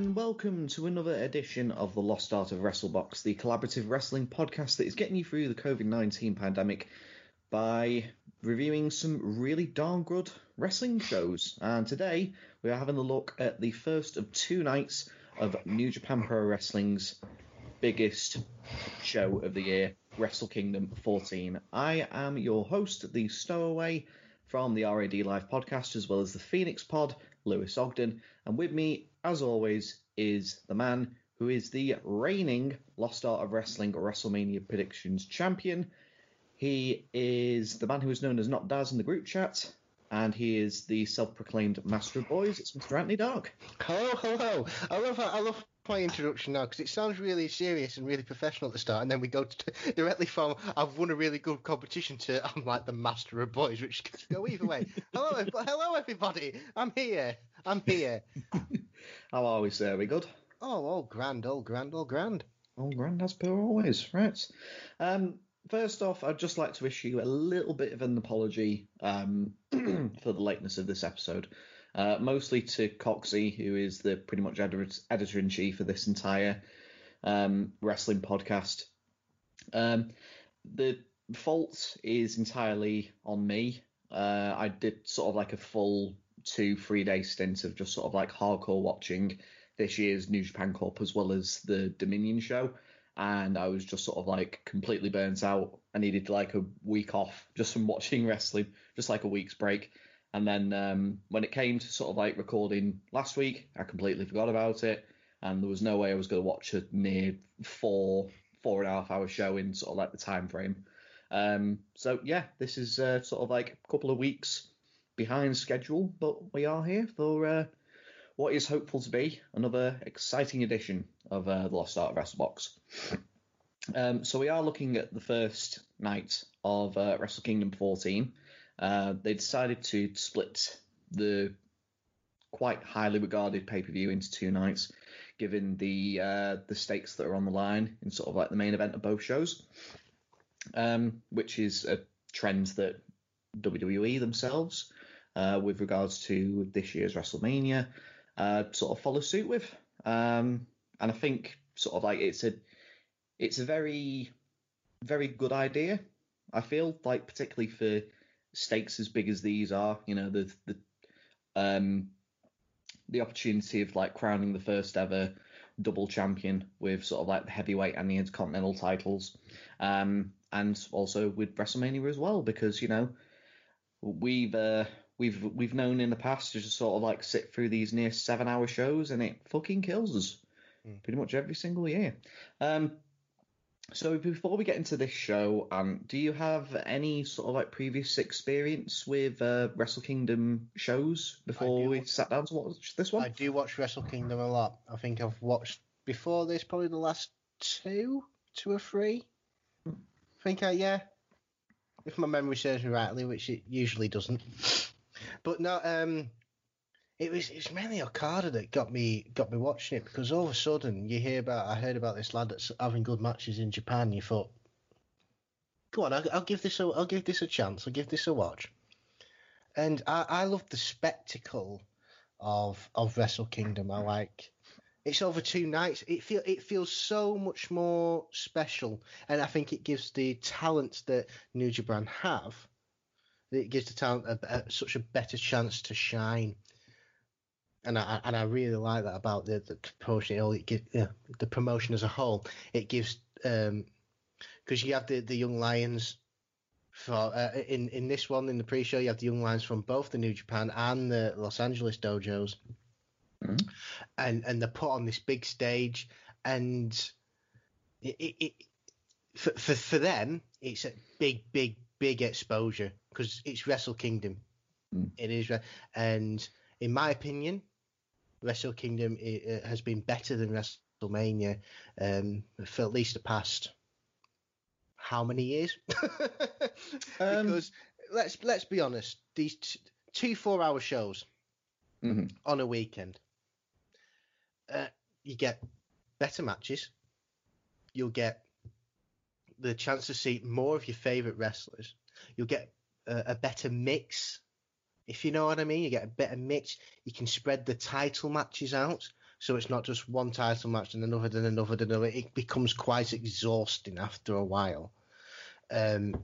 And welcome to another edition of the Lost Art of WrestleBox, the collaborative wrestling podcast that is getting you through the COVID 19 pandemic by reviewing some really darn good wrestling shows. And today we are having a look at the first of two nights of New Japan Pro Wrestling's biggest show of the year, Wrestle Kingdom 14. I am your host, the Stowaway from the RAD Live podcast, as well as the Phoenix Pod, Lewis Ogden. And with me, as always, is the man who is the reigning Lost Art of Wrestling WrestleMania Predictions champion. He is the man who is known as Not Daz in the group chat, and he is the self-proclaimed master of boys. It's Mr. Anthony Dark. Hello, hello. I love I love my introduction now because it sounds really serious and really professional at the start, and then we go to, directly from I've won a really good competition to I'm like the master of boys, which could go either way. hello, hello everybody. I'm here. I'm here. How are we, sir? Are we good? Oh, all grand, all grand, all grand. All grand as per always, right? Um, first off, I'd just like to issue a little bit of an apology um, for the lateness of this episode. Uh, mostly to Coxie, who is the pretty much editor in chief of this entire um, wrestling podcast. Um, the fault is entirely on me. Uh, I did sort of like a full two, three day stint of just sort of like hardcore watching this year's New Japan Cup as well as the Dominion show. And I was just sort of like completely burnt out. I needed like a week off just from watching wrestling, just like a week's break. And then um, when it came to sort of like recording last week, I completely forgot about it, and there was no way I was going to watch a near four four and a half hour show in sort of like the time frame. Um, so yeah, this is uh, sort of like a couple of weeks behind schedule, but we are here for uh, what is hopeful to be another exciting edition of uh, the Lost Art of WrestleBox. Um, so we are looking at the first night of uh, Wrestle Kingdom 14. Uh, they decided to split the quite highly regarded pay per view into two nights, given the uh, the stakes that are on the line in sort of like the main event of both shows, um, which is a trend that WWE themselves, uh, with regards to this year's WrestleMania, uh, sort of follow suit with. Um, and I think sort of like it's a it's a very very good idea. I feel like particularly for stakes as big as these are, you know, the the um, the opportunity of like crowning the first ever double champion with sort of like the heavyweight and the intercontinental titles, um, and also with WrestleMania as well, because you know we've uh, we've we've known in the past to just sort of like sit through these near seven hour shows and it fucking kills us mm. pretty much every single year. Um, so before we get into this show, um, do you have any sort of like previous experience with uh, Wrestle Kingdom shows before we watch, sat down to watch this one? I do watch Wrestle Kingdom a lot. I think I've watched before this probably the last two, two or three. I think I yeah, if my memory serves me rightly, which it usually doesn't. But no, um, it was it's mainly Okada that got me got me watching it because all of a sudden you hear about I heard about this lad that's having good matches in Japan. You thought, go on, I'll, I'll give this a I'll give this a chance. I'll give this a watch. And I, I love the spectacle of of Wrestle Kingdom. I like it's over two nights. It feel it feels so much more special, and I think it gives the talents that New Japan have. It gives the talent a, a, such a better chance to shine and I and I really like that about the, the promotion. It gives, yeah, the promotion as a whole. It gives because um, you have the, the young lions for uh, in in this one in the pre-show you have the young lions from both the New Japan and the Los Angeles dojos, mm-hmm. and and they're put on this big stage, and it, it, it for, for for them it's a big big big exposure because it's Wrestle Kingdom. Mm. It is, and in my opinion, Wrestle Kingdom has been better than WrestleMania um, for at least the past how many years? Um, because um, let's let's be honest, these t- two four hour shows mm-hmm. on a weekend, uh, you get better matches. You'll get the chance to see more of your favorite wrestlers. You'll get a, a better mix if you know what I mean. You get a better mix. You can spread the title matches out, so it's not just one title match and another, then another, then another. It becomes quite exhausting after a while. Um,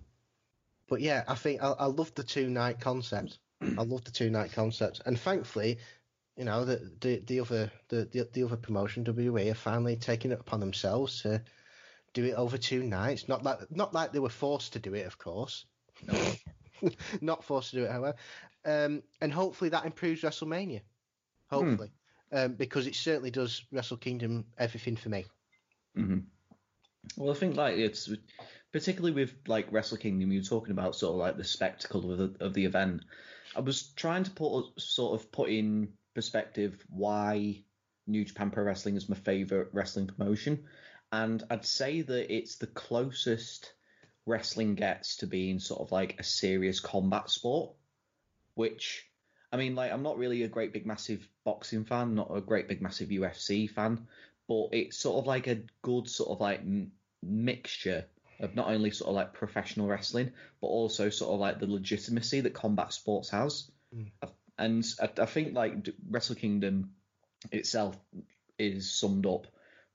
but yeah, I think I, I love the two night concept. I love the two night concept, and thankfully, you know, the the, the other the, the the other promotion WWE are finally taking it upon themselves to do it over two nights. Not like not like they were forced to do it, of course. No. not forced to do it, however. Um, and hopefully that improves WrestleMania. Hopefully, um, because it certainly does Wrestle Kingdom everything for me. hmm Well, I think like it's particularly with like Wrestle Kingdom, you're talking about sort of like the spectacle of the, of the event. I was trying to put sort of put in perspective why New Japan Pro Wrestling is my favorite wrestling promotion, and I'd say that it's the closest wrestling gets to being sort of like a serious combat sport. Which, I mean, like I'm not really a great big massive boxing fan, not a great big massive UFC fan, but it's sort of like a good sort of like m- mixture of not only sort of like professional wrestling, but also sort of like the legitimacy that combat sports has. Mm. And I, I think like Wrestle Kingdom itself is summed up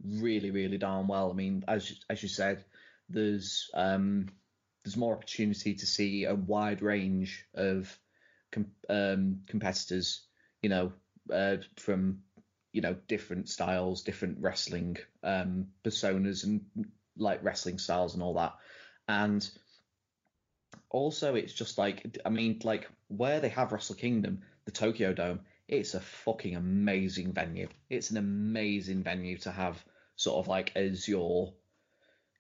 really, really darn well. I mean, as as you said, there's um, there's more opportunity to see a wide range of com- um, competitors. You know, uh, from you know different styles, different wrestling um, personas, and like wrestling styles and all that. And also, it's just like I mean, like where they have Wrestle Kingdom, the Tokyo Dome. It's a fucking amazing venue. It's an amazing venue to have sort of like as your,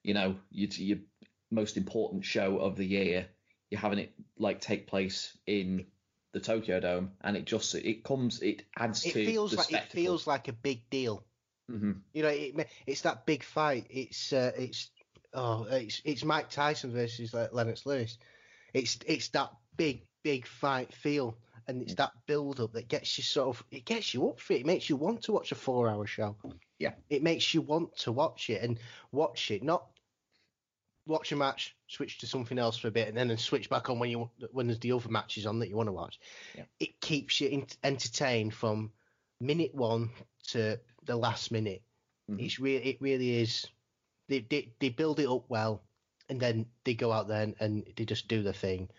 you know, your, your most important show of the year. You're having it like take place in the Tokyo Dome, and it just it comes it adds It to feels the like spectacle. it feels like a big deal. Mm-hmm. You know, it, it's that big fight. It's uh, it's oh, it's it's Mike Tyson versus like, Lennox Lewis. It's it's that big big fight feel, and it's that build up that gets you sort of it gets you up for it. It makes you want to watch a four hour show. Yeah. it makes you want to watch it and watch it, not watch a match, switch to something else for a bit, and then switch back on when you when there's the other matches on that you want to watch. Yeah. It keeps you in, entertained from minute one to the last minute. Mhm. It's really, it really is. They, they they build it up well, and then they go out there and, and they just do the thing.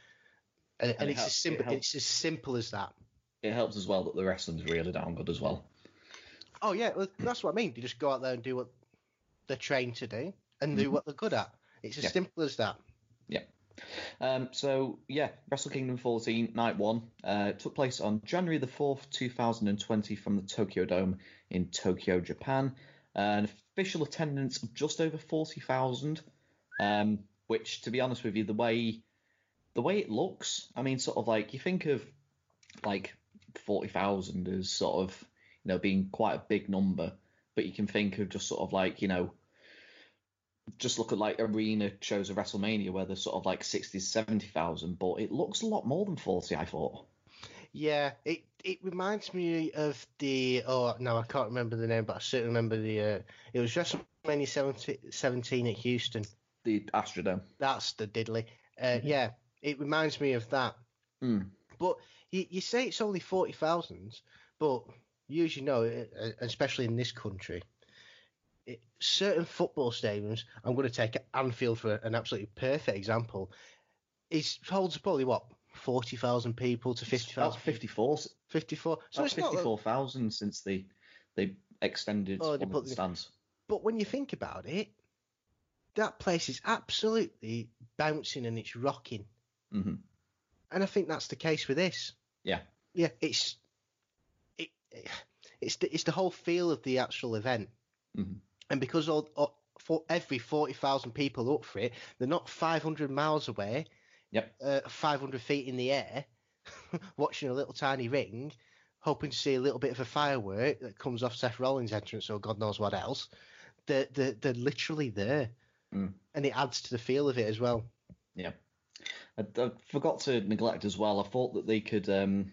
And, and, And it it's helps- as simple. helps. It's as simple as that. It helps as well that the wrestling's really damn good as well. Oh yeah, well, that's what I mean. You just go out there and do what they're trained to do and do Mhm. what they're good at. It's as Yeah. simple as that. Um, so yeah, Wrestle Kingdom 14 Night One uh, took place on January the 4th, 2020, from the Tokyo Dome in Tokyo, Japan. Uh, an official attendance of just over 40,000, um, which, to be honest with you, the way the way it looks, I mean, sort of like you think of like 40,000 as sort of know being quite a big number, but you can think of just sort of like you know just look at like arena shows of WrestleMania where there's sort of like 60, 70,000, but it looks a lot more than 40, I thought. Yeah, it it reminds me of the oh no I can't remember the name, but I certainly remember the uh, it was WrestleMania 17, 17 at Houston. The Astrodome. That's the diddly. Uh, Mhm. Yeah, it reminds me of that. Mm. But you, you say it's only forty thousand, but you as know, uh, especially in this country, it, certain football stadiums. I'm going to take Anfield for an absolutely perfect example. it holds probably what forty thousand people to fifty About 54, Fifty-four. So it's not. a- 54,000 since they they extended Oh, they the stands. But when you think about it, that place is absolutely bouncing and it's rocking. Mm-hmm. And I think that's the case with this. Yeah. Yeah, it's it, it's the, it's the whole feel of the actual event. Mhm. And because all, all, for every 40,000 people up for it, they're not 500 miles away, Yep. uh, 500 feet in the air, watching a little tiny ring, hoping to see a little bit of a firework that comes off Seth Rollins' entrance or God knows what else. They're, they're, they're literally there. Mm. And it adds to the feel of it as well. I, I forgot to neglect as well. I thought that they could. Um,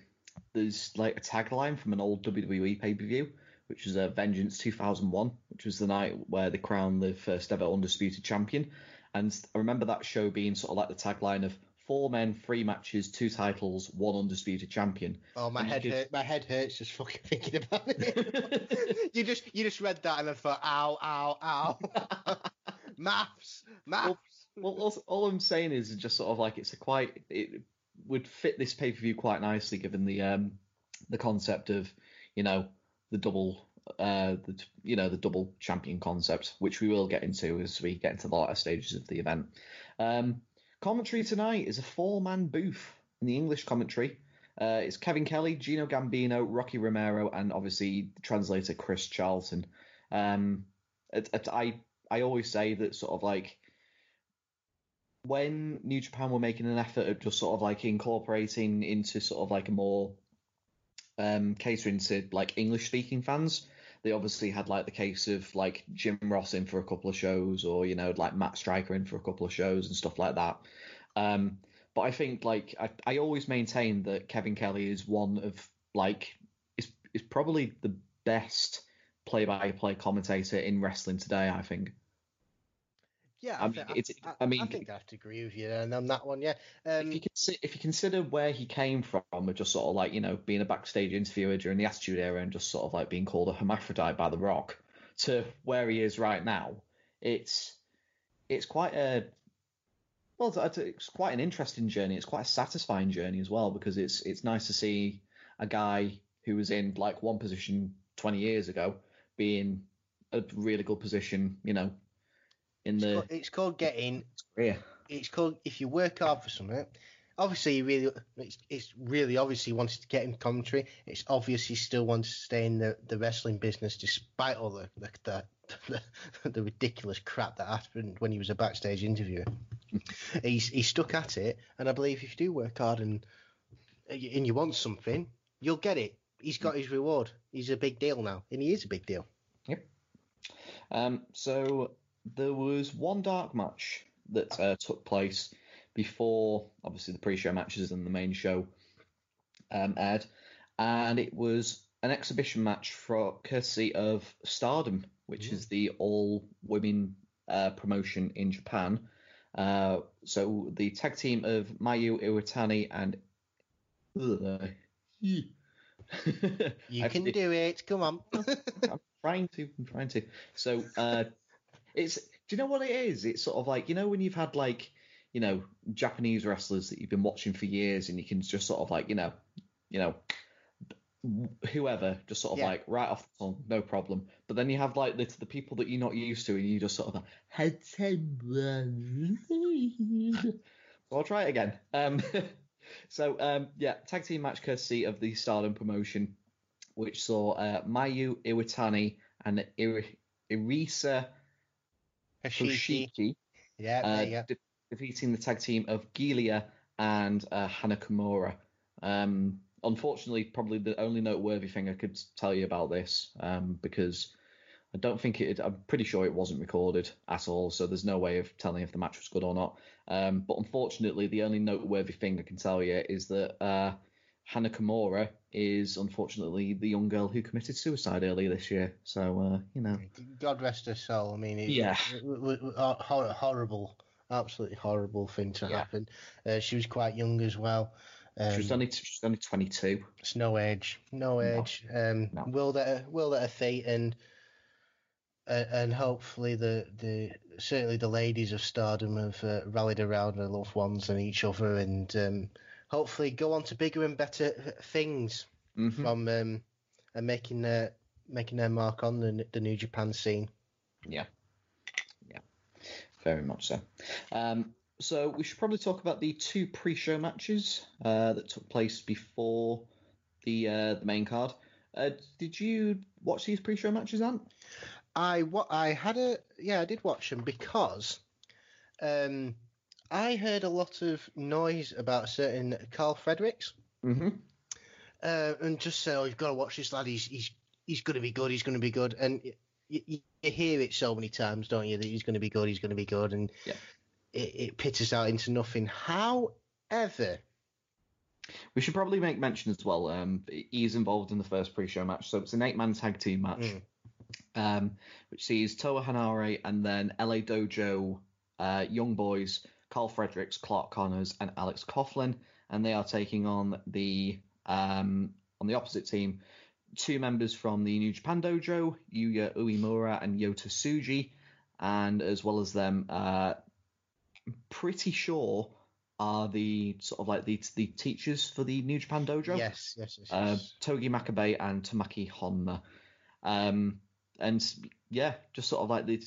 there's like a tagline from an old WWE pay per view, which was uh, Vengeance 2001, which was the night where they crowned the first ever undisputed champion. And I remember that show being sort of like the tagline of four men, three matches, two titles, one undisputed champion. Oh, my And head could- hurt. My head hurts just fucking thinking about it. you just you just read that and I thought, ow, ow, ow. maths, maths. Well, all, all I'm saying is just sort of like it's a quite it would fit this pay per view quite nicely given the um the concept of you know the double uh the you know the double champion concept which we will get into as we get into the latter stages of the event. Um, commentary tonight is a four man booth in the English commentary. Uh, it's Kevin Kelly, Gino Gambino, Rocky Romero, and obviously translator Chris Charlton. Um, it, it, I I always say that sort of like when New Japan were making an effort of just sort of like incorporating into sort of like a more um, catering to like English speaking fans, they obviously had like the case of like Jim Ross in for a couple of shows or you know like Matt Striker in for a couple of shows and stuff like that. Um, but I think like I, I always maintain that Kevin Kelly is one of like is is probably the best play by play commentator in wrestling today. I think. Yeah, I I, mean, think, it's- I, I mean- I think I have to agree with you and on that one. Yeah. Um, if you consider if you consider where he came from, with just sort of like you know being a backstage interviewer during the Attitude Era and just sort of like being called a hermaphrodite by The Rock, to where he is right now, it's it's quite a well, it's, it's quite an interesting journey. It's quite a satisfying journey as well because it's it's nice to see a guy who was in like one position 20 years ago being a really good position, you know, in it's, the called, it's called getting. career. It's called if you work hard for something. Obviously, he really, it's, it's really obviously wanted to get in commentary. It's obvious he still wants to stay in the, the wrestling business despite all the the, the the, the ridiculous crap that happened when he was a backstage interviewer. He's he stuck at it, and I believe if you do work hard and and you want something, you'll get it. He's got his reward. He's a big deal now, and he is a big deal. Yep. Um, so there was one dark match that uh, took place before, obviously, the pre-show matches and the main show um, aired, and it was an exhibition match for courtesy of Stardom, which is the all-women uh, promotion in Japan. Uh, so the tag team of Mayu Iwatani and You can do it. Come on. I'm trying to. I'm trying to. So, uh, it's. Do you know what it is? It's sort of like you know when you've had like you know Japanese wrestlers that you've been watching for years, and you can just sort of like you know, you know, whoever just sort of Yeah. like right off the tongue, no problem. But then you have like the the people that you're not used to, and you just sort of like. So I'll try it again. Um, so um, yeah, tag team match courtesy of the Stardom promotion, which saw uh, Mayu Iwatani and Iri- Irisa Hoshiki Yeah, uh, go. de- defeating the tag team of Giulia and uh, Hana Kimura. Um, unfortunately, probably the only noteworthy thing I could tell you about this, um, because I don't think it. I'm pretty sure it wasn't recorded at all, so there's no way of telling if the match was good or not. Um, but unfortunately, the only noteworthy thing I can tell you is that uh, Hana Kimura is unfortunately the young girl who committed suicide earlier this year. So uh, you know, God rest her soul. I mean, it, Yeah. it, it- a horrible, absolutely horrible thing to Yeah. happen. Uh, she was quite young as well. Um, she was only she was only 22. it's no age, no No. age. Um, No. Will that will that her fate and uh, and hopefully the the certainly the ladies of Stardom have uh, rallied around their loved ones and each other and um, hopefully go on to bigger and better things Mhm. from um, and making their making their mark on the the New Japan scene. Yeah. Yeah. Very much so. Um, so we should probably talk about the two pre-show matches uh, that took place before the uh, the main card. Uh, did you watch these pre-show matches, Ant? I what I had a yeah I did watch them because um I heard a lot of noise about a certain Karl Fredericks Mm-hmm. uh, and just say oh you've got to watch this lad he's he's he's going to be good he's going to be good and you, you, you hear it so many times don't you that he's going to be good he's going to be good and Yeah. it, it pitters out into nothing. However, We should probably make mention as well. Um, he's involved in the first pre-show match, so it's an eight-man tag team match, Mm. um, which sees Toa Henare and then LA Dojo uh, Young Boys Karl Fredericks, Clark Connors, and Alex Coughlin, and they are taking on the um, on the opposite team two members from the New Japan Dojo, Yuya Uemura and Yota Tsuji, and as well as them, uh, pretty sure are the sort of like the the teachers for the New Japan Dojo. Yes, yes, yes. Uh, yes. Togi Makabe and Tomoaki Honma. Um, and yeah, just sort of like they,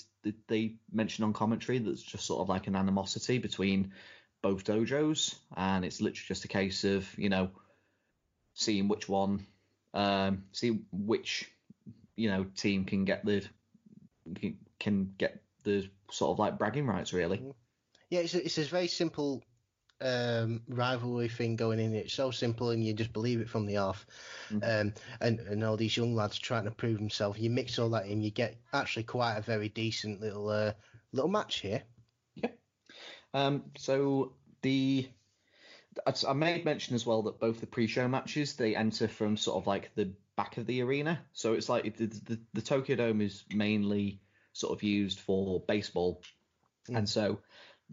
they mentioned on commentary that's just sort of like an animosity between both dojos, and it's literally just a case of you know seeing which one, um, see which you know team can get the can, can get the sort of like bragging rights really. yeah, it's a, it's a very simple um, rivalry thing going in. It's so simple, and you just believe it from the off. Mhm. Um, and and all these young lads trying to prove themselves. You mix all that in, you get actually quite a very decent little uh, little match here. Yeah. Um, so the I I made mention as well that both the pre-show matches they enter from sort of like the back of the arena. So it's like the the, the Tokyo Dome is mainly sort of used for baseball, Mm. and so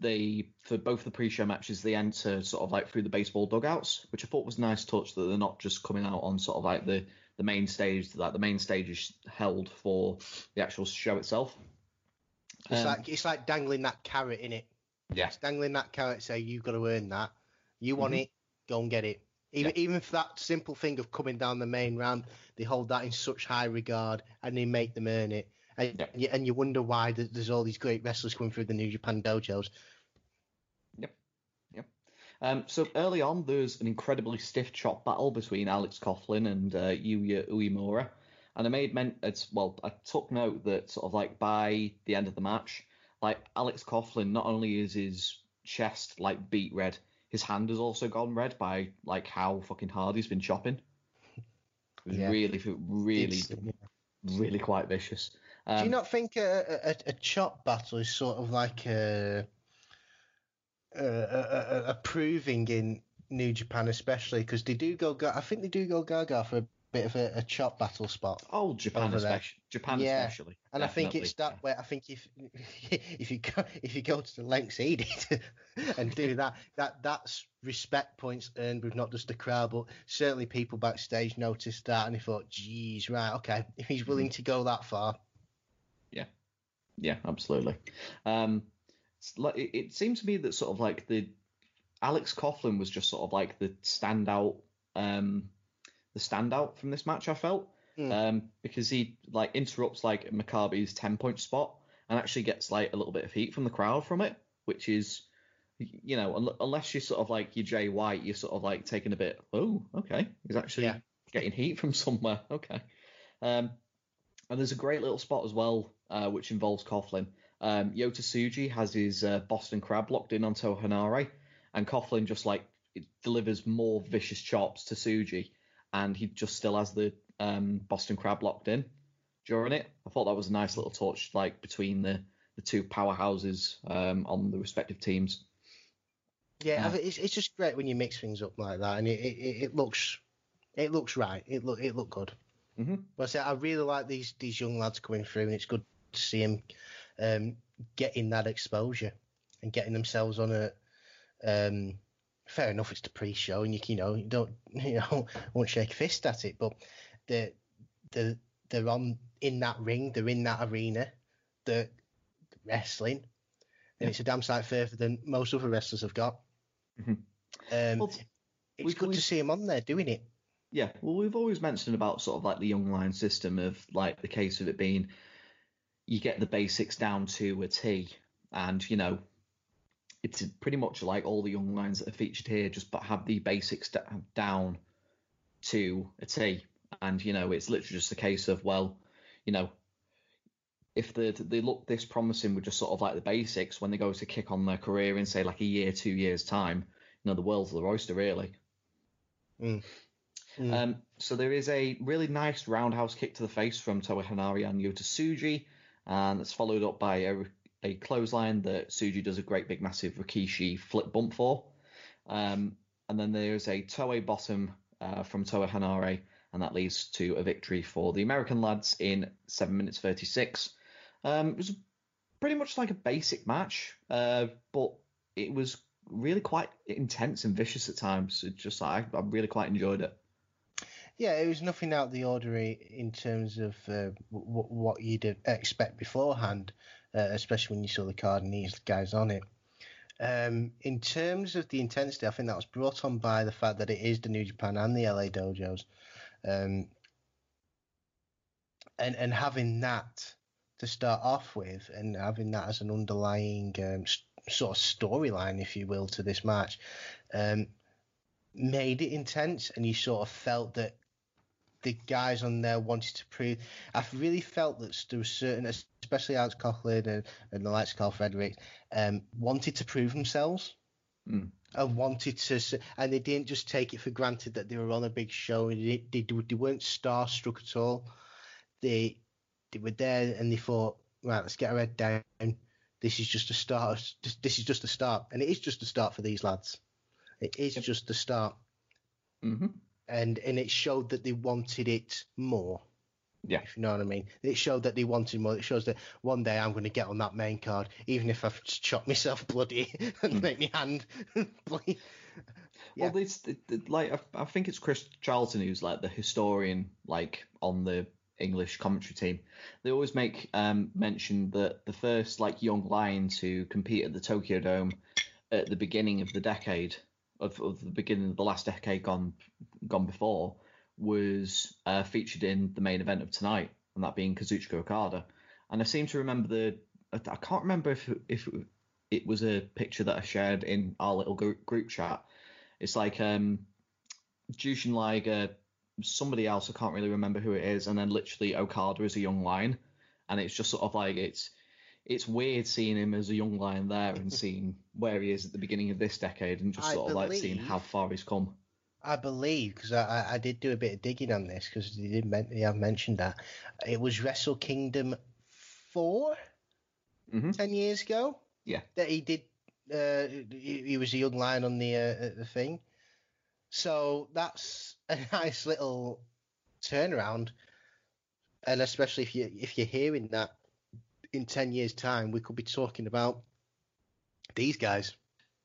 they for both the pre-show matches they enter sort of like through the baseball dugouts, which I thought was a nice touch that they're not just coming out on sort of like the the main stage. Like the main stage is held for the actual show itself. It's Um, like it's like dangling that carrot in it. Yeah. It's dangling that carrot. Say you've got to earn that. You want Mhm. it, go and get it. Even even for that simple thing of coming down the main ramp, they hold that in such high regard and they make them earn it. And, Yeah. you, and you wonder why there's all these great wrestlers coming through the New Japan dojos. Yep, Um, so early on, there's an incredibly stiff chop battle between Alex Coughlin and uh, Yuya Uemura, and I made men- it's well, I took note that sort of like by the end of the match, like Alex Coughlin, not only is his chest like beat red, his hand has also gone red by like how fucking hard he's been chopping. It was Yeah. really, really, really quite vicious. Um, Do you not think a, a, a chop battle is sort of like a, a, a, a proving in New Japan, especially because they do go? I think they do go gaga for a bit of a, chop battle spot. Oh, Japan especially. Japan Yeah. especially. And I think it's definitely. that way. I think if if you go if you go to the lengths he did and do that, that that's respect points earned with not just the crowd, but certainly people backstage noticed that and they thought, "Geez, right, okay, if he's willing to go that far, Yeah, absolutely. Um, like, it, it seemed to me that sort of like the Alex Coughlin was just sort of like the standout, um, the standout from this match. I felt Mm. um, because he like interrupts like Makabe's ten point spot and actually gets like a little bit of heat from the crowd from it, which is. You know, un- unless you're sort of like your Jay White, you're sort of like taking a bit. Oh, okay, he's actually Yeah. getting heat from somewhere. Okay, um, and there's a great little spot as well, uh, which involves Coughlin. Um, Yota Tsuji has his uh, Boston Crab locked in on Toa Henare, and Coughlin just like delivers more vicious chops to Tsuji, and he just still has the um, Boston Crab locked in during it. I thought that was a nice little touch, like between the the two powerhouses um, on the respective teams. yeah, it's it's just great when you mix things up like that, and it it, it looks it looks right. It look it looked good. Mhm. But I say I really like these these young lads coming through, and it's good see them um, getting that exposure and getting themselves on a. Um, fair enough, it's the pre-show, and you you know you don't you know won't shake a fist at it, but the the they're on in that ring, they're in that arena, they're wrestling, and Yeah. it's a damn sight further than most other wrestlers have got. Mhm. Um, Well, it's good to see him on there doing it. Yeah, well, we've always mentioned about sort of like the young lion system of like the case of it being you get the basics down to a T, and you know it's pretty much like all the young lions that are featured here just but have the basics d- down to a T, and you know it's literally just a case of well, you know. If they they look this promising with just sort of like the basics, when they go to kick on their career in say like a year, two years time, you know the world's the oyster really. Mm. Um, so there is a really nice roundhouse kick to the face from Toa Henare and Yota Tsuji, and it's followed up by a, a clothesline that Tsuji does a great big massive Rikishi flip bump for. Um, and then there's a Toa bottom uh, from Toa Henare, and that leads to a victory for the American lads in 7 minutes 36. Um, it was pretty much like a basic match, uh, but it was really quite intense and vicious at times. It just I, I really quite enjoyed it. Yeah, it was nothing out of the ordinary in terms of uh, w- what you'd expect beforehand, uh, especially when you saw the card and these guys on it. Um, in terms of the intensity, I think that was brought on by the fact that it is the New Japan and the LA dojos, um, and and having that to start off with, and having that as an underlying um, sort of storyline, if you will, to this match, um, made it intense, and you sort of felt that the guys on there wanted to prove. I really felt that there was certain, especially Alex Coughlin and, and the likes of Karl Fredericks, um, wanted to prove themselves. Mm. And wanted to, and they didn't just take it for granted that they were on a big show. They, they, they weren't starstruck at all. They they were there and they thought, right, let's get our head down. This is just a start. This is just a start, and it is just a start for these lads. It is just a start. Mm-hmm and and it showed that they wanted it more. Yeah. If you know what I mean. It showed that they wanted more. It shows that one day I'm going to get on that main card, even if I've chopped myself bloody and mm. make my hand bleed. Yeah. Well, it's like I, I think it's Chris Charlton who's like the historian, like on the English commentary team. They always make um, mention that the first like young lion to compete at the Tokyo Dome at the beginning of the decade of, of the beginning of the last decade gone gone before was uh, featured in the main event of tonight, and that being Kazuchika Okada. And I seem to remember the I can't remember if if it was a picture that I shared in our little group, group chat. It's like um, Jushin Liger, somebody else I can't really remember who it is, and then literally Okada is a young lion, and it's just sort of like it's it's weird seeing him as a young lion there and seeing where he is at the beginning of this decade and just I sort of like seeing how far he's come. I believe because I, I did do a bit of digging on this because they did men- have mentioned that it was Wrestle Kingdom 4 mm-hmm. 10 years ago. Yeah, that he did. Uh, he, he, was a young lion on the uh, the thing, so that's a nice little turnaround. And especially if you if you're hearing that in 10 years' time, we could be talking about these guys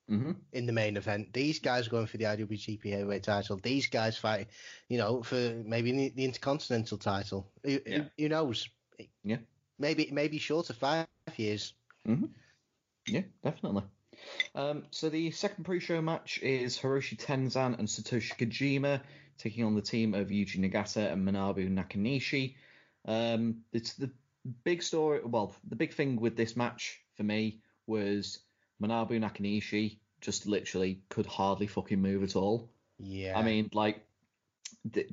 mm-hmm. in the main event. These guys going for the IWGP Heavyweight title. These guys fighting, you know, for maybe the, the Intercontinental title. Who, yeah. who, knows? Yeah. Maybe maybe short of five years. Mm-hmm. Yeah, definitely. Um, so the second pre-show match is Hiroshi Tenzan and Satoshi Kojima taking on the team of Yuji Nagata and Manabu Nakanishi. Um, it's the big story. Well, the big thing with this match for me was Manabu Nakanishi just literally could hardly fucking move at all. Yeah. I mean, like, th-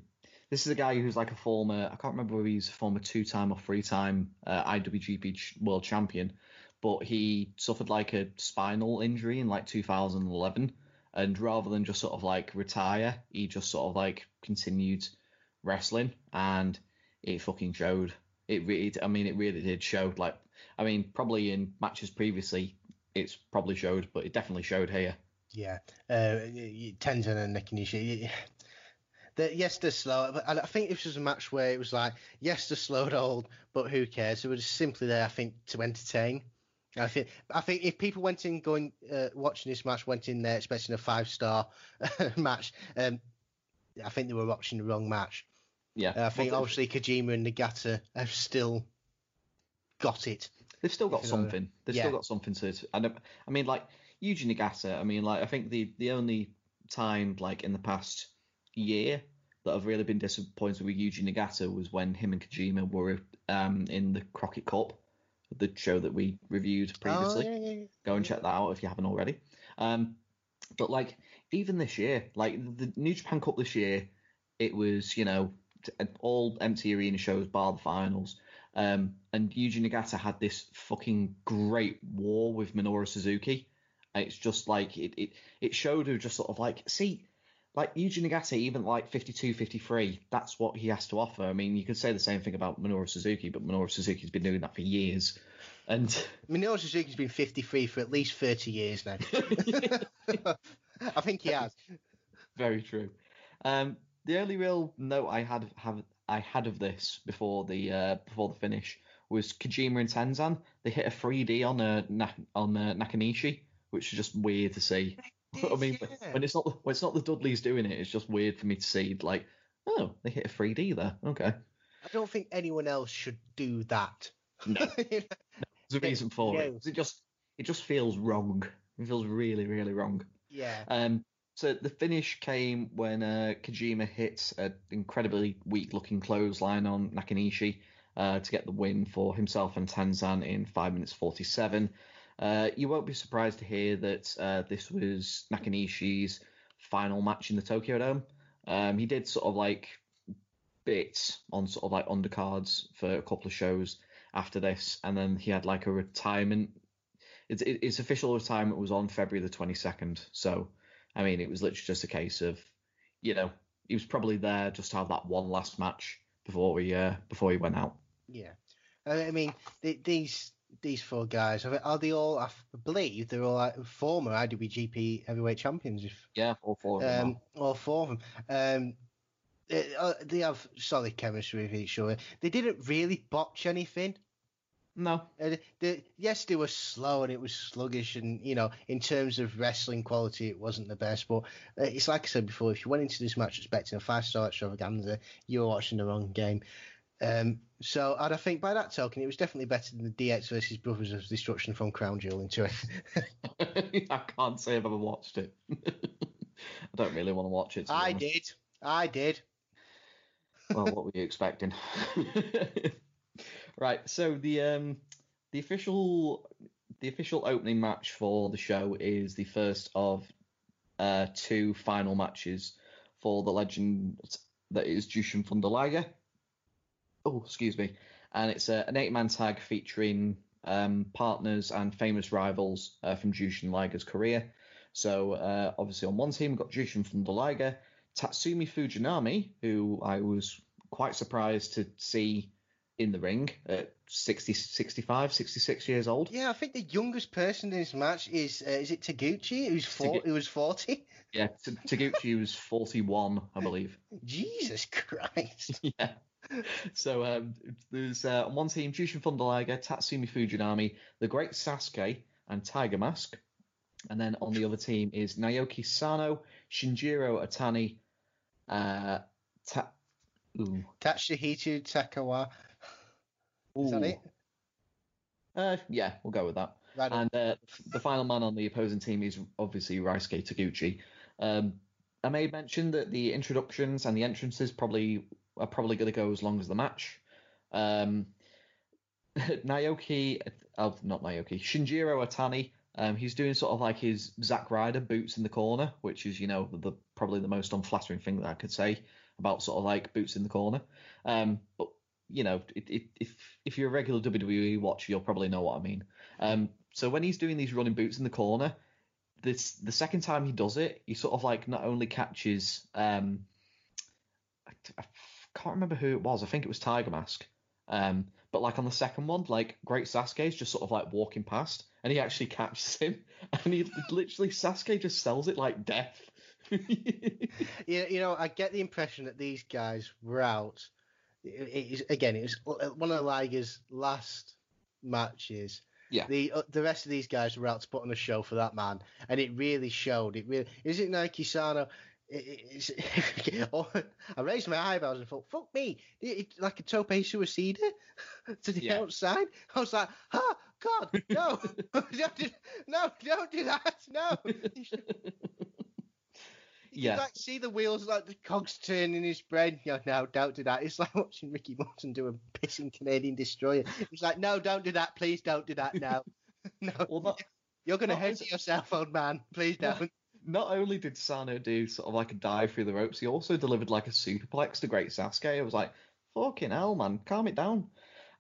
this is a guy who's like a former. I can't remember whether he's a former two-time or three-time uh, IWGP ch- World Champion, but he suffered like a spinal injury in like 2011, and rather than just sort of like retire, he just sort of like continued wrestling, and it fucking showed it really, I mean, it really did show. Like, I mean, probably in matches previously, it's probably showed, but it definitely showed here. Yeah, uh, Tenzan and Nakanishi. The, yes, they're slow, but I think this was a match where it was like, yes, they're slow slowed old, but who cares? It was simply there, I think, to entertain. I think I think if people went in going uh, watching this match went in there expecting a five star match, um, I think they were watching the wrong match. Yeah, I think well, obviously Kojima and Nagata have still got it. They've still got something. They've yeah. still got something to. And I mean, like Yuji Nagata. I mean, like I think the the only time like in the past year that I've really been disappointed with Yuji Nagata was when him and Kojima were um, in the Crockett Cup, the show that we reviewed previously. Oh, yeah, yeah, Go and check that out if you haven't already. Um, but like even this year, like the New Japan Cup this year, it was you know all empty arena shows bar the finals. Um, and Yuji Nagata had this fucking great war with Minoru Suzuki. It's just like it, it, it showed her just sort of like, see, like Yuji Nagata, even like 52, 53, that's what he has to offer. I mean, you could say the same thing about Minoru Suzuki, but Minoru Suzuki's been doing that for years. And Minoru Suzuki's been 53 for at least 30 years now. I think he has. Very true. Um, the only real note I had have I had of this before the uh, before the finish was Kojima and Tenzan. They hit a 3D on a uh, on a uh, Nakanishi, which is just weird to see. I mean, Yeah. when it's not when it's not the Dudleys doing it, it's just weird for me to see. Like, oh, they hit a 3D there. Okay, I don't think anyone else should do that. no, there's a reason for No. it. It just it just feels wrong. It feels really really wrong. yeah. Um, so the finish came when uh, Kojima hit an incredibly weak-looking clothesline on Nakanishi uh, to get the win for himself and Tenzan in five minutes forty-seven. Uh, you won't be surprised to hear that uh, this was Nakanishi's final match in the Tokyo Dome. Um, he did sort of like bits on sort of like undercards for a couple of shows after this, and then he had like a retirement. It's, it- his official retirement was on February the 22nd, so I mean, it was literally just a case of, you know, he was probably there just to have that one last match before he uh, before he went out. Yeah, I mean th- these these four guys are are they all? I believe they're all former IWGP Heavyweight Champions. If Yeah, all four of them. um, all four of them. Um, they, uh, they have solid chemistry with each other. They didn't really botch anything. No, Uh, the, yes, they were slow and it was sluggish, and you know, in terms of wrestling quality, it wasn't the best. But uh, it's like I said before: if you went into this match expecting a five-star extravaganza, you were watching the wrong game. Um, so, and I think by that token, it was definitely better than the DX versus Brothers of Destruction from Crown Jewel into it. I can't say I've ever watched it. I don't really want to watch it. to I did, I did. well, what were you expecting? right. So the um the official the official opening match for the show is the first of uh two final matches for the legend that is Jushin Thunder Liger. Oh, excuse me. And it's uh, an eight man tag featuring um, partners and famous rivals uh, from Jushin Liger's career. So uh, obviously on one team we've got Jushin Thunder Liger, Tatsumi Fujinami, who I was quite surprised to see in the ring at 60, 65, 66 years old. Yeah, I think the youngest person in this match is uh, is it Taguchi? Who's four? Tagu- Who was forty? Yeah, T- Taguchi was 41, I believe. Jesus Christ! yeah. So um, there's uh, on one team Jushin Liger, Tatsumi Fujinami, the Great Sasuke, and Tiger Mask. And then on the other team is Naoki Sano, Shinjiro Otani, uh, Ta- Tatsuhito Takawa. Is that it? Uh, yeah, we'll go with that. Right. And uh, the final man on the opposing team is obviously Ryusuke Taguchi. Um, I may mention that the introductions and the entrances probably are probably going to go as long as the match. Um, Naoki, oh, not Naoki, Shinjiro Otani. Um, he's doing sort of like his Zack Ryder boots in the corner, which is you know the probably the most unflattering thing that I could say about sort of like boots in the corner. Um, but you know, it, it, if if you're a regular WWE watcher, you'll probably know what I mean. Um, so when he's doing these running boots in the corner, this the second time he does it, he sort of like not only catches um, I, I can't remember who it was. I think it was Tiger Mask. Um, but like on the second one, like Great Sasuke is just sort of like walking past, and he actually catches him, and he literally Sasuke just sells it like death. You, you know, I get the impression that these guys were out. It, again, it was one of Liger's last matches. Yeah. The uh, the rest of these guys were out to put on a show for that man, and it really showed. It really is it Naoki Sano. It, oh, I raised my eyebrows and thought, "Fuck me!" Like a tope suicida to the Yeah. outside. I was like, "Ah, God, no, don't do, no, don't do that, no." Yeah. like see the wheels like the cogs turn in his brain. Yeah, no, don't do that. It's like watching Ricky Morton do a pissing Canadian destroyer. It's like, no, don't do that. Please don't do that now. no, well, not, you're gonna not hurt yourself, old man. Please don't. not only did Sano do sort of like a dive through the ropes, he also delivered like a superplex to Great Sasuke. I was like, fucking hell, man, calm it down.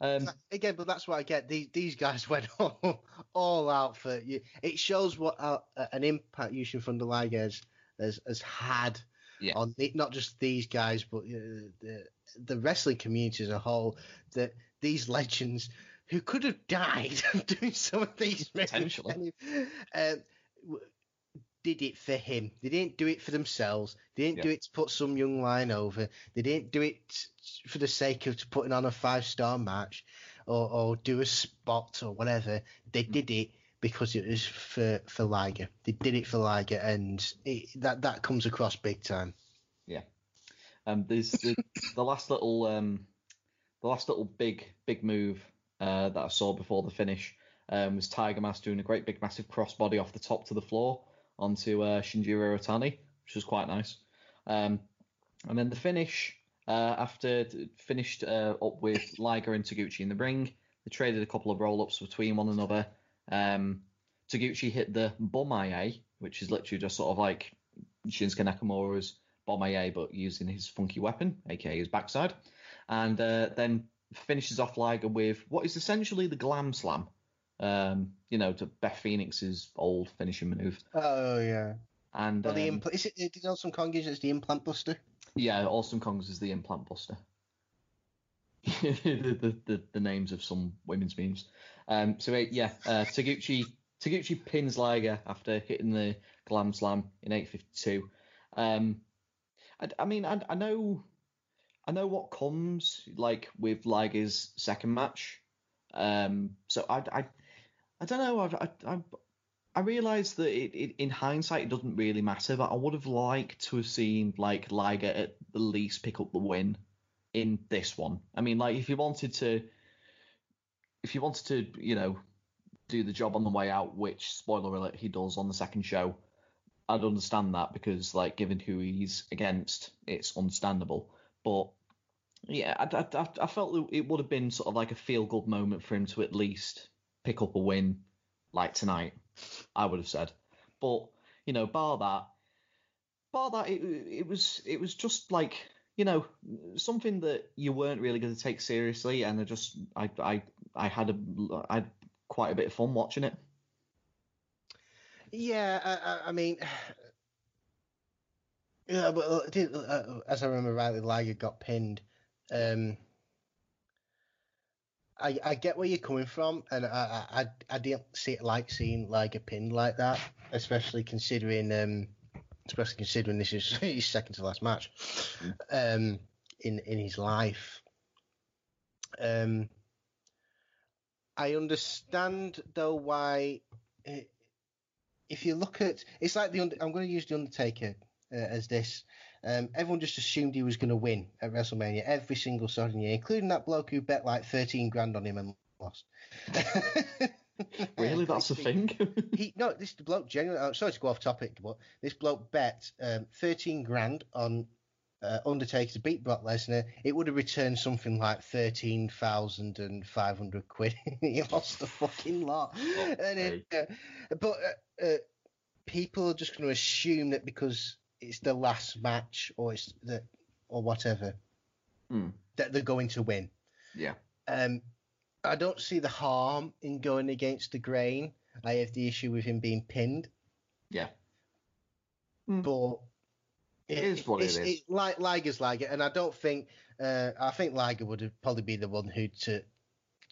Um, Again, but that's what I get. These these guys went all, all out for you. It shows what uh, an impact Jushin Liger has, has has had Yeah. on the, not just these guys, but uh, the the wrestling community as a whole. That these legends who could have died doing some of these Potentially. w- did it for him. They didn't do it for themselves. They didn't Yeah. do it to put some young lion over. They didn't do it for the sake of putting on a five star match or, or do a spot or whatever. They Mm. did it because it was for for Liger. They did it for Liger, and it, that that comes across big time. Yeah. Um, there's the, the last little um, the last little big big move uh, that I saw before the finish um, was Tiger Mask doing a great big massive crossbody off the top to the floor onto uh, Shinjiro Otani, which was quite nice. Um, and then the finish uh, after finished uh, up with Liger and Taguchi in the ring, they traded a couple of roll ups between one another. Um, Taguchi hit the Bomaye, which is literally just sort of like Shinsuke Nakamura's Bomaye, but using his funky weapon, aka his backside, and uh, then finishes off Liger with what is essentially the Glam Slam. Um, you know, to Beth Phoenix's old finishing move. Oh yeah. And Well, the um, impl- is it? Did Nelson Kong use it as the implant buster? yeah, Awesome Kongs is the implant buster. the, the, the, the names of some women's memes. Um, so uh, yeah, uh, Taguchi Taguchi pins Liger after hitting the Glam Slam in 8:52. Um, I, I mean, I, I know, I know what comes like with Liger's second match. Um, so I, I, I don't know. I, I, I, I realise that it, it, in hindsight, it doesn't really matter, but I would have liked to have seen like Liger at the least pick up the win in this one. I mean, like if you wanted to, if you wanted to, you know, do the job on the way out, which spoiler alert he does on the second show, I'd understand that because like given who he's against, it's understandable. But yeah, I, I, I- felt it would have been sort of like a feel good moment for him to at least pick up a win like tonight. I would have said, but you know, bar that, bar that, it, it was it was just like you know something that you weren't really going to take seriously, and I just I I I had a I had quite a bit of fun watching it. Yeah, I, I, mean, yeah, but uh, did, uh, as I remember rightly, Liger got pinned. Um, I I get where you're coming from, and I I I, I didn't see it like seeing Liger pinned like that, especially considering um, especially considering this is his second to last match, um, in in his life. Um, I understand though why. eh, if you look at it's like the I'm going to use the Undertaker uh, as this. Um, everyone just assumed he was going to win at WrestleMania every single certain year, including that bloke who bet like 13 grand on him and lost. Really, that's a thing. he no, this bloke genuinely. I'm sorry to go off topic, but this bloke bet um, 13 grand on uh, Undertaker to beat Brock Lesnar. It would have returned something like 13,500 quid. he lost the fucking lot. And it, uh, but uh, uh, people are just going to assume that because it's the last match or it's the or whatever Hmm. that they're going to win. yeah. Um, I don't see the harm in going against the grain. I have the issue with him being pinned, Yeah. but It is what it it's, is. like Liger's Liger, and I don't think uh, I think Liger would have probably be the one who to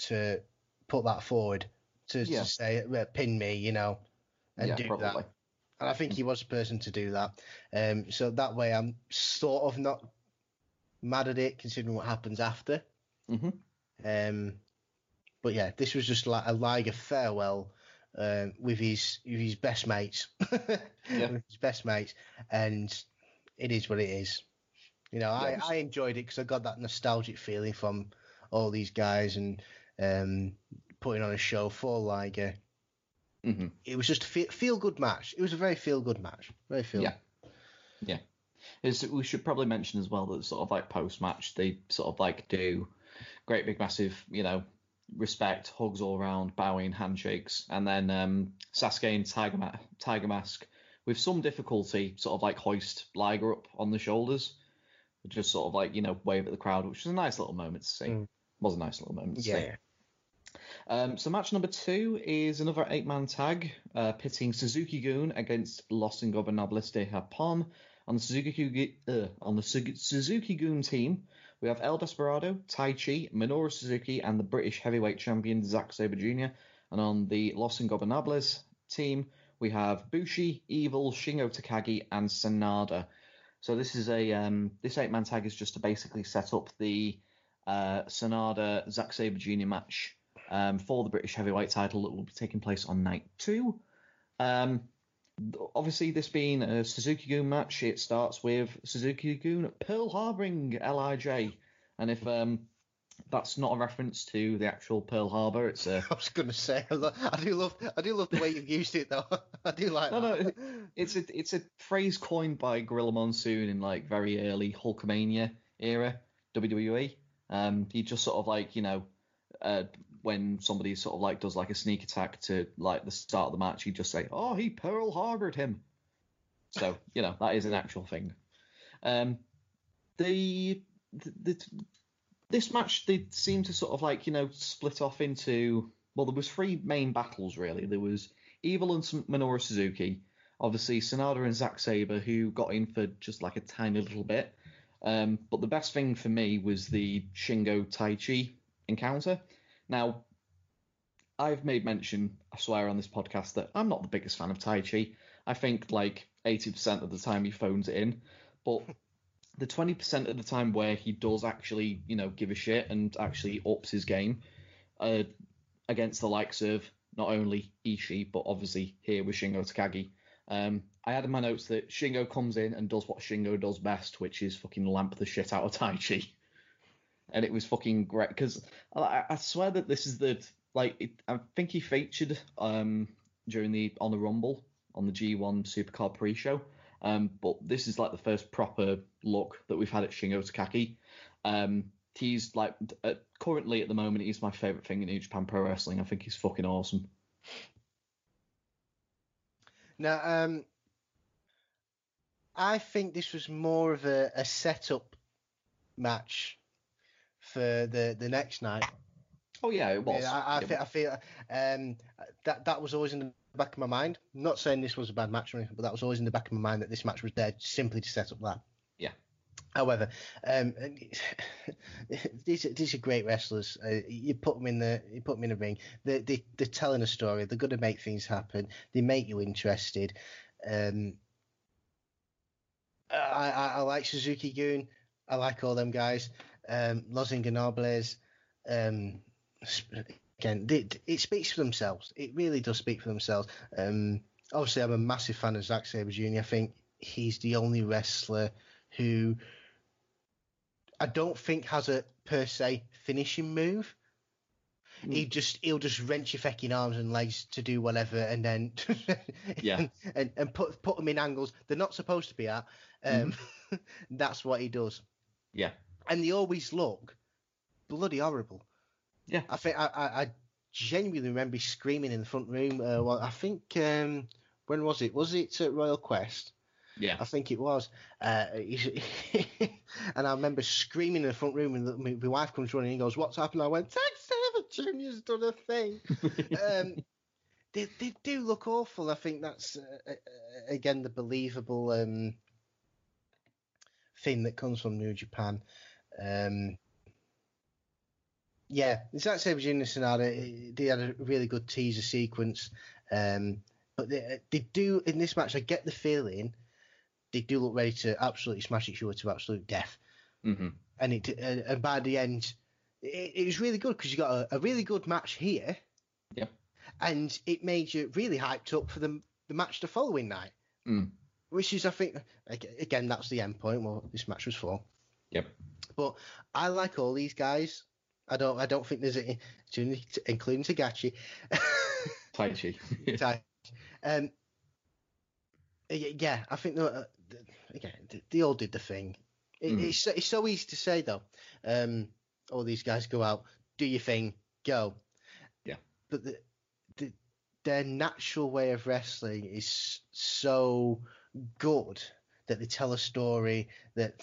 to put that forward to, Yeah. to say uh, pin me, you know, and yeah, do probably. that. And I think he was the person to do that. Um, so that way, I'm sort of not mad at it, considering what happens after. Mm-hmm. Um, but yeah, this was just like a Liger farewell um, with his with his best mates, Yeah. with his best mates, and it is what it is. You know, Yeah, I, I enjoyed it because I got that nostalgic feeling from all these guys and um, putting on a show for Liger. hmm It was just a feel, good match. It was a very feel good match. Very feel. Good. Yeah. Yeah. Is we should probably mention as well that sort of like post match they sort of like do great big massive you know respect hugs all around bowing handshakes and then um, Sasuke and Tiger, Ma- Tiger Mask with some difficulty sort of like hoist Liger up on the shoulders just sort of like you know wave at the crowd which was a nice little moment to see Mm. was a nice little moment to Yeah. see um, so match number two is another eight-man tag, uh, pitting Suzuki-gun against Los Ingobernables de Japón. On the Suzuki uh, on the Su- Suzuki-gun team, we have El Desperado, Taichi, Minoru Suzuki, and the British heavyweight champion Zack Sabre Jr. And on the Los Ingobernables team, we have Bushi, Evil, Shingo Takagi, and Sanada. So this is a um, this eight-man tag is just to basically set up the uh, Sanada Zack Sabre Jr. match um, for the British Heavyweight title that will be taking place on night two. Um, obviously, this being a Suzuki-gun match, it starts with Suzuki-gun Pearl Harboring Lij, and if um, that's not a reference to the actual Pearl Harbor, it's a I was gonna say, I, lo- I do love, I do love the way you've used it though. I do like no, that. no, it's a it's a phrase coined by Gorilla Monsoon in like very early Hulkamania era WWE. Um, he just sort of like you know, uh, when somebody sort of like does like a sneak attack to like the start of the match, he just say, "Oh, he Pearl Harbored him." So you know that is an actual thing. Um, the, the, the this match they seem to sort of like you know split off into well there was three main battles really. There was Evil and Minoru Suzuki, obviously Sanada and Zack Sabre who got in for just like a tiny little bit. Um, but the best thing for me was the Shingo Taichi encounter. Now, I've made mention, I swear on this podcast, that I'm not the biggest fan of Taichi. I think like 80% of the time he phones it in, but the 20% of the time where he does actually, you know, give a shit and actually ups his game uh, against the likes of not only Ishii, but obviously here with Shingo Takagi. Um, I had in my notes that Shingo comes in and does what Shingo does best, which is fucking lamp the shit out of Taichi. And it was fucking great because I, I swear that this is the like it, I think he featured um during the on the Rumble on the G1 Supercard pre-show. Um, but this is like the first proper look that we've had at Shingo Takagi. Um, he's like uh, currently at the moment he's my favorite thing in New Japan Pro Wrestling. I think he's fucking awesome. Now, um, I think this was more of a, a setup match for the, the next night. Oh yeah, it was. Yeah, I, I, Yeah. feel, I feel um, that that was always in the back of my mind. I'm not saying this was a bad match or anything, but that was always in the back of my mind that this match was there simply to set up that. Yeah. However, um, these are- these are great wrestlers. Uh, you put them in the you put them in a ring. They they they're telling a story. They're going to make things happen. They make you interested. Um, I, I, I like Suzuki-gun. I like all them guys. Um, Los Ingobernables. Um, again, they, it speaks for themselves. It really does speak for themselves. Um, obviously, I'm a massive fan of Zack Sabre Jr. I think he's the only wrestler who I don't think has a per se finishing move. He just he'll just wrench your fucking arms and legs to do whatever, and then Yeah. and, and and put put them in angles they're not supposed to be at. Um, that's what he does, Yeah. And they always look bloody horrible. Yeah. I think I, I, I genuinely remember screaming in the front room. Uh, well, I think um, when was it? Was it at Royal Quest? Yeah. I think it was. Uh, and I remember screaming in the front room, and my, my wife comes running and goes, "What's happened?" I went, "Zack Sabre Junior's done a thing." um, they they do look awful. I think that's uh, uh, again the believable um, thing that comes from New Japan. Um, yeah, Zack Sabre Junior Sanada, they had a really good teaser sequence. Um, but they, they do in this match. I get the feeling they do look ready to absolutely smash each other to absolute death. Mm-hmm. And it and and by the end, it, it was really good because you got a, a really good match here. Yep. And it made you really hyped up for the the match the following night. Mm. Which is, I think, again, that's the end point. What this match was for. Yep. But I like all these guys. I don't. I don't think there's a, including Tagachi. Taichi. Um, yeah, I think uh, again they all did the thing. It, Mhm. it's so- it's so easy to say though. Um, all these guys go out, do your thing, go. Yeah. But the, the their natural way of wrestling is so good that they tell a story that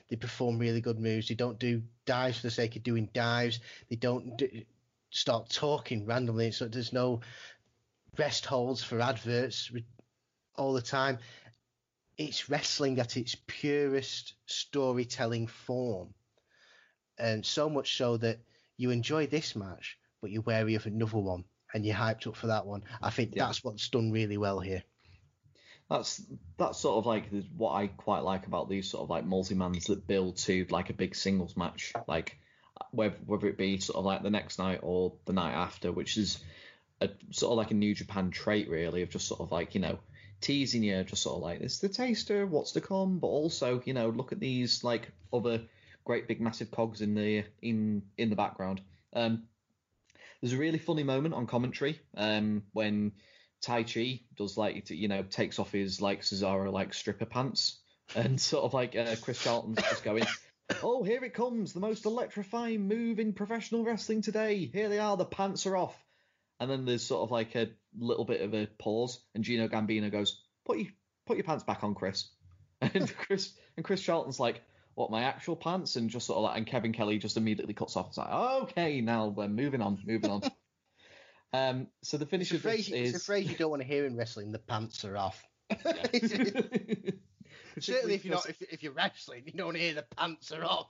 they perform really good moves. They don't do dives for the sake of doing dives. They don't do, start talking randomly. So there's no rest holds for adverts all the time. It's wrestling at its purest storytelling form. And so much so that you enjoy this match, but you're wary of another one and you're hyped up for that one. I think Yeah. that's what's done really well here. That's that's sort of like what I quite like about these sort of like multi-mans that build to like a big singles match. Like whether whether it be sort of like the next night or the night after, which is a sort of like a New Japan trait really of just sort of like you know teasing you, just sort of like it's the taster, what's to come, but also you know look at these like other great big massive cogs in the in in the background. Um, there's a really funny moment on commentary um, when Taichi does like you know takes off his like Cesaro like stripper pants and sort of like uh, Chris Charlton's just going. Oh, here it comes, the most electrifying move in professional wrestling today. Here they are, the pants are off. And then there's sort of like a little bit of a pause, and Gino Gambino goes, "Put your put your pants back on, Chris." And Chris and Chris Charlton's like, "What, my actual pants?" And just sort of like, and Kevin Kelly just immediately cuts off. It's like, "Okay, now we're moving on, moving on." Um, so the finish It's of this is it's a phrase you don't want to hear in wrestling. The pants are off. Certainly, if you're not, if, if you're wrestling, you don't want to hear the pants are off.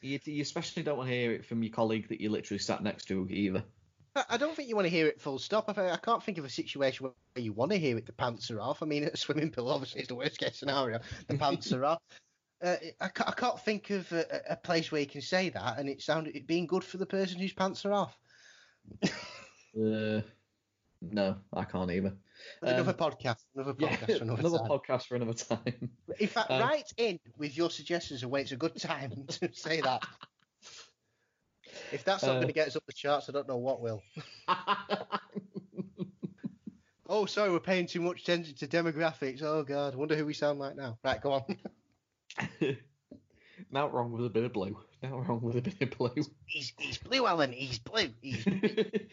You, you especially don't want to hear it from your colleague that you literally sat next to either. I- I don't think you want to hear it full stop. I, I can't think of a situation where you want to hear it. The pants are off. I mean, a swimming pool obviously is the worst case scenario. The pants are off. Uh, I, ca- I can't think of a, a place where you can say that and it sounded it being good for the person whose pants are off. Uh, no, I can't either. Another Um, podcast. Another Yeah, podcast for another, another time. podcast for another time. In fact, Um, write in with your suggestions of when it's a good time to say that. If that's not Uh, going to get us up the charts, I don't know what will. Oh, sorry, we're paying too much attention to demographics. Oh God, I wonder who we sound like now. Right, go on. now wrong with a bit of blue. Now wrong with a bit of blue. he's he's blue, Alan. He's blue. He's bring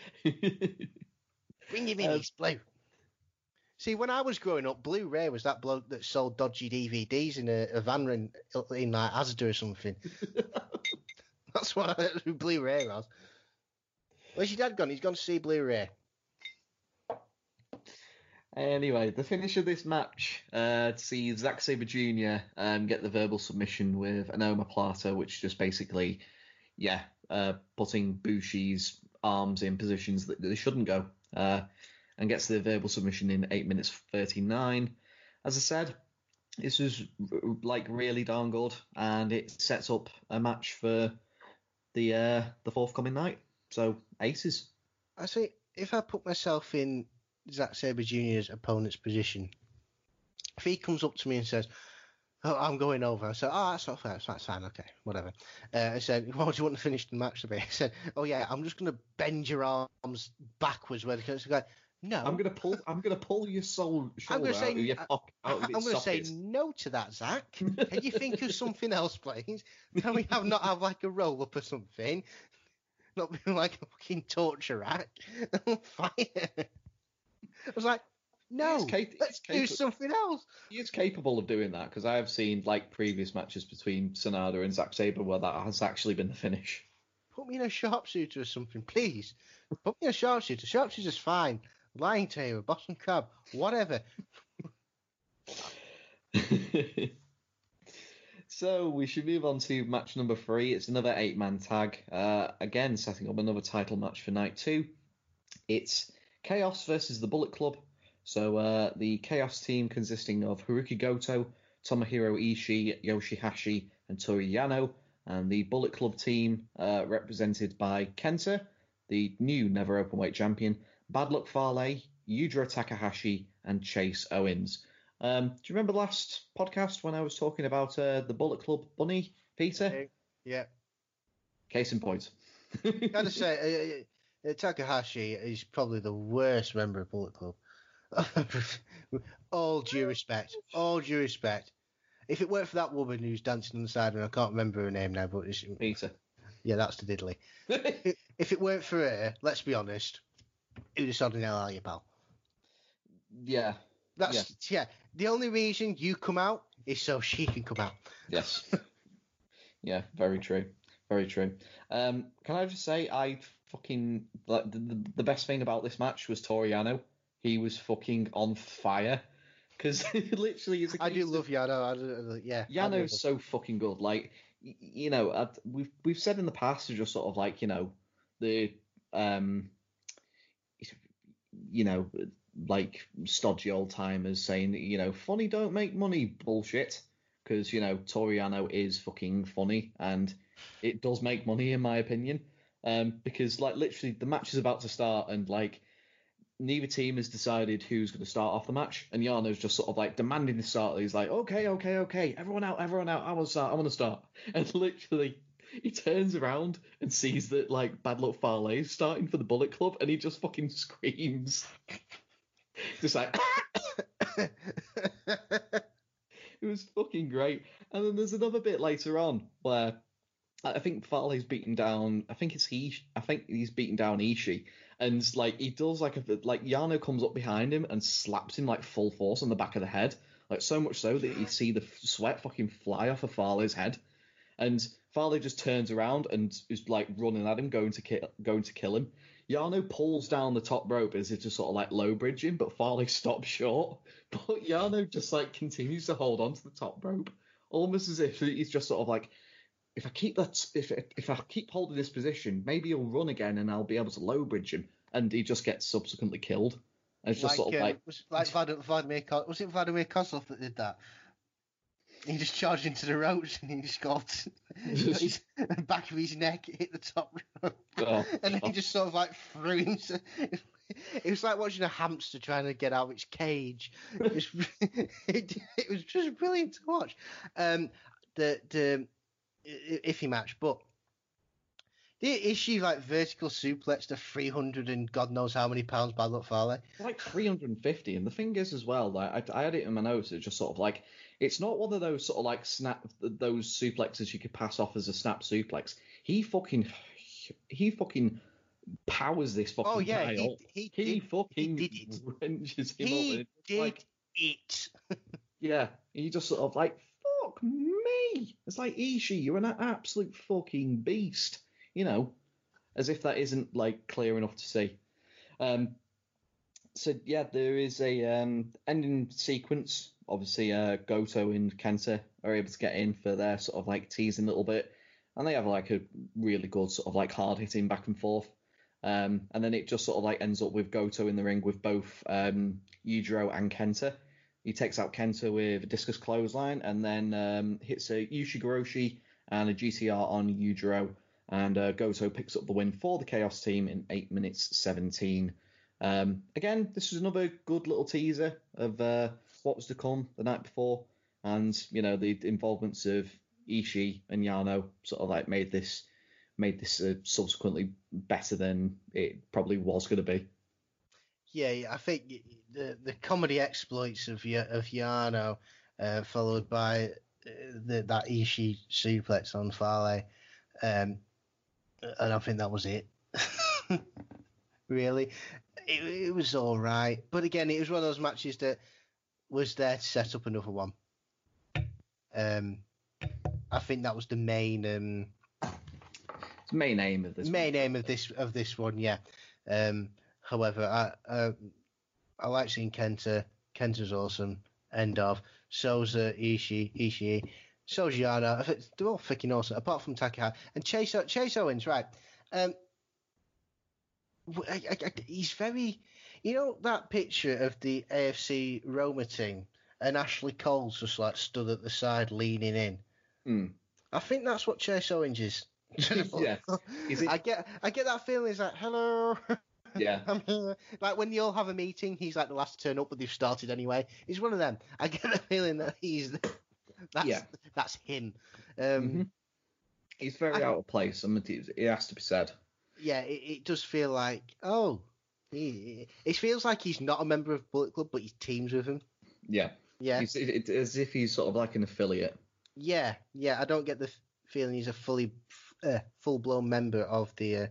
him in. Um, he's blue. See, when I was growing up, Blu-ray was that bloke that sold dodgy DVDs in a, a van in, in like Asda or something. That's what I, who Blu-ray was. Where's your dad gone? He's gone to see Blu-ray. Anyway, the finish of this match uh, sees Zack Sabre Jr. Um, get the verbal submission with an omoplata, which just basically, yeah, uh, putting Bushi's arms in positions that they shouldn't go, uh, and gets the verbal submission in 8 minutes 39. As I said, this was like really darn good, and it sets up a match for the uh, the forthcoming night. So aces. I say, if I put myself in Zack Sabre Jr.'s opponent's position, if he comes up to me and says, "Oh, I'm going over," I said, "Oh, that's not fair. That's, fine. Okay, whatever." Uh, I said, "What do you want to finish the match to be?" I said, "Oh yeah, I'm just going to bend your arms backwards where because like, no, I'm gonna pull. I'm gonna pull your soul I'm gonna say- out of your I- pock, out of I'm going to say no to that, Zach. Can you think of something else, please? Can we have not have like a roll up or something? Not be like a fucking torture rack on fire. I was like, no, cap- let's do something else. He is capable of doing that because I have seen like previous matches between Sanada and Zack Sabre where that has actually been the finish. Put me in a sharpshooter or something, please. Put me in a sharpshooter. Sharpshooter's fine. Lion tamer, Boston crab, whatever. so we should move on to match number three. It's another eight-man tag. Uh, again, setting up another title match for night two. It's Chaos versus the Bullet Club. So uh, the Chaos team consisting of Hirooki Goto, Tomohiro Ishii, Yoshihashi, and Toru Yano, and the Bullet Club team uh, represented by Kenta, the new Never Openweight champion, Bad Luck Fale, Yujiro Takahashi, and Chase Owens. Um, do you remember the last podcast when I was talking about uh, the Bullet Club bunny, Pieter? Yeah. Case in point. Gotta say, uh, uh, Takahashi is probably the worst member of Bullet Club. all due respect, all due respect. If it weren't for that woman who's dancing on the side, and I can't remember her name now, but it's, Pieter. yeah, that's the diddly. If it weren't for her, let's be honest, who'd have sold an hell out of you, pal? yeah. That's yeah. The only reason you come out is so she can come out. Yes. yeah. Very true. Very true. Um, can I just say I fucking like the, the, the best thing about this match was Toru Yano. He was fucking on fire because literally is. I do love Yano. I do, yeah. Yano's so fucking good. Like, you know, i we've we've said in the past, to just sort of like, you know, the um, you know, like stodgy old timers saying you know, funny don't make money bullshit. Because you know, Toru Yano is fucking funny, and it does make money in my opinion. Um, because like literally the match is about to start and like neither team has decided who's going to start off the match, and Yano's just sort of like demanding the start. He's like, okay, okay, okay, everyone out, everyone out. I want to start. I want to start. And literally, he turns around and sees that like Bad Luck Fale is starting for the Bullet Club, and he just fucking screams, just like. it was fucking great. And then there's another bit later on where I think Fale's beaten down. I think it's he. I think he's beaten down Ishii, and like he does like a like Yano comes up behind him and slaps him like full force on the back of the head, like so much so that you see the sweat fucking fly off of Fale's head, and Fale just turns around and is like running at him, going to kill, going to kill him. Yano pulls down the top rope as if to sort of like low bridge him, but Fale stops short. But Yano just like continues to hold on to the top rope, almost as if he's just sort of like, if I keep that, if if I keep holding this position, maybe he'll run again and I'll be able to low bridge him. And he just gets subsequently killed. And it's just like, sort of um, like, was, like Vlad- Vladimir, was it Vladimir Kozlov that did that? He just charged into the ropes and he just got his back of his neck hit the top rope, Oh, and then he just sort of like threw himself. It was like watching a hamster trying to get out of its cage. It was, it, it was just brilliant to watch. Um, the the iffy match, but the issue like vertical suplex to 300 and God knows how many pounds by Luck Fale. like 350. And the thing is as well, like I, I had it in my notes. It's just sort of like it's not one of those sort of like snap those suplexes you could pass off as a snap suplex. He fucking he fucking powers this oh, fucking Oh yeah, guy he, up. he, He did, fucking did it. wrenches him up. and he did like, it. yeah, he just sort of like me. It's like Ishii, you're an absolute fucking beast. You know, as if that isn't like clear enough to see. Um, so yeah, there is a um, ending sequence. Obviously, uh, Goto and Kenta are able to get in for their sort of like teasing a little bit, and they have like a really good sort of like hard hitting back and forth. Um, and then it just sort of like ends up with Goto in the ring with both um, Yujiro and Kenta. He takes out Kenta with a discus clothesline and then um, hits a Ushigoroshi and a GTR on Yujiro. And uh, Goto picks up the win for the Chaos team in 8 minutes 17. Um, again, this was another good little teaser of uh, what was to come the night before. And, you know, the involvements of Ishii and Yano sort of like made this made this uh, subsequently better than it probably was going to be. Yeah, I think the the comedy exploits of of Yano, uh, followed by uh, the, that Ishii suplex on Fale, um, and I think that was it. really, it, it was all right, but again, it was one of those matches that was there to set up another one. Um, I think that was the main um, main aim of this. main aim of this of this one, yeah. Um, however, I uh, I like seeing Kenta. Kenta's awesome. End of. So's uh, Ishii. Ishii. So's Yano. I think They're all freaking awesome, apart from Takahashi and Chase. Chase Owens, right? Um, I- I- he's very. You know that picture of the AFC Roma team and Ashley Cole's just like stood at the side leaning in. Hmm. I think that's what Chase Owens is. Yeah. It- I get I get that feeling. It's like hello. Yeah. Like when you all have a meeting, he's like the last to turn up, but they've started anyway. He's one of them. I get the feeling that he's that's Yeah. that's him. Um, Mhm. He's very I- out of place. I mean, it has to be said. Yeah, it, it does feel like oh, he, it feels like he's not a member of Bullet Club, but he teams with him. Yeah. Yeah, It's it, it, as if he's sort of like an affiliate. yeah, yeah. I don't get the feeling he's a fully uh, full blown member of the uh,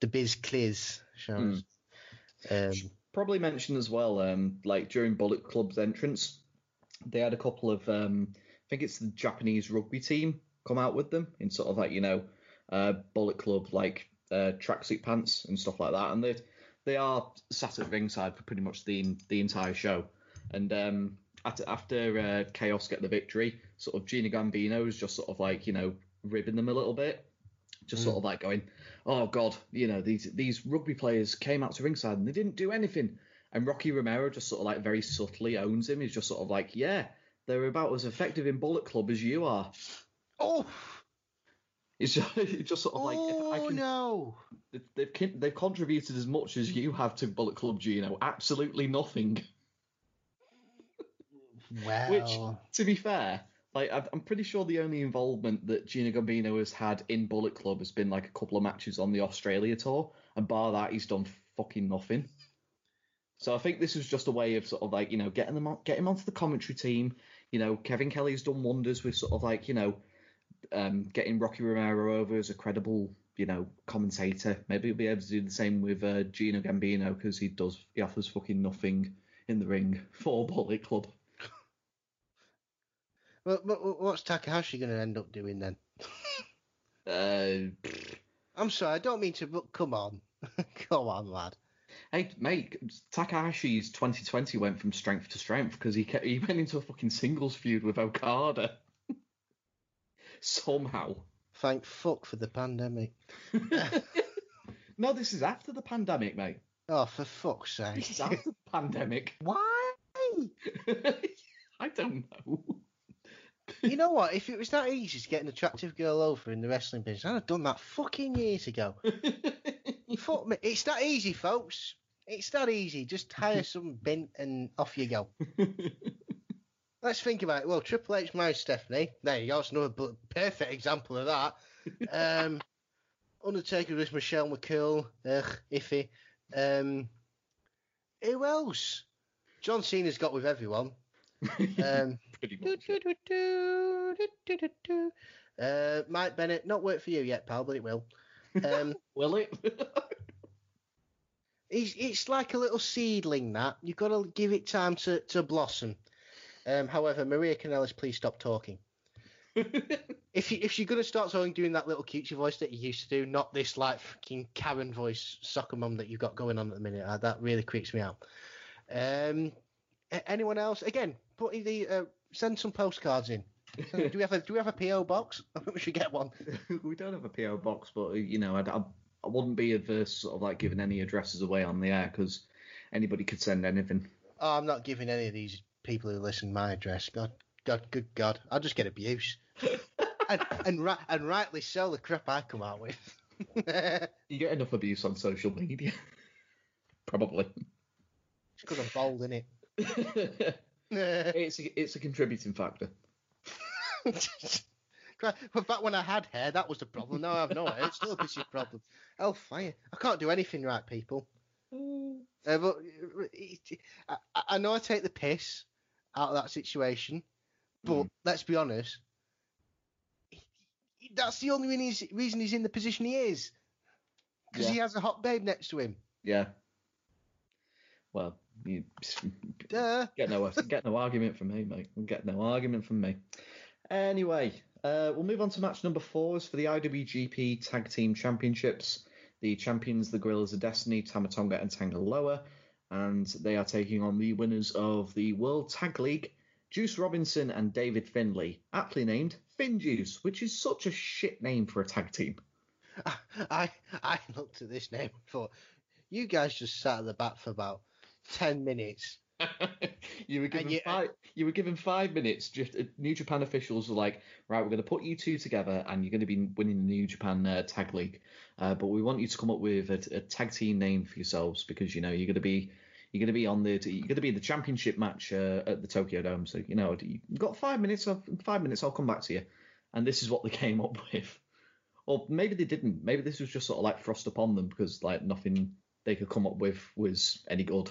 the Biz Cliz shows. Um, Probably mention as well, um, like during Bullet Club's entrance, they had a couple of, um, I think it's the Japanese rugby team come out with them in sort of like you know, uh, Bullet Club like uh, tracksuit pants and stuff like that, and they they are sat at ringside for pretty much the the entire show. And um, after, after uh, Chaos get the victory, sort of Gino Gambino is just sort of like you know ribbing them a little bit, just sort mm. of like going, "Oh God, you know these these rugby players came out to ringside and they didn't do anything." And Rocky Romero just sort of like very subtly owns him. He's just sort of like, "Yeah, they're about as effective in Bullet Club as you are." oh, It's just, it's just sort of like oh can, no! they've, they've contributed as much as you have to Bullet Club Gino. Absolutely nothing. Wow. Which, To be fair, like I'm pretty sure the only involvement that Gino Gambino has had in Bullet Club has been like a couple of matches on the Australia tour, and bar that, he's done fucking nothing. So I think this was just a way of sort of like you know getting them on, get him onto the commentary team. You know, Kevin Kelly's done wonders with sort of like you know um, getting Rocky Romero over as a credible you know commentator. Maybe he'll be able to do the same with uh, Gino Gambino because he does he offers fucking nothing in the ring for Bullet Club. What, what, what's Takahashi going to end up doing then? Uh, I'm sorry, I don't mean to, but come on, come on, lad. Hey, mate, Takahashi's 2020 went from strength to strength because he kept, he went into a fucking singles feud with Okada. Somehow. Thank fuck for the pandemic. no, this is after the pandemic, mate. Oh, for fuck's sake. This is after the pandemic. Why? I don't know. You know what? If it was that easy to get an attractive girl over in the wrestling business, I'd have done that fucking years ago. Fuck me. It's that easy, folks. It's that easy. Just hire some bint and off you go. Let's think about it. Well, Triple H married Stephanie. There you go. It's another perfect example of that. Um, Undertaker was Michelle McCool. Ugh, iffy. Um, who else? John Cena's got with everyone. Um, Pretty do, much. do, do, do. Uh, Mike Bennett, not work for you yet, pal, but it will. Um, Will it? it's, it's like a little seedling that you've got to give it time to, to blossom. Um, however, Maria Kanellis, please stop talking. If you if you're gonna start talking, doing that little cutesy voice that you used to do, not this like fucking Karen voice soccer mum that you've got going on at the minute, uh, that really creeps me out. Um, anyone else? Again, put the uh, send some postcards in. do we have a do we have a PO box? I think we should get one. we don't have a PO box, but you know, I'd, I, I wouldn't be averse sort of like giving any addresses away on the air because anybody could send anything. Oh, I'm not giving any of these people who listen my address. God, God, good God, I'll just get abuse. and and, ri- and rightly so, the crap I come out with. You get enough abuse on social media. Probably. It's because I'm bold, innit? It's a, it's a contributing factor. But back when I had hair, that was the problem. Now I have no hair. It's still a big problem. Oh, fire. I can't do anything right, people. Uh, but I, I know I take the piss out of that situation, but Mm. let's be honest. That's the only reason he's, reason he's in the position he is. Because Yeah. he has a hot babe next to him. Yeah. Well, you Duh. get no get no argument from me, mate. Get no argument from me. Anyway, uh, we'll move on to match number four. Is for the IWGP Tag Team Championships. The champions, the Guerrillas of Destiny, Tamatonga and Tangaloa, and they are taking on the winners of the World Tag League, Juice Robinson and David Finlay, aptly named Fin Juice, which is such a shit name for a tag team. I I looked at this name and thought, you guys just sat at the back for about ten minutes. you were given you- five. You were given five minutes. Just uh, New Japan officials were like, "Right, we're going to put you two together, and you're going to be winning the New Japan uh, Tag League. Uh, but we want you to come up with a, a tag team name for yourselves because you know you're going to be you're going to be on the you're going to be in the championship match uh, at the Tokyo Dome. So you know you've got five minutes. Of, five minutes. I'll come back to you. And this is what they came up with. Or maybe they didn't. Maybe this was just sort of like thrust upon them because like nothing they could come up with was any good.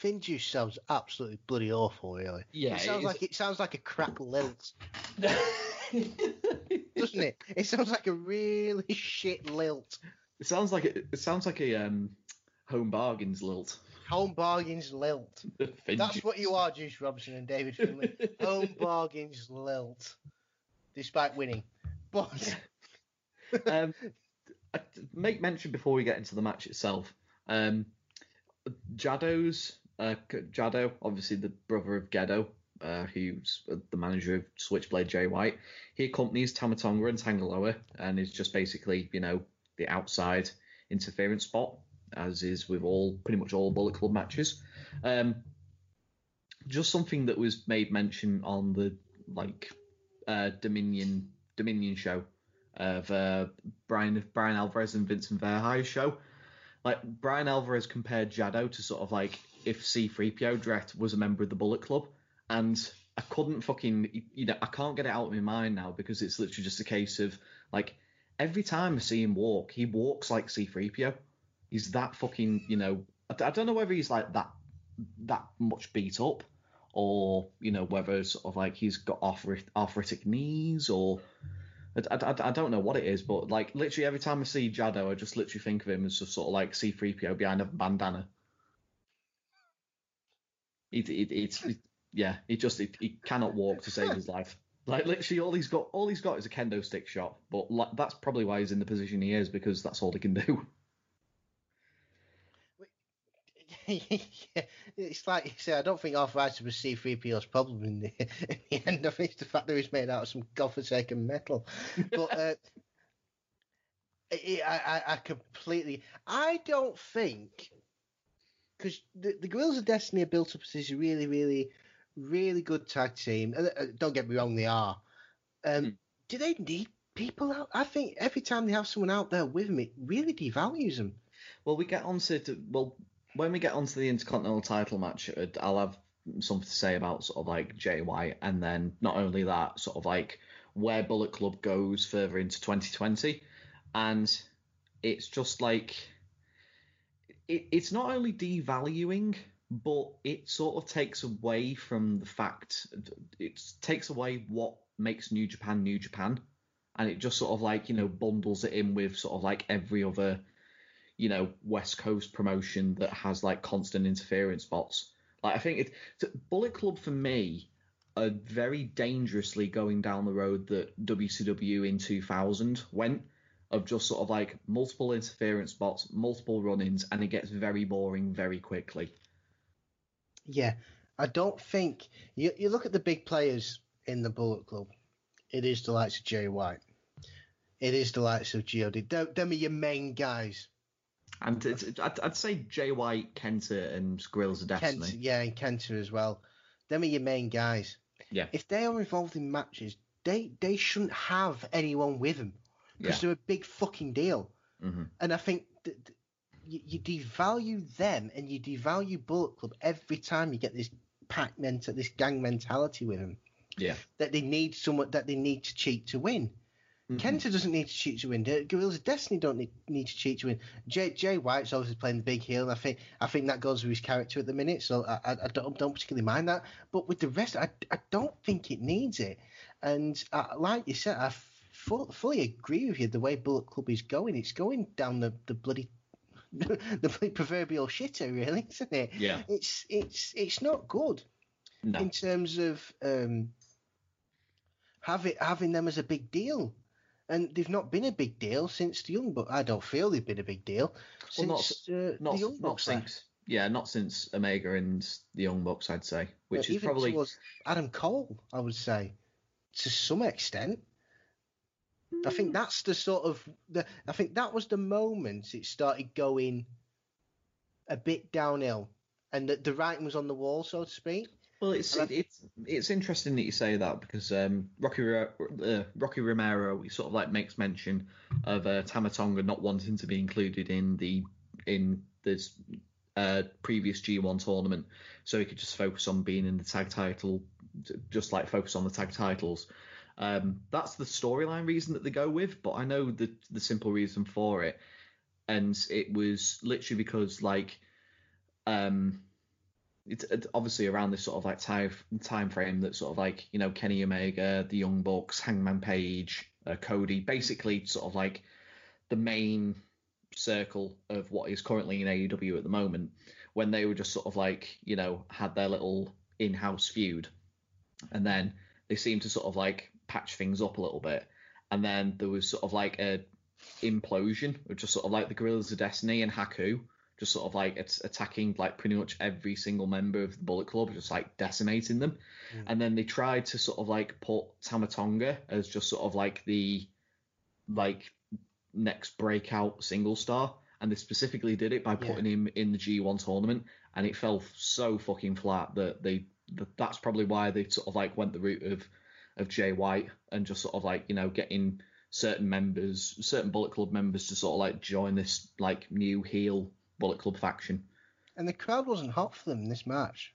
Fin juice sounds absolutely bloody awful, really. Yeah, it sounds it is- like it sounds like a crap lilt, doesn't it? It sounds like a really shit lilt. It sounds like it, it sounds like a um, home bargains lilt. Home bargains lilt. That's what you are, Juice Robinson and David Finlay. Home bargains lilt, despite winning. But um, I- make mention before we get into the match itself. Um, Jado's uh, Jado, obviously the brother of Gedo, uh, who's the manager of Switchblade Jay White. He accompanies Tamatonga and Tangaloa and is just basically, you know, the outside interference spot, as is with all pretty much all Bullet Club matches. Um, just something that was made mention on the like uh, Dominion Dominion show of uh, Brian Bryan Alvarez and Vincent Verhei's show. Like Bryan Alvarez compared Jado to sort of like if C3PO Drett was a member of the Bullet Club, and I couldn't fucking you know I can't get it out of my mind now because it's literally just a case of like every time I see him walk, he walks like C3PO. He's that fucking you know I, I don't know whether he's like that that much beat up or you know whether sort of like he's got arthritic knees or I, I, I, don't know what it is, but like literally every time I see Jado, I just literally think of him as just sort of like C3PO behind a bandana. It, it, it's it, yeah, he just he cannot walk to save his life. Like literally, all he's got all he's got is a kendo stick shot. But like, that's probably why he's in the position he is because that's all he can do. it's like you say. I don't think arthritis was C3PO's problem in the, in the end. I think it's the fact that he's made out of some godforsaken metal. But uh, I, I, I completely. I don't think because the, the Guerrillas of Destiny are built up as a really, really, really good tag team. And uh, don't get me wrong, they are. Um, mm. Do they need people out? I think every time they have someone out there with them, it really devalues them. Well, we get on to well when we get onto the Intercontinental title match, I'll have something to say about sort of like Jay White, and then not only that, sort of like where Bullet Club goes further into 2020, and it's just like it, it's not only devaluing, but it sort of takes away from the fact it takes away what makes New Japan New Japan, and it just sort of like you know bundles it in with sort of like every other you know West Coast promotion that has like constant interference spots. Like I think it Bullet Club for me are very dangerously going down the road that WCW in 2000 went of just sort of like multiple interference spots, multiple run-ins, and it gets very boring very quickly. Yeah, I don't think you you look at the big players in the Bullet Club. It is the likes of Jay White. It is the likes of God. Them are your main guys. And it's, I'd, I'd, say Jay White, Kenta, and Guerrillas of Destiny. Kenta, yeah, and Kenta as well. Them are your main guys. Yeah. If they are involved in matches, they they shouldn't have anyone with them because yeah. they're a big fucking deal. Mm-hmm. And I think th- th- you, you, devalue them and you devalue Bullet Club every time you get this pack mental, this gang mentality with them. Yeah. That they need someone that they need to cheat to win. Mm-hmm. Kenta doesn't need to cheat to win. Guerrillas of Destiny don't need, need to cheat to win. Jay, Jay White's obviously playing the big heel, and I think I think that goes with his character at the minute. So I, I, I don't, don't, particularly mind that. But with the rest, I, I don't think it needs it. And uh, like you said, I full, fully agree with you. The way Bullet Club is going, it's going down the, the bloody the bloody proverbial shitter, really, isn't it? Yeah. It's it's it's not good no. in terms of um, having having them as a big deal and they've not been a big deal since the Young Bucks. I don't feel they've been a big deal since not, uh, not, the Young Bucks. Since, yeah, not since Omega and the Young Bucks, I'd say, which is probably Adam Cole. I would say to some extent. I think that's the sort of the. I think that was the moment it started going a bit downhill, and the, the writing was on the wall, so to speak. Well, it's it's it's interesting that you say that because um, Rocky uh, Rocky Romero he sort of like makes mention of uh, Tama Tonga not wanting to be included in the in this uh, previous G1 tournament, so he could just focus on being in the tag title, just like focus on the tag titles. Um, that's the storyline reason that they go with, but I know the the simple reason for it, and it was literally because like um it's, obviously around this sort of like time time frame that sort of like you know Kenny Omega, the Young Bucks, Hangman Page, uh, Cody, basically sort of like the main circle of what is currently in AEW at the moment. When they were just sort of like you know had their little in-house feud, and then they seemed to sort of like patch things up a little bit, and then there was sort of like a implosion of just sort of like the Guerrillas of Destiny and Haku just sort of like it's attacking like pretty much every single member of the Bullet Club, just like decimating them. Mm. And then they tried to sort of like put Tamatonga as just sort of like the like next breakout single star. And they specifically did it by putting yeah. him in the G1 tournament, and it fell so fucking flat that they that's probably why they sort of like went the route of of Jay White and just sort of like you know getting certain members, certain Bullet Club members, to sort of like join this like new heel Bullet Club faction. And the crowd wasn't hot for them in this match.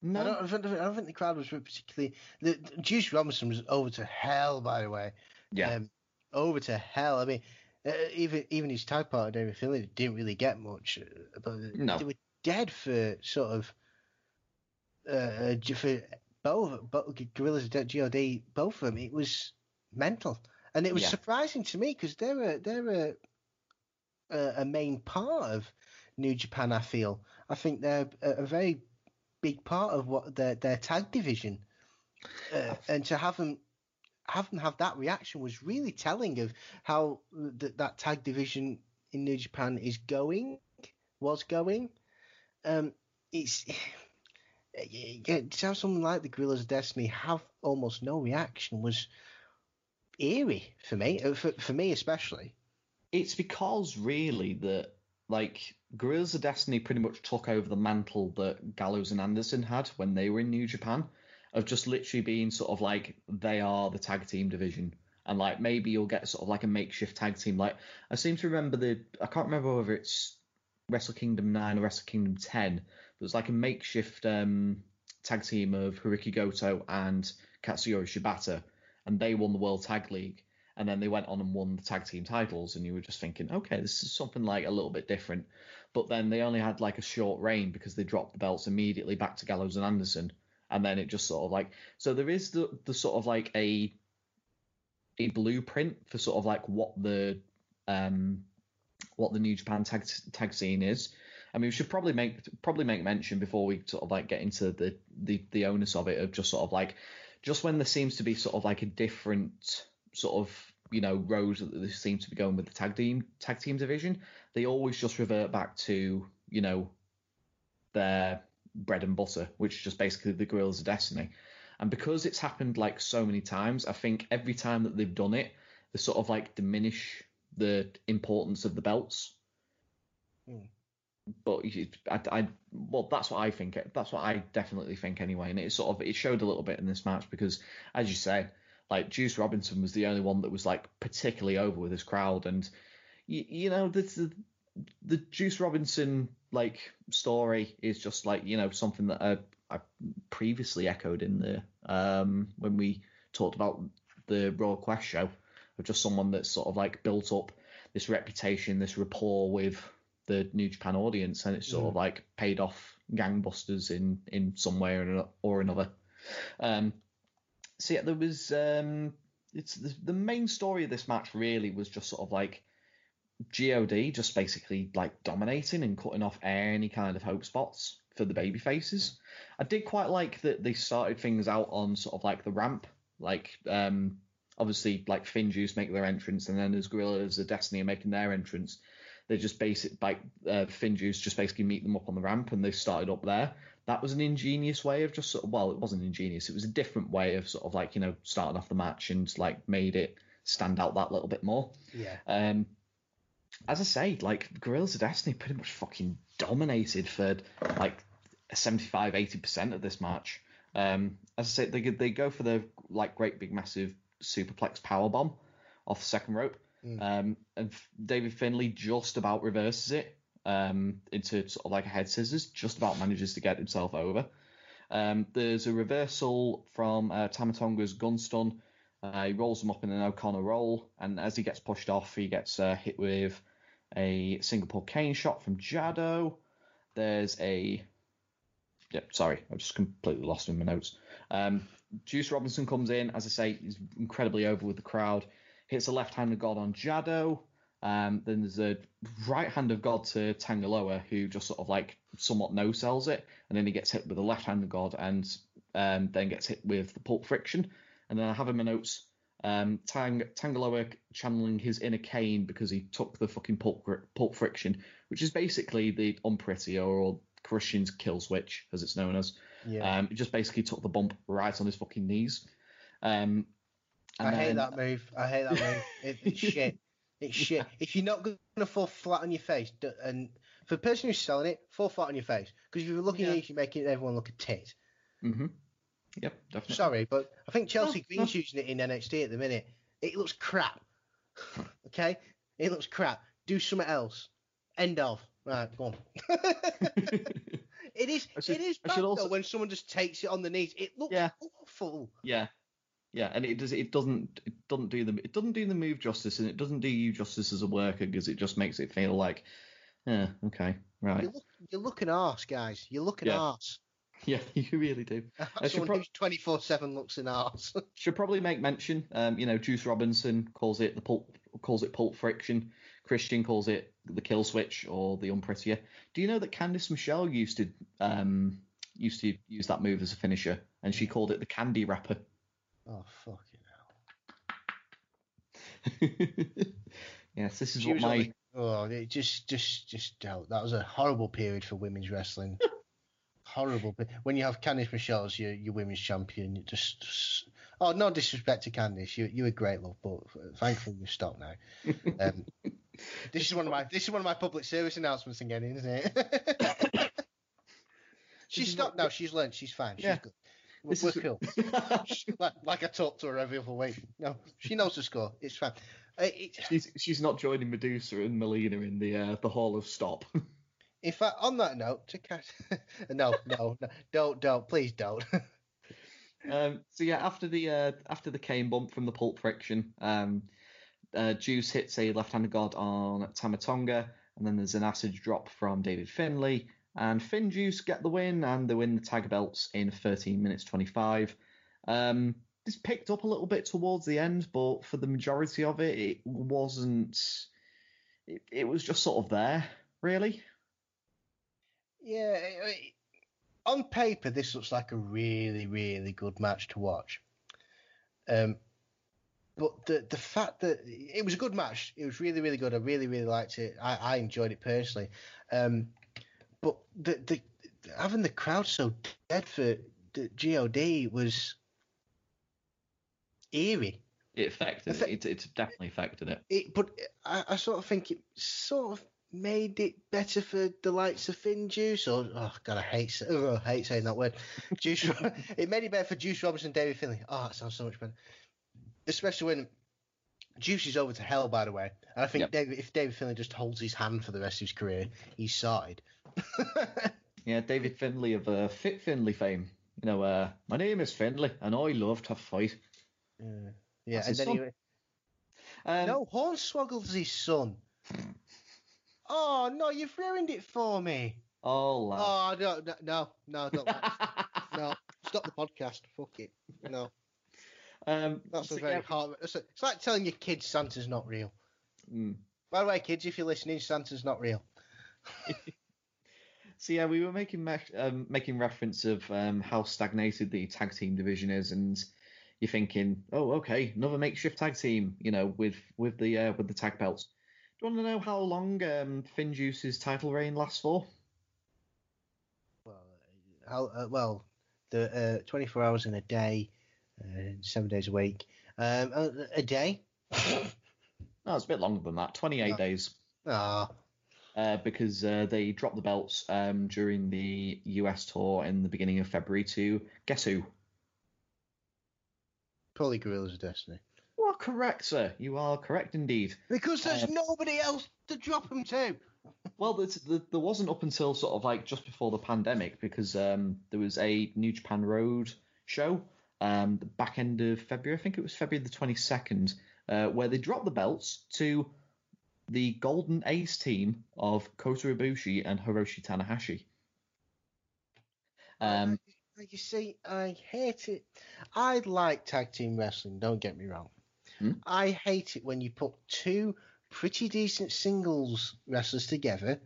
No, I don't, I don't, I don't think the crowd was particularly. The, the Juice Robinson was over to hell, by the way. yeah, Um, over to hell. I mean, uh, even even his tag partner David Finlay didn't really get much, uh, but No. they were dead for sort of uh, uh, for both, both Guerrillas of God, both of them. It was mental, and it was Yeah. surprising to me because they're a they're a, a a main part of New Japan. I feel I think they're a, a very big part of what their their tag division, uh, and to have them have them have that reaction was really telling of how th- that tag division in New Japan is going, was going. Um, it's yeah, to have someone like the Guerrillas of Destiny have almost no reaction was eerie for me, uh, for, for me especially. it's because really that like Guerrillas of Destiny pretty much took over the mantle that Gallows and Anderson had when they were in New Japan, of just literally being sort of like they are the tag team division. And like maybe you'll get sort of like a makeshift tag team. Like I seem to remember the I can't remember whether it's Wrestle Kingdom nine or Wrestle Kingdom ten. But it's like a makeshift um, tag team of Hirooki Goto and Katsuyori Shibata, and they won the World Tag League and then they went on and won the tag team titles and you were just thinking okay this is something like a little bit different. But then they only had like a short reign because they dropped the belts immediately back to gallows and anderson and then it just sort of like so there is the, the sort of like a a blueprint for sort of like what the um what the new japan tag tag scene is I mean, we should probably make probably make mention before we sort of like get into the the the onus of it of just sort of like just when there seems to be sort of like a different sort of you know road that seem to be going with the tag team tag team division, they always just revert back to you know their bread and butter, which is just basically the Guerrillas of Destiny. And because it's happened like so many times, I think every time that they've done it, they sort of like diminish the importance of the belts. Hmm. But I, I, well, that's what I think. That's what I definitely think anyway. And it sort of it showed a little bit in this match because, as you said, like Juice Robinson was the only one that was like particularly over with his crowd, and you, you know the, the the Juice Robinson like story is just like you know something that I, I previously echoed in the um when we talked about the Royal Quest show of just someone that's sort of like built up this reputation, this rapport with the New Japan audience, and it's sort of like paid off gangbusters in in some way or or another. Um, so yeah, there was um, it's the, the main story of this match really was just sort of like God just basically like dominating and cutting off any kind of hope spots for the baby faces. I did quite like that they started things out on sort of like the ramp, like um obviously like Finjuice make their entrance and then as Guerrillas of Destiny are making their entrance. They just basic like uh, Finjuice just basically meet them up on the ramp and they started up there. That was an ingenious way of just sort of well, it wasn't ingenious. It was a different way of sort of like you know starting off the match and like made it stand out that little bit more. Yeah. Um, as I say, like Guerrillas of Destiny pretty much fucking dominated for like 75, 80% of this match. Um, as I say, they they go for the like great big massive superplex power bomb off the second rope, Mm. um, and David Finlay just about reverses it um, into sort of like a head scissors, just about manages to get himself over. Um, there's a reversal from uh, Tama Tonga's gun stun. Uh, he rolls him up in an O'Connor roll, and as he gets pushed off, he gets uh, hit with a Singapore cane shot from Jado. There's a. Yeah, sorry, I've just completely lost in my notes. Um, Juice Robinson comes in, as I say, he's incredibly over with the crowd. Hits a left hand of God on Jado. Um, then there's a right hand of God to Tanga Loa, who just sort of like somewhat no sells it, and then he gets hit with a left hand of God, and um, then gets hit with the pulp friction. And then I have in my notes um, Tang Tanga Loa channeling his inner Kane because he took the fucking pulp, pulp friction, which is basically the Unpretty or Christian's kill switch, as it's known as. Yeah. Um, it just basically took the bump right on his fucking knees. Um, I hate then- that move. I hate that move. It, it's shit. It's shit. If you're not going to fall flat on your face, and for the person who's selling it, fall flat on your face. Because if you're looking Yeah. at it, you're making everyone look a tit. hmm Yep, definitely. Sorry, but I think Chelsea No, Green's using it in NXT at the minute. It looks crap. Okay, it looks crap. Do something else. End of. Right, go on. it is. Should, it is bad should though also- when someone just takes it on the knees. It looks Yeah. awful. Yeah, yeah, and it does. It doesn't. It doesn't do the. It doesn't do the move justice, and it doesn't do you justice as a worker because it just makes it feel like, yeah, okay, right, You look, you look an arse, guys. You look an Yeah. arse. yeah, you really do. should Someone prob- twenty four seven looks an arse. Should probably make mention. Um, you know, Juice Robinson calls it the pulp, calls it pulp friction. Christian calls it the kill switch or the unprettier. Do you know that Candice Michelle used to um used to use that move as a finisher, and she called it the candy wrapper. Oh fucking hell. yes, this is She what my oh, it just, just, just don't. That was a horrible period for women's wrestling. horrible. When you have Candice Michelle as your, your women's champion, it just, just- oh, no disrespect to Candice, you, you're a great love, but thankfully you've stopped now. Um, this is one of my, this is one of my public service announcements again, isn't it? she's stopped now. She's learned. She's fine. She's Yeah. good. We're, This we're is- cool. like, like I talk to her every other week. No, she knows the score. It's fine. Uh, it, she's she's not joining Medusa and Melina in the uh, the Hall of Stop. In fact, on that note, to catch, no, no, no, don't, don't, please don't. um, so yeah, after the uh, after the cane bump from the pulp friction, um, uh, Juice hits a left hand of God on Tama Tonga, and then there's an acid drop from David Finlay, and Finjuice get the win, and they win the tag belts in 13 minutes 25. Um, this picked up a little bit towards the end, but for the majority of it, it wasn't. It, it was just sort of there, really. yeah, on paper, this looks like a really, really good match to watch. Um, but the the fact that it was a good match, it was really, really good. I really, really liked it. I, I enjoyed it personally. Um, but the the having the crowd so dead for the God was eerie. It affected Affe- it. It, it definitely affected it. it, but I, I sort of think it sort of made it better for the likes of Finjuice or oh god I hate oh, I hate saying that word Juice it made it better for Juice Robinson and David Finlay oh that sounds so much better especially when Juice is over to hell by the way and I think Yep. David, if David Finlay just holds his hand for the rest of his career he's sorted Yeah, David Finlay of uh, Fit Finlay fame. You know, uh, my name is Finlay, and I love to fight. yeah, yeah That's and then he, Um, no Hornswoggle's his son oh no you've ruined it for me Oh, lad. oh no no no, no don't like No, stop the podcast. Fuck it. No, um, that's so a very yeah, hard. It's, a- it's like telling your kids Santa's not real. mm. By the way, kids, if you're listening, Santa's not real. So yeah, we were making me- um, making reference of um, how stagnated the tag team division is, and you're thinking, oh, okay, another makeshift tag team, you know, with with the uh, with the tag belts. Do you want to know how long um, Finjuice's title reign lasts for? Well, uh, how, uh, well, the uh, 24 hours in a day, uh, seven days a week, um, a, a day. No, it's a bit longer than that. 28 No. days. Ah, uh, because uh, they dropped the belts um, during the US tour in the beginning of February to guess who? probably Guerrillas of Destiny. You are correct, sir. You are correct indeed. Because there's Uh, nobody else to drop them to. Well, there, there wasn't up until sort of like just before the pandemic because um, there was a New Japan Road show um, the back end of February. I think it was February the 22nd, uh, where they dropped the belts to the Golden Ace team of Kota Ibushi and Hiroshi Tanahashi. Um, you see, I hate it. I like tag team wrestling. Don't get me wrong. Hmm? I hate it when you put two pretty decent singles wrestlers together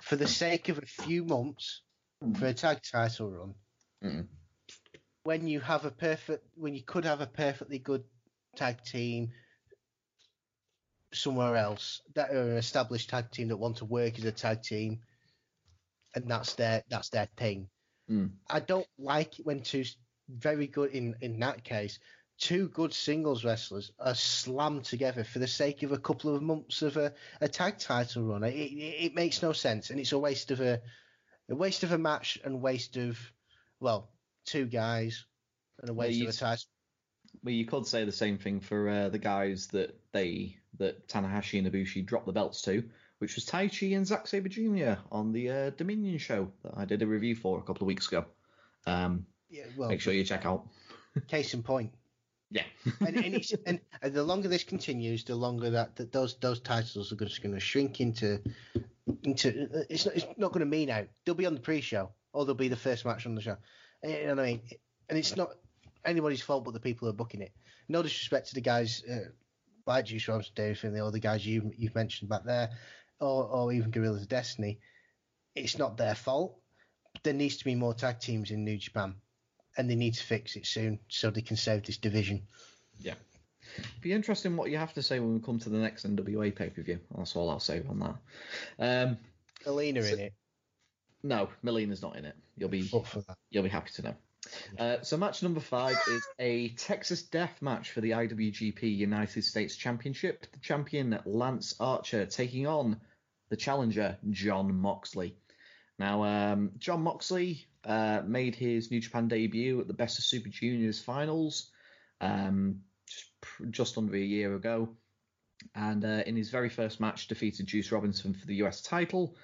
for the sake of a few months for a tag title run. Mm. When you have a perfect, when you could have a perfectly good tag team somewhere else that are an established tag team that want to work as a tag team, and that's their that's their thing. Mm. I don't like it when two very good in in that case two good singles wrestlers are slammed together for the sake of a couple of months of a, a tag title run. It, it, it makes no sense, and it's a waste of a a waste of a match and waste of well two guys and a waste you of a title. Well, you could say the same thing for uh, the guys that they that Tanahashi and Ibushi dropped the belts to, which was Taichi and Zack Sabre Jr. on the uh, Dominion show that I did a review for a couple of weeks ago. Um, Yeah, well, make sure you check out. case in point. Yeah. and, and, it's, and, and the longer this continues, the longer that, that those those titles are just going to shrink into into. It's not it's not going to mean out. They'll be on the pre-show, or they'll be the first match on the show. You know what I mean? And it's not anybody's fault but the people who are booking it. No disrespect to the guys uh, like Juice Robinson, Dave Finlay, or the guys you you've mentioned back there, or or even Guerrillas of Destiny. It's not their fault. There needs to be more tag teams in New Japan and they need to fix it soon so they can save this division. Yeah. Be interesting what you have to say when we come to the next NWA pay per view. That's all I'll say on that. Um, Alina So- in it, no, Melina's not in it. You'll be up for that. you'll be happy to know. Uh, so match number five is a Texas Death match for the IWGP United States Championship. The champion Lance Archer taking on the challenger John Moxley. Now, um, John Moxley uh, made his New Japan debut at the Best of Super Juniors finals um, just, just under a year ago, and uh, in his very first match defeated Juice Robinson for the US title.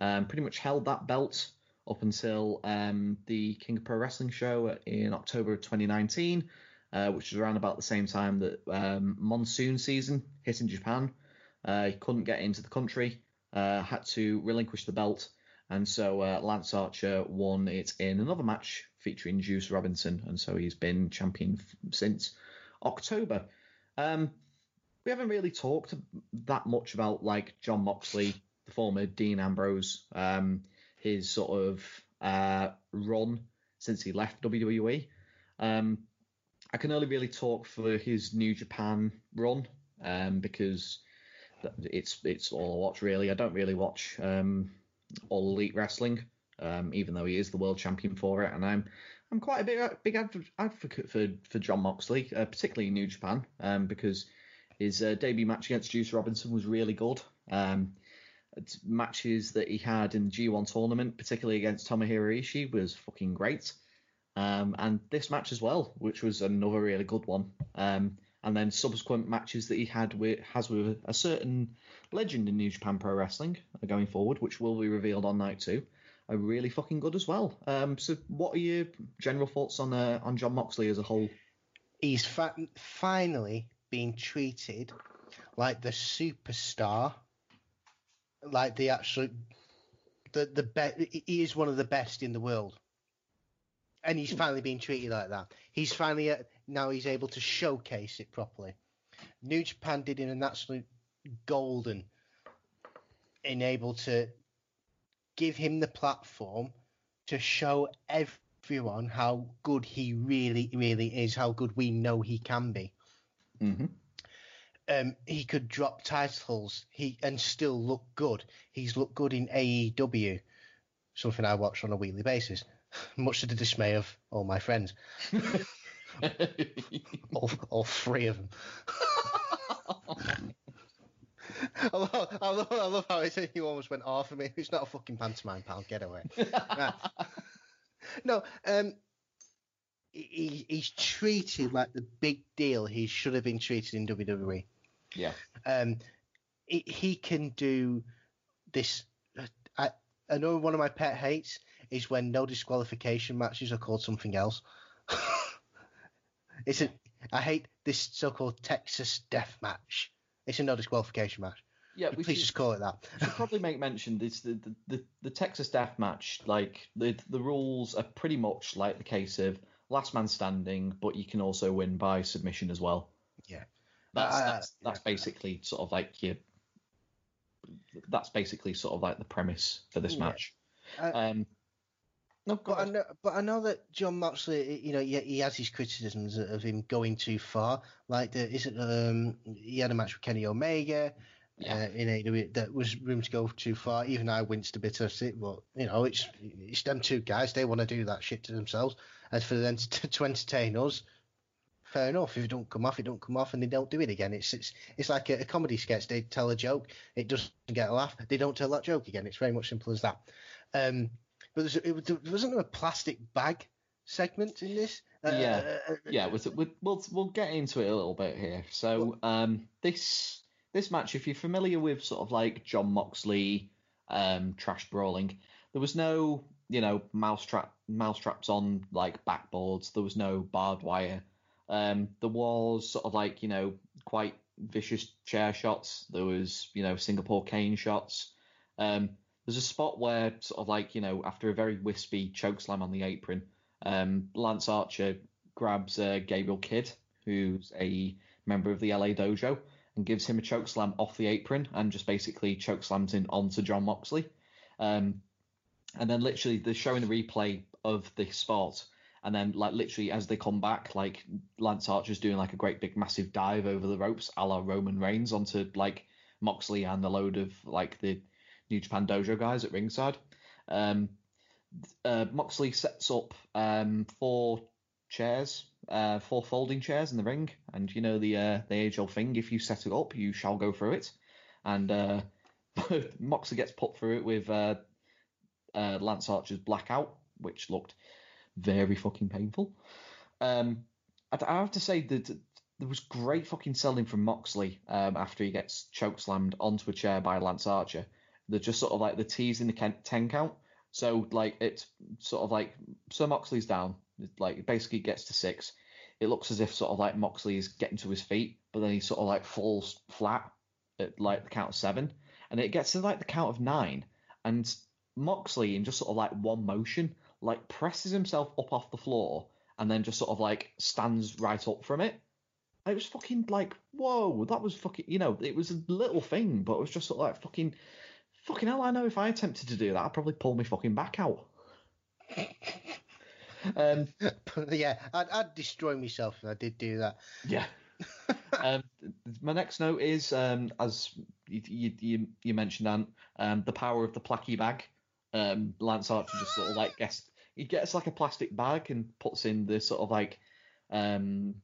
Um, pretty much held that belt up until um, the King of Pro Wrestling show in October of 2019, uh, which was around about the same time that um, monsoon season hit in Japan. Uh, he couldn't get into the country, uh, had to relinquish the belt, and so uh, Lance Archer won it in another match featuring Juice Robinson, and so he's been champion f- since October. Um, we haven't really talked that much about like John Moxley, the former Dean Ambrose, um, his sort of uh, run since he left WWE. Um, I can only really talk for his New Japan run um, because it's it's all I watch really. I don't really watch um, all elite wrestling, um, even though he is the world champion for it, and I'm I'm quite a big big adv- advocate for for John Moxley, uh, particularly in New Japan, um, because his uh, debut match against Juice Robinson was really good. Um, matches that he had in the G1 tournament, particularly against Tomohiro Ishii, was fucking great. Um, and this match as well, which was another really good one. Um, and then subsequent matches that he had with has with a certain legend in New Japan Pro Wrestling going forward, which will be revealed on night two, are really fucking good as well. Um, so, what are your general thoughts on uh, on John Moxley as a whole? He's fa- finally being treated like the superstar, like the absolute, the the best. He is one of the best in the world, and he's finally being treated like that. He's finally uh, now he's able to showcase it properly. New Japan did him an absolute golden, in able to give him the platform to show everyone how good he really, really is, how good we know he can be. Mm-hmm. Um, he could drop titles he and still look good. He's looked good in AEW, something I watch on a weekly basis, much to the dismay of all my friends, all, all three of them. I love, I, love, I love how it said you almost went off of me. It's not a fucking pantomime, pal. Get away. Right. No, um, he, he's treated like the big deal he should have been treated in WWE. Yeah. Um, he, he can do this. I, I know one of my pet hates is when no disqualification matches are called something else. it's a, I hate this so-called Texas Death Match. It's a no disqualification match. Yeah, we Please should, just call it that. should probably make mention this the, the, the, the Texas Death Match. Like the the rules are pretty much like the case of last man standing, but you can also win by submission as well. Yeah. That's Uh, that's, that's basically sort of like your. That's basically sort of like the premise for this Yeah. match. Uh, Um, no, But I know, but I know that John Moxley, you know, he, he has his criticisms of him going too far. Like, the, is it, um, he had a match with Kenny Omega Yeah. uh, in AEW that was room to go too far. Even I winced a bit at it, but you know, it's it's them two guys. They want to do that shit to themselves. As for them to, to entertain us, fair enough. If it don't come off, it don't come off, and they don't do it again. It's it's it's like a, a comedy sketch. They tell a joke, it doesn't get a laugh. They don't tell that joke again. It's very much simple as that. Um, but there's, it, was- there wasn't a plastic bag segment in this. Yeah. yeah, with, with, we'll we'll get into it a little bit here. So um, this this match, if you're familiar with sort of like John Moxley um, trash brawling, there was no you know mousetrap mousetraps on like backboards. There was no barbed wire. Um, there was sort of like you know quite vicious chair shots. There was you know Singapore cane shots. Um, there's a spot where sort of like you know after a very wispy chokeslam on the apron, um, Lance Archer grabs uh, Gabriel Kidd, who's a member of the LA Dojo, and gives him a chokeslam off the apron and just basically chokeslams in onto John Moxley. Um, and then literally they're showing the replay of the spot, and then like literally as they come back, like Lance Archer's doing like a great big massive dive over the ropes, a la Roman Reigns, onto like Moxley and a load of like the New Japan Dojo guys at ringside. Um, uh, Moxley sets up um, four chairs, uh, four folding chairs in the ring, and you know the uh, the age old thing: if you set it up, you shall go through it. And uh, Moxley gets put through it with uh, uh, Lance Archer's blackout, which looked very fucking painful. Um, I, I have to say that there was great fucking selling from Moxley um, after he gets chokeslammed onto a chair by Lance Archer. They're just sort of like the teasing the ten count. So like it's sort of like so Moxley's down, like basically gets to six. It looks as if sort of like Moxley is getting to his feet, but then he sort of like falls flat at like the count of seven, and it gets to like the count of nine, and Moxley in just sort of like one motion like presses himself up off the floor and then just sort of like stands right up from it. It was fucking like, whoa, that was fucking, you know, it was a little thing, but it was just sort of like fucking, fucking hell. I know if I attempted to do that, I'd probably pull my fucking back out. um, yeah, I'd, I'd destroy myself if I did do that. Yeah. um, my next note is, um, as you, you, you mentioned, Ant, um, the power of the placky bag. Um, Lance Archer just sort of like gets he gets like a plastic bag and puts in the sort of like um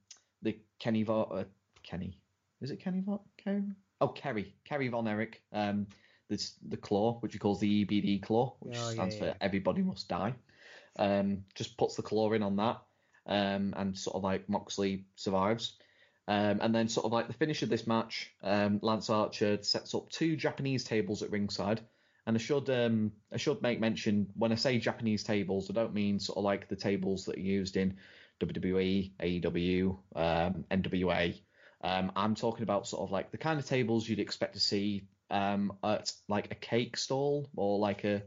the Kenny Von uh, Kenny is it Kenny Von Kerry? Oh Kerry Kerry Von Erich um this the claw which he calls the EBD claw which oh, stands yeah, yeah. for everybody must die um just puts the claw in on that um and sort of like Moxley survives um, and then sort of like the finish of this match, um, Lance Archer sets up two Japanese tables at ringside and I should um, I should make mention when I say Japanese tables, I don't mean sort of like the tables that are used in WWE, AEW, um, NWA. Um, I'm talking about sort of like the kind of tables you'd expect to see um, at like a cake stall or like a,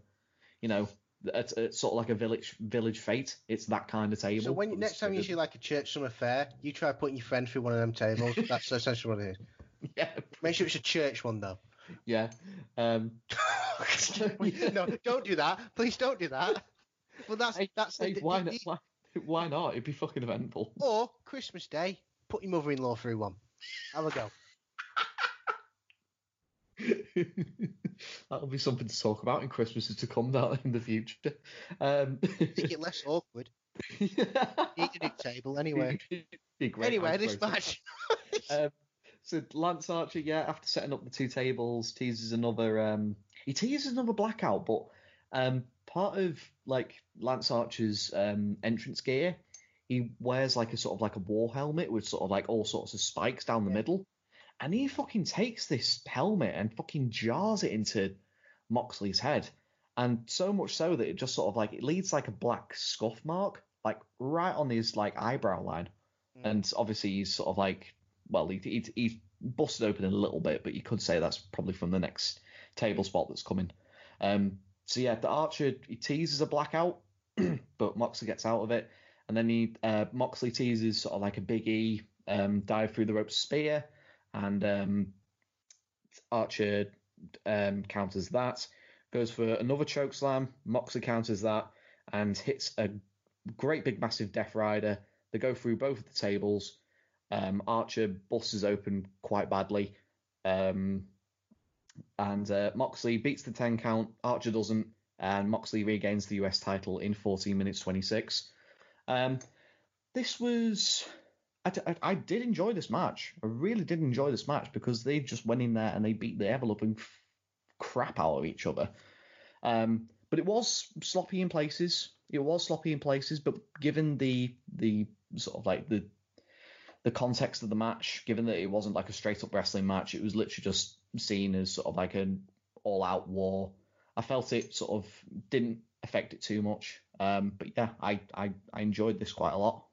you know, at, at sort of like a village village fete. It's that kind of table. So when next time you see like a church summer fair, you try putting your friend through one of them tables. That's essentially what it is. Yeah. Make sure it's a church one though. Yeah. Um, no, don't do that. Please don't do that. Well, that's hey, that's hey, the, why, not, why, why not? It'd be fucking eventful. Or Christmas Day, put your mother-in-law through one. Have a go. That'll be something to talk about in Christmases to come down in the future. Um, Make it less awkward. Eat a new table anyway. Anyway, this match. um, so Lance Archer, yeah, after setting up the two tables, teases another. Um, he teases another blackout, but um, part of like Lance Archer's um, entrance gear, he wears like a sort of like a war helmet with sort of like all sorts of spikes down the yeah. middle, and he fucking takes this helmet and fucking jars it into Moxley's head, and so much so that it just sort of like it leads like a black scuff mark, like right on his like eyebrow line, mm. and obviously he's sort of like well, he, he, he's busted open a little bit, but you could say that's probably from the next table spot that's coming. Um, so yeah, the Archer he teases a blackout, but Moxley gets out of it, and then he uh, Moxley teases sort of like a Big E um, dive through the rope spear, and um, Archer um, counters that, goes for another choke slam. Moxley counters that and hits a great big massive Death Rider. They go through both of the tables. Um, Archer busts open quite badly. Um, and uh, Moxley beats the 10 count. Archer doesn't. And Moxley regains the US title in 14 minutes 26. Um, this was. I, I, I, did enjoy this match. I really did enjoy this match because they just went in there and they beat the ever loving f- crap out of each other. Um, but it was sloppy in places. It was sloppy in places, but given the the sort of like the the context of the match, given that it wasn't like a straight up wrestling match, it was literally just seen as sort of like an all out war. I felt it sort of didn't affect it too much. Um, but yeah, I, I, I enjoyed this quite a lot.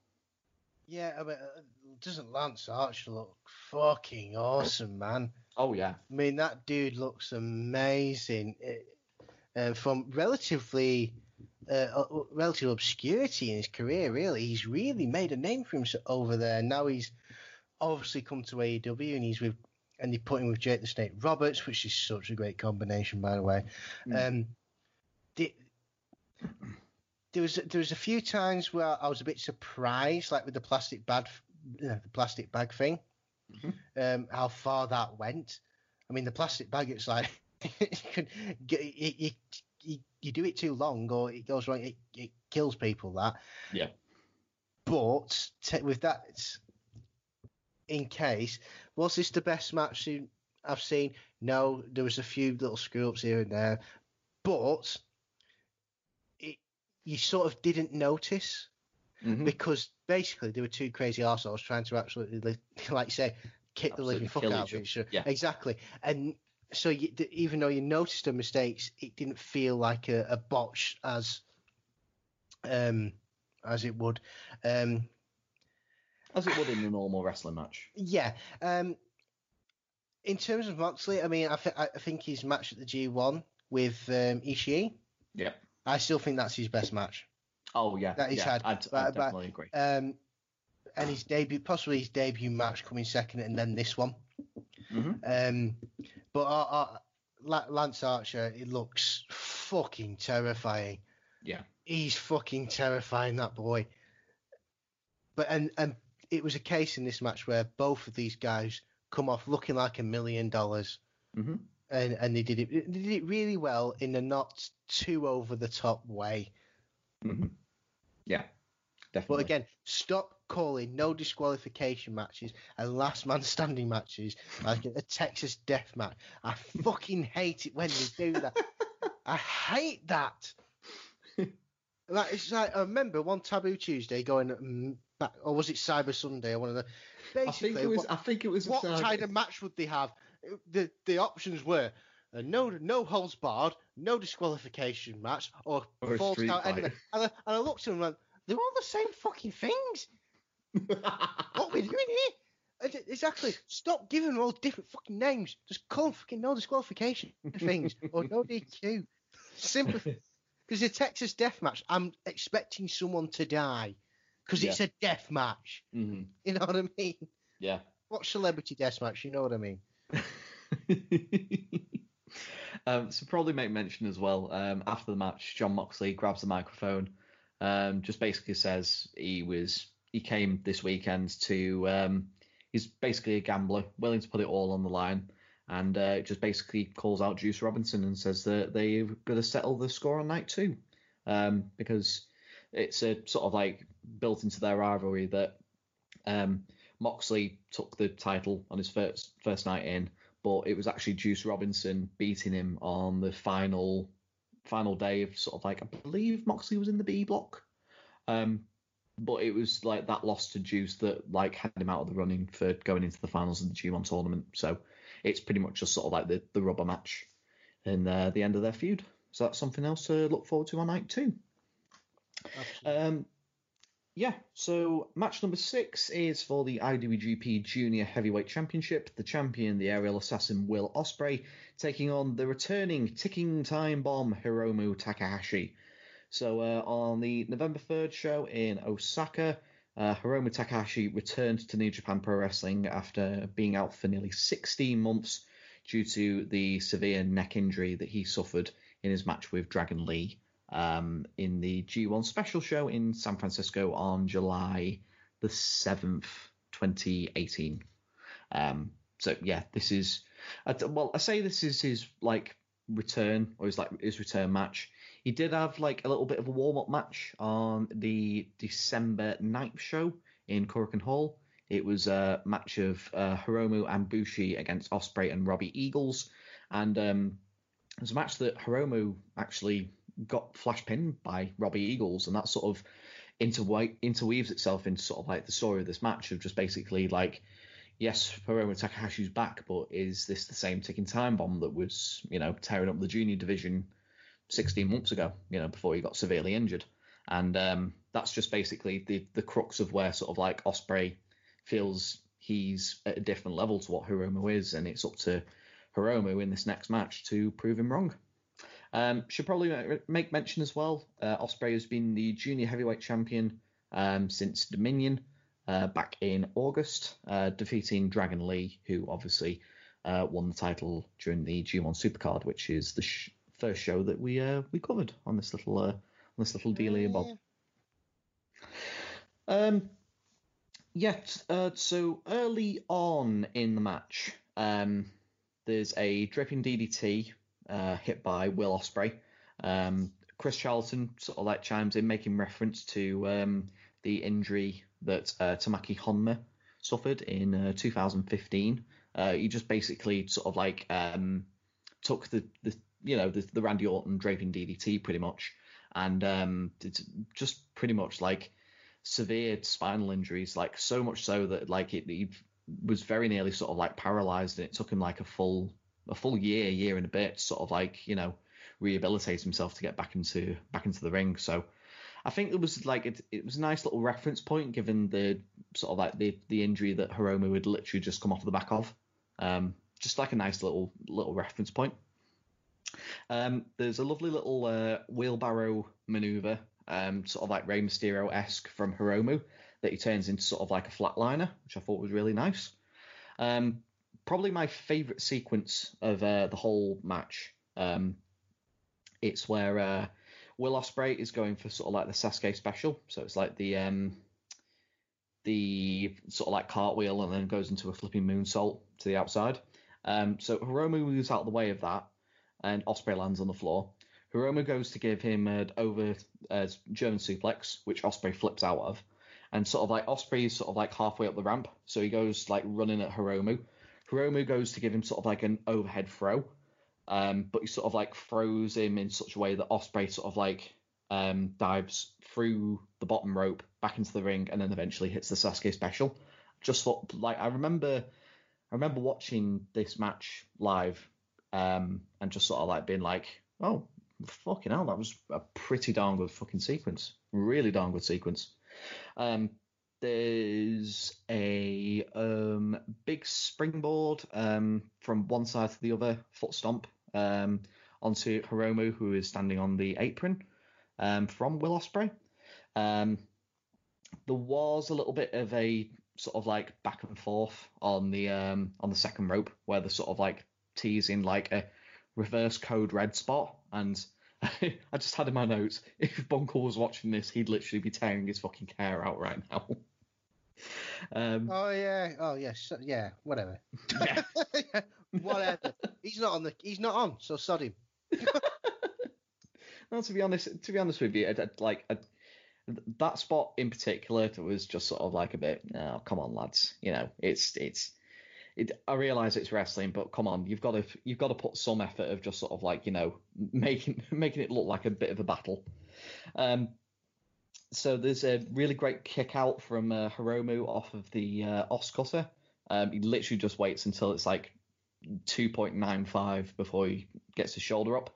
Yeah, I mean, uh, doesn't Lance Archer look fucking awesome, man? Oh yeah. I mean, that dude looks amazing. It, uh, from relatively uh, relative obscurity in his career, really, he's really made a name for himself over there. Now he's obviously come to AEW and he's with and they put him with Jake the Snake Roberts, which is such a great combination, by the way. Mm. Um, the, there was there was a few times where I was a bit surprised, like with the plastic bag, the plastic bag thing, mm-hmm. um, how far that went. I mean, the plastic bag, it's like you, you, you, you, do it too long or it goes wrong, it, it kills people. That yeah. But t- with that in case, was this the best match I've seen? No, there was a few little screw ups here and there, but it, you sort of didn't notice mm-hmm. because basically there were two crazy arseholes trying to absolutely, like say, kick absolutely the living fuck out of each other. Yeah. Exactly. And so you, even though you noticed the mistakes, it didn't feel like a, a botch as um as it would. Um, as it would in a normal wrestling match. Yeah. Um, in terms of Moxley, I mean, I, th- I think his match at the G1 with um, Ishii. Yeah. I still think that's his best match. Oh yeah, that he's yeah, had. I'd, I'd definitely agree. Um, and his debut, possibly his debut match coming second, and then this one. Mm-hmm. Um, but uh, uh, Lance Archer, it looks fucking terrifying. Yeah, he's fucking terrifying that boy. But and and it was a case in this match where both of these guys come off looking like a million dollars. Mm-hmm and and they did it they did it really well in a not too over the top way. Mm-hmm. Yeah, definitely. But again, stop calling no disqualification matches and last man standing matches like a Texas death match. I fucking hate it when they do that. I hate that. like it's like I remember one Taboo Tuesday going mm, back, or was it Cyber Sunday or one of the. Basically, I think it was. What, I think it was. What kind of match would they have? the the options were uh, no no holds barred, no disqualification match, or, or false count. And, and, I, and I looked at them and went, they're all the same fucking things. What are we doing here? Exactly. Stop giving them all different fucking names. Just call them fucking no disqualification things or no DQ. Simple. Because the Texas death match, I'm expecting someone to die because yeah. it's a death match. Mm-hmm. You know what I mean? Yeah. What celebrity death match? You know what I mean? um, so probably make mention as well. Um, after the match, John Moxley grabs the microphone, um, just basically says he was he came this weekend to um, he's basically a gambler, willing to put it all on the line, and uh, just basically calls out Juice Robinson and says that they're going to settle the score on night two, um, because it's a sort of like built into their rivalry that um, Moxley took the title on his first first night in, but it was actually Juice Robinson beating him on the final final day of sort of like I believe Moxley was in the B block. Um, but it was like that loss to Juice that like had him out of the running for going into the finals of the G1 tournament. So it's pretty much just sort of like the, the rubber match and uh, the end of their feud. So that's something else to look forward to on night two. Um, yeah, so match number six is for the IWGP Junior Heavyweight Championship. The champion, the aerial assassin Will Ospreay, taking on the returning ticking time bomb Hiromu Takahashi. So uh, on the November 3rd show in Osaka, uh, Hiromu Takahashi returned to New Japan Pro Wrestling after being out for nearly 16 months due to the severe neck injury that he suffered in his match with Dragon Lee um, in the G1 special show in San Francisco on July the 7th, 2018. Um, so yeah, this is well, I say this is his like return or his like his return match. He did have like a little bit of a warm up match on the December 9th show in Korakuen Hall. It was a match of uh, Hiromu and Bushi against Ospreay and Robbie Eagles, and um, it was a match that Hiromu actually got flash pinned by Robbie Eagles, and that sort of interwe- interweaves itself into sort of like the story of this match of just basically like, yes, Hiromu Takahashi's back, but is this the same ticking time bomb that was, you know, tearing up the junior division 16 months ago, you know, before he got severely injured? And um, that's just basically the the crux of where sort of like Ospreay feels he's at a different level to what Hiromu is, and it's up to Hiromu in this next match to prove him wrong. Um, should probably make mention as well. Uh, Ospreay has been the junior heavyweight champion um, since Dominion uh, back in August, uh, defeating Dragon Lee, who obviously uh, won the title during the G1 Supercard, which is the sh- first show that we uh, we covered on this little uh, on this little deal here, Bob. Um, Yet, uh, so early on in the match, um, there's a draping DDT uh, hit by Will Ospreay. Um, Chris Charlton sort of like chimes in, making reference to um, the injury that uh, Tomoaki Honma suffered in uh, 2015. Uh, he just basically sort of like um, took the, the you know the, the Randy Orton draping DDT pretty much, and um, it's just pretty much like severe spinal injuries, like so much so that like it, he was very nearly sort of like paralyzed, and it took him like a full a full year, year and a bit, sort of like you know rehabilitate himself to get back into back into the ring. So I think it was like it, it was a nice little reference point given the sort of like the the injury that Hiromu had literally just come off the back of. Um, just like a nice little little reference point. Um, there's a lovely little uh, wheelbarrow maneuver um, sort of like Rey Mysterio esque from Hiromu that he turns into sort of like a flatliner, which I thought was really nice. Um, probably my favourite sequence of uh, the whole match. Um, it's where uh, Will Ospreay is going for sort of like the Sasuke special, so it's like the um, the sort of like cartwheel and then goes into a flipping moonsault to the outside. Um, so Hiromu moves out of the way of that, and Ospreay lands on the floor. Hiromu goes to give him an over uh, German suplex, which Ospreay flips out of, and sort of like Ospreay is sort of like halfway up the ramp, so he goes like running at Hiromu. Hiromu goes to give him sort of like an overhead throw, um, but he sort of like throws him in such a way that Ospreay sort of like um, dives through the bottom rope back into the ring, and then eventually hits the Sasuke special. Just thought like I remember, I remember watching this match live, um, and just sort of like being like, oh, fucking hell, that was a pretty darn good fucking sequence. Really darn good sequence. Um, there's a um, big springboard um, from one side to the other, foot stomp um, onto Hiromu, who is standing on the apron um, from Will Ospreay. Um, there was a little bit of a sort of like back and forth on the um, on the second rope, where they're sort of like teasing like a reverse code red spot, and I just had in my notes if Bunkle was watching this, he'd literally be tearing his fucking hair out right now. Um, oh yeah, oh yeah, yeah, whatever. Yeah. whatever. He's not on the. He's not on, so sod him. well, to be honest, to be honest with you, I, I, like I, that spot in particular was just sort of like a bit. Oh, come on, lads. You know, it's it's. It, I realize it's wrestling, but come on, you've got to you've got to put some effort of just sort of like you know making making it look like a bit of a battle. Um, so there's a really great kick out from uh, Hiromu off of the uh, OsCutter. Um, he literally just waits until it's like 2.95 before he gets his shoulder up.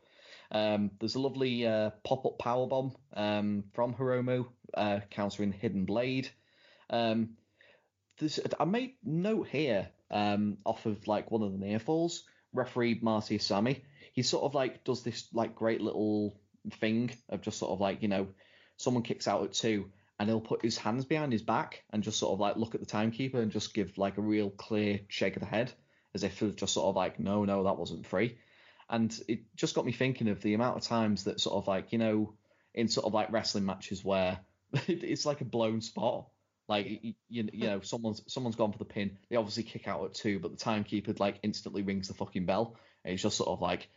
Um, there's a lovely uh, pop-up power bomb um, from Hiromu, uh, countering Hidden Blade. Um, I made note here um, off of like one of the near falls. Referee Marty Asami, he sort of like does this like great little thing of just sort of like you know someone kicks out at two and he'll put his hands behind his back and just sort of like look at the timekeeper and just give like a real clear shake of the head as if just sort of like no no that wasn't free and it just got me thinking of the amount of times that sort of like you know in sort of like wrestling matches where it's like a blown spot like you, you, know someone's someone's gone for the pin they obviously kick out at two but the timekeeper like instantly rings the fucking bell and it's just sort of like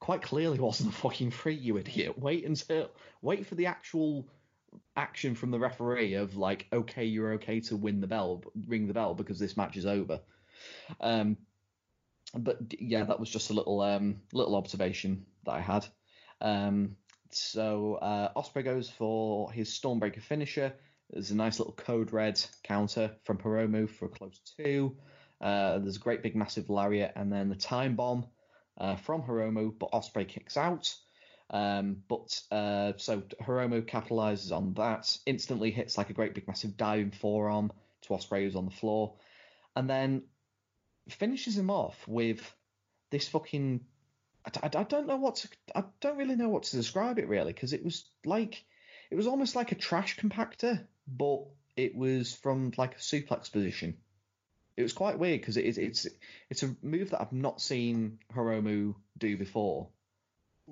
quite clearly wasn't a fucking free, you idiot. Wait until wait for the actual action from the referee of like, okay, you're okay to win the bell, ring the bell because this match is over. Um, but yeah, that was just a little um, little observation that I had. Um, so uh, Ospreay goes for his Stormbreaker finisher. There's a nice little code red counter from Hiromu for a close two. Uh, there's a great big massive lariat, and then the time bomb uh, from Hiromu, but Ospreay kicks out. Um, but uh, so Hiromu capitalizes on that, instantly hits like a great big massive diving forearm to Ospreay who's on the floor, and then finishes him off with this fucking. I, I, I don't know what to. I don't really know what to describe it really because it was like it was almost like a trash compactor, but it was from like a suplex position. It was quite weird because it, it, it's it's a move that I've not seen Hiromu do before.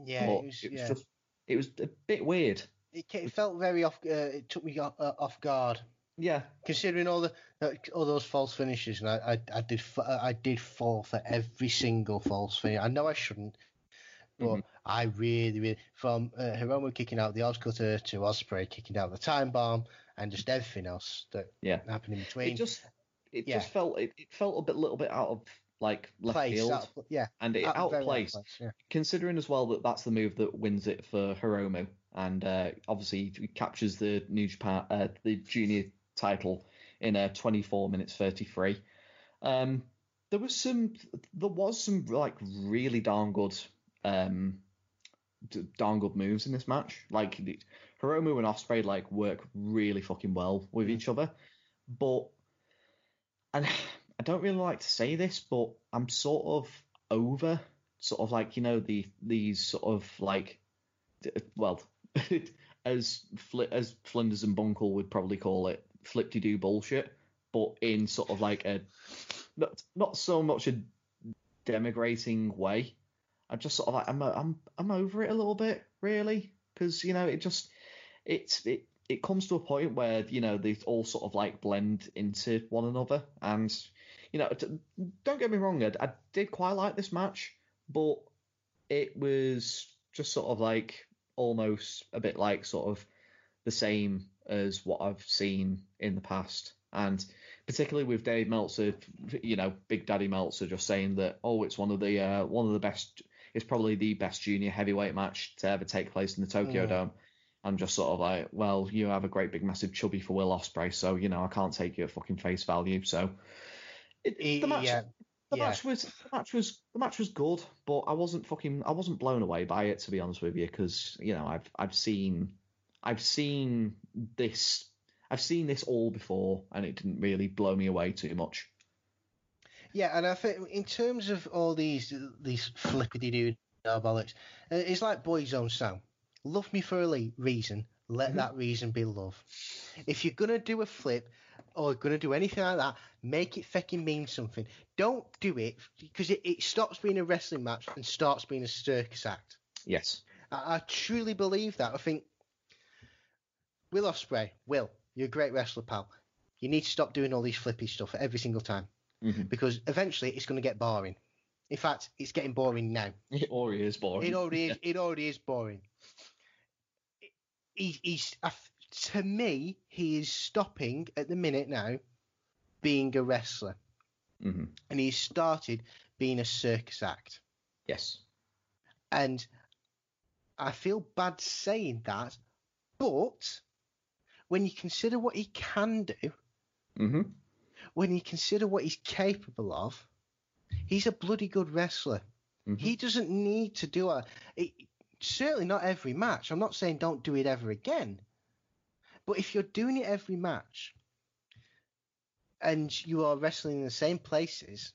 Yeah, but it was, it was yeah. just it was a bit weird. It, it felt very off. Uh, it took me off, uh, off guard, Yeah, considering all the uh, all those false finishes, and I I, I did uh, I did fall for every single false finish. I know I shouldn't, but Mhm. I really really from uh, Hiromu kicking out the OsCutter to Ospreay kicking out the time bomb and just everything else that Yeah. happened in between. it just it Yeah. just felt it, it felt a bit little bit out of like left place, field out of- yeah, and it out, out very of place. Yeah. considering as well that that's the move that wins it for Hiromu, and uh, obviously he captures the New Japan, uh, the junior title in uh, 24 minutes 33. Um, there was some, there was some like really darn good, um, d- darn good moves in this match. Like the- Hiromu and Ospreay like work really fucking well with Mhm. each other, but and I don't really like to say this, but I'm sort of over sort of like you know the these sort of like well as Fli- as Flinders and Bunkle would probably call it flip de do bullshit, but in sort of like a not not so much a demigrating way. I just sort of like I'm I'm I'm over it a little bit really because you know it just it's it it comes to a point where you know they all sort of like blend into one another. And you know don't get me wrong I, I did quite like this match but it was just sort of like almost a bit like sort of the same as what I've seen in the past. And particularly with Dave Meltzer you know Big Daddy Meltzer just saying that oh it's one of the uh, one of the best it's probably the best junior heavyweight match to ever take place in the Tokyo Mm. Dome I'm just sort of like, well, you have a great big massive chubby for Will Ospreay, so you know I can't take you at fucking face value. So it, the match, yeah, the yeah. match was, the match was, the match was good, but I wasn't fucking, I wasn't blown away by it to be honest with you, because you know I've, I've seen, I've seen this, I've seen this all before, and it didn't really blow me away too much. Yeah, and I think in terms of all these these flippity doo bollocks, it's like Boyzone Sound. Love me for a le- reason. Let Mhm. that reason be love. If you're gonna do a flip or gonna do anything like that, make it fucking mean something. Don't do it because it, it stops being a wrestling match and starts being a circus act. Yes. I, I truly believe that. I think Will Ospreay, Will, you're a great wrestler, pal. You need to stop doing all these flippy stuff every single time hmm because eventually it's going to get boring. In fact, it's getting boring now. It already is boring. It already is. It already is boring. He, he's f- to me, he is stopping at the minute now being a wrestler, hmm and he's started being a circus act. Yes. And I feel bad saying that, but when you consider what he can do, hmm when you consider what he's capable of, he's a bloody good wrestler. Mhm. He doesn't need to do a. It, certainly not every match. I'm not saying don't do it ever again. But if you're doing it every match and you are wrestling in the same places,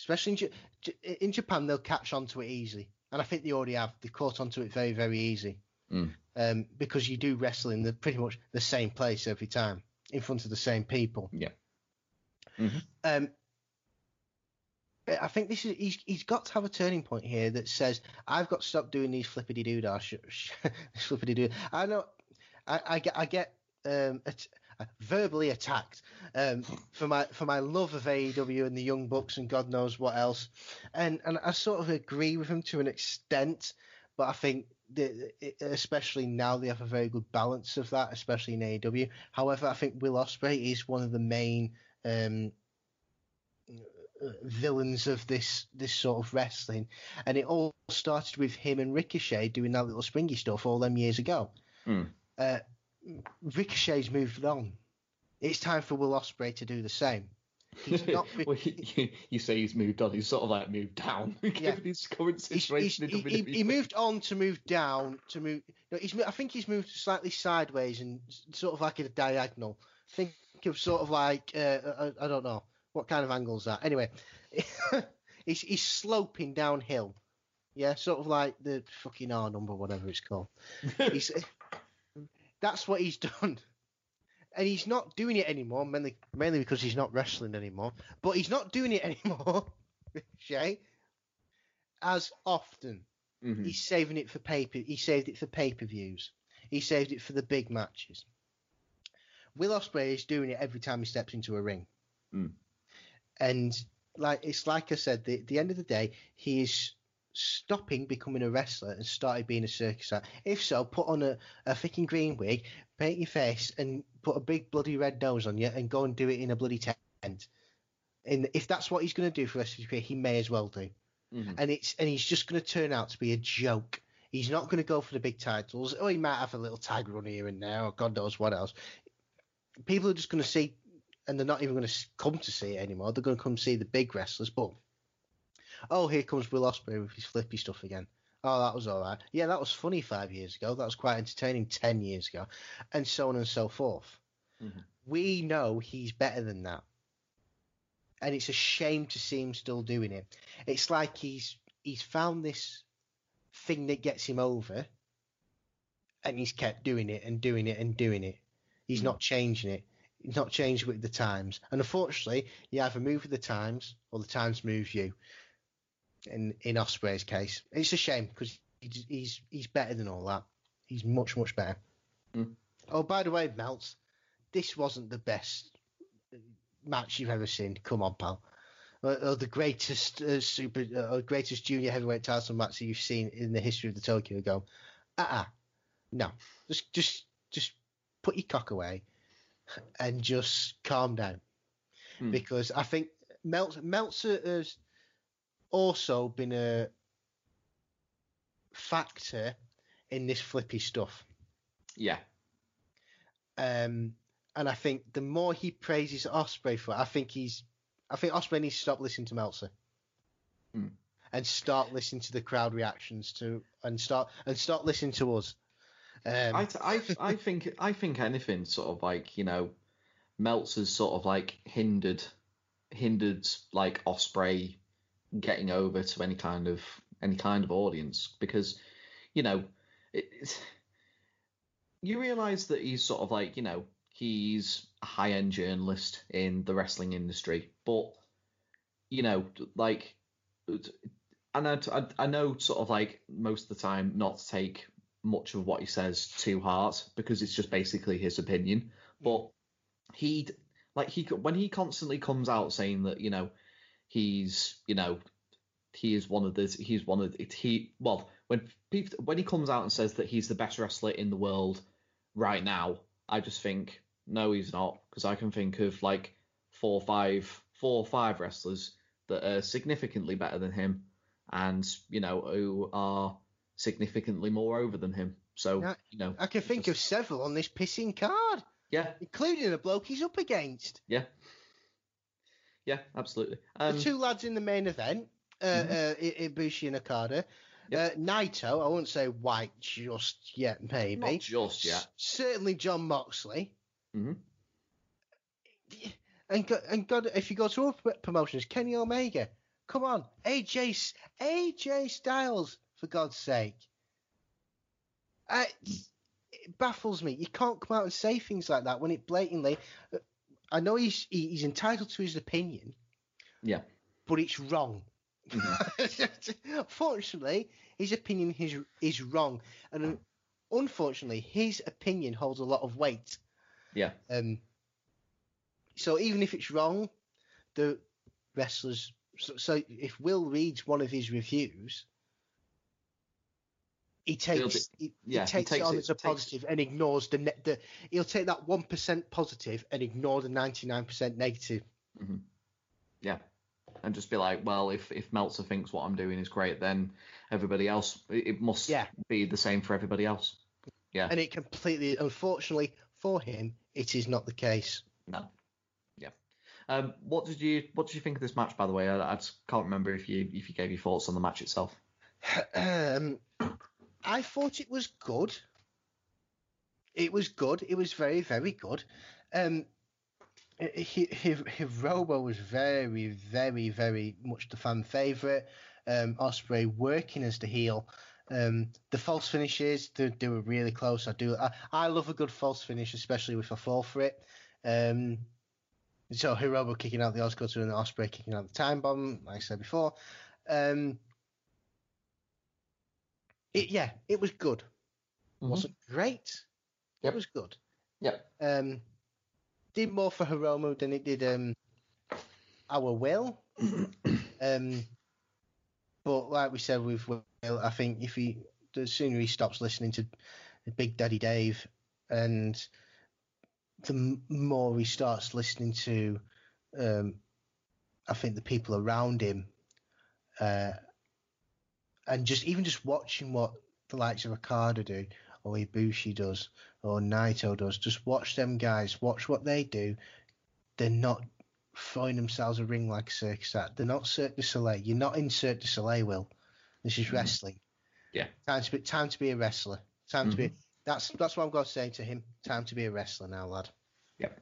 especially in, J- in Japan, they'll catch on to it easily. And I think they already have. They've caught on to it very, very easy. Mm. Um, because you do wrestle in the, pretty much the same place every time, in front of the same people. Yeah. Mhm. Um, I think this is he's he's got to have a turning point here that says I've got to stop doing these flippity doo dah sh- sh- flippity doo. I know I, I get I get um at, uh, verbally attacked um for my for my love of AEW and the Young Bucks and God knows what else, and and I sort of agree with him to an extent, but I think that especially now they have a very good balance of that, especially in AEW. However, I think Will Ospreay is one of the main um, villains of this this sort of wrestling, and it all started with him and Ricochet doing that little springy stuff all them years ago. Hmm. Uh, Ricochet's moved on. It's time for Will Ospreay to do the same. He's not. well, you, you say he's moved on. He's sort of like moved down, given Yeah. his current situation. he's, in he, he, he moved on to move down to move. No, he's. I think he's moved slightly sideways and sort of like a diagonal. Think of sort of like uh, I, I don't know what kind of angle's that. Anyway, he's he's sloping downhill. Yeah, sort of like the fucking R number, whatever it's called. He's, that's what he's done. And he's not doing it anymore, mainly mainly because he's not wrestling anymore. But he's not doing it anymore, Shay, as often. Mhm. He's saving it for paper. He saved it for pay per views. He saved it for the big matches. Will Ospreay is doing it every time he steps into a ring, Mm. And like it's like I said, the the end of the day, he is stopping becoming a wrestler and started being a circus act. If so, put on a, a freaking green wig, paint your face, and put a big bloody red nose on you, and go and do it in a bloody tent. And if that's what he's going to do for the rest of his career, he may as well do Mhm. and it's and he's just going to turn out to be a joke. He's not going to go for the big titles. Oh, he might have a little tag run here and there, or God knows what else. People are just going to see, and they're not even going to come to see it anymore. They're going to come see the big wrestlers. But oh, here comes Will Ospreay with his flippy stuff again. Oh, that was all right. Yeah, that was funny five years ago. That was quite entertaining ten years ago, and so on and so forth. Mhm. We know he's better than that and it's a shame to see him still doing it. It's like he's he's found this thing that gets him over, and he's kept doing it and doing it and doing it. He's Hmm. not changing it. Not changing with the times. And unfortunately, you either move with the times or the times move you. In in Ospreay's case, it's a shame because he's, he's he's better than all that. He's much much better. Hmm. Oh, by the way, Melts, this wasn't the best match you've ever seen. Come on, pal. Or, or the greatest uh, super, uh, or greatest junior heavyweight title match that you've seen in the history of the Tokyo Dome. Uh-uh. No. Just, just, just put your cock away and just calm down. Hmm. Because I think Meltzer, Meltzer has also been a factor in this flippy stuff. Yeah. Um, and I think the more he praises Ospreay for I think he's, I think Ospreay needs to stop listening to Meltzer, Hmm. and start listening to the crowd reactions to, and start and start listening to us. Um, I, I, I think I think anything sort of like you know, Meltzer's sort of like hindered hindered like Ospreay getting over to any kind of any kind of audience. Because you know it, you realize that he's sort of like you know he's a high end journalist in the wrestling industry, but you know like and I, I, I know sort of like most of the time not to take much of what he says to heart because it's just basically his opinion. Mm. But he like he when he constantly comes out saying that you know he's you know he is one of the he's one of the, he well when people when he comes out and says that he's the best wrestler in the world right now, I just think no, he's not because I can think of like four, five, four or five wrestlers that are significantly better than him, and you know who are significantly more over than him. So Yeah, you know, I can think of several on this pissing card, yeah, including the bloke he's up against. yeah, yeah, absolutely. Um, the two lads in the main event, uh, Mhm. uh, Ibushi and Okada. Yep. Uh, Naito, I won't say white just yet, maybe. not just yet. S- certainly John Moxley. Mm-hmm. And go, and God, if you go to other promotions, Kenny Omega, come on, AJ AJ Styles, for God's sake. Uh, it baffles me. You can't come out and say things like that when it blatantly. uh, I know he's he's entitled to his opinion, Yeah. but it's wrong. Fortunately, his opinion is is wrong, and unfortunately, his opinion holds a lot of weight. Yeah. Um. So even if it's wrong, the wrestlers. So, so if Will reads one of his reviews, he takes he, he yeah, he takes, takes it on it- as a positive and ignores the ne- the. He'll take that one percent positive and ignore the ninety nine percent negative. Yeah. and just be like, well, if if Meltzer thinks what I'm doing is great, then everybody else it must Yeah. be the same for everybody else. Yeah. And it completely, unfortunately for him, it is not the case. No. Yeah. Um, what did you what did you think of this match, by the way? I, I just can't remember if you if you gave your thoughts on the match itself. um, I thought it was good. It was good. It was very, very good. Um, Hiromu was very, very, very much the fan favourite. Um, Ospreay working as the heel. Um, the false finishes, they, they were really close. I do. I, I love a good false finish, especially if I fall for it. Um, so Hiromu kicking out the OsCutter and Ospreay kicking out the time bomb, like I said before. Um, it, yeah, it was good. Mhm. Wasn't great. Yep. It was good. Yeah. Um, did more for Hiromu than it did um, our Will. um, but like we said with Will, I think if he the sooner he stops listening to Big Daddy Dave, and the more he starts listening to, um, I think the people around him, uh, and just even just watching what the likes of Ricardo do, or Ibushi does, or Naito does, just watch them guys, watch what they do. They're not throwing themselves a ring like a circus act. They're not Cirque du Soleil. You're not in Cirque du Soleil, Will. This is mm-hmm. wrestling. Yeah. Time to be time to be a wrestler. Time to be. Mm-hmm. That's that's what I'm going to say to him. Time to be a wrestler now, lad. Yep.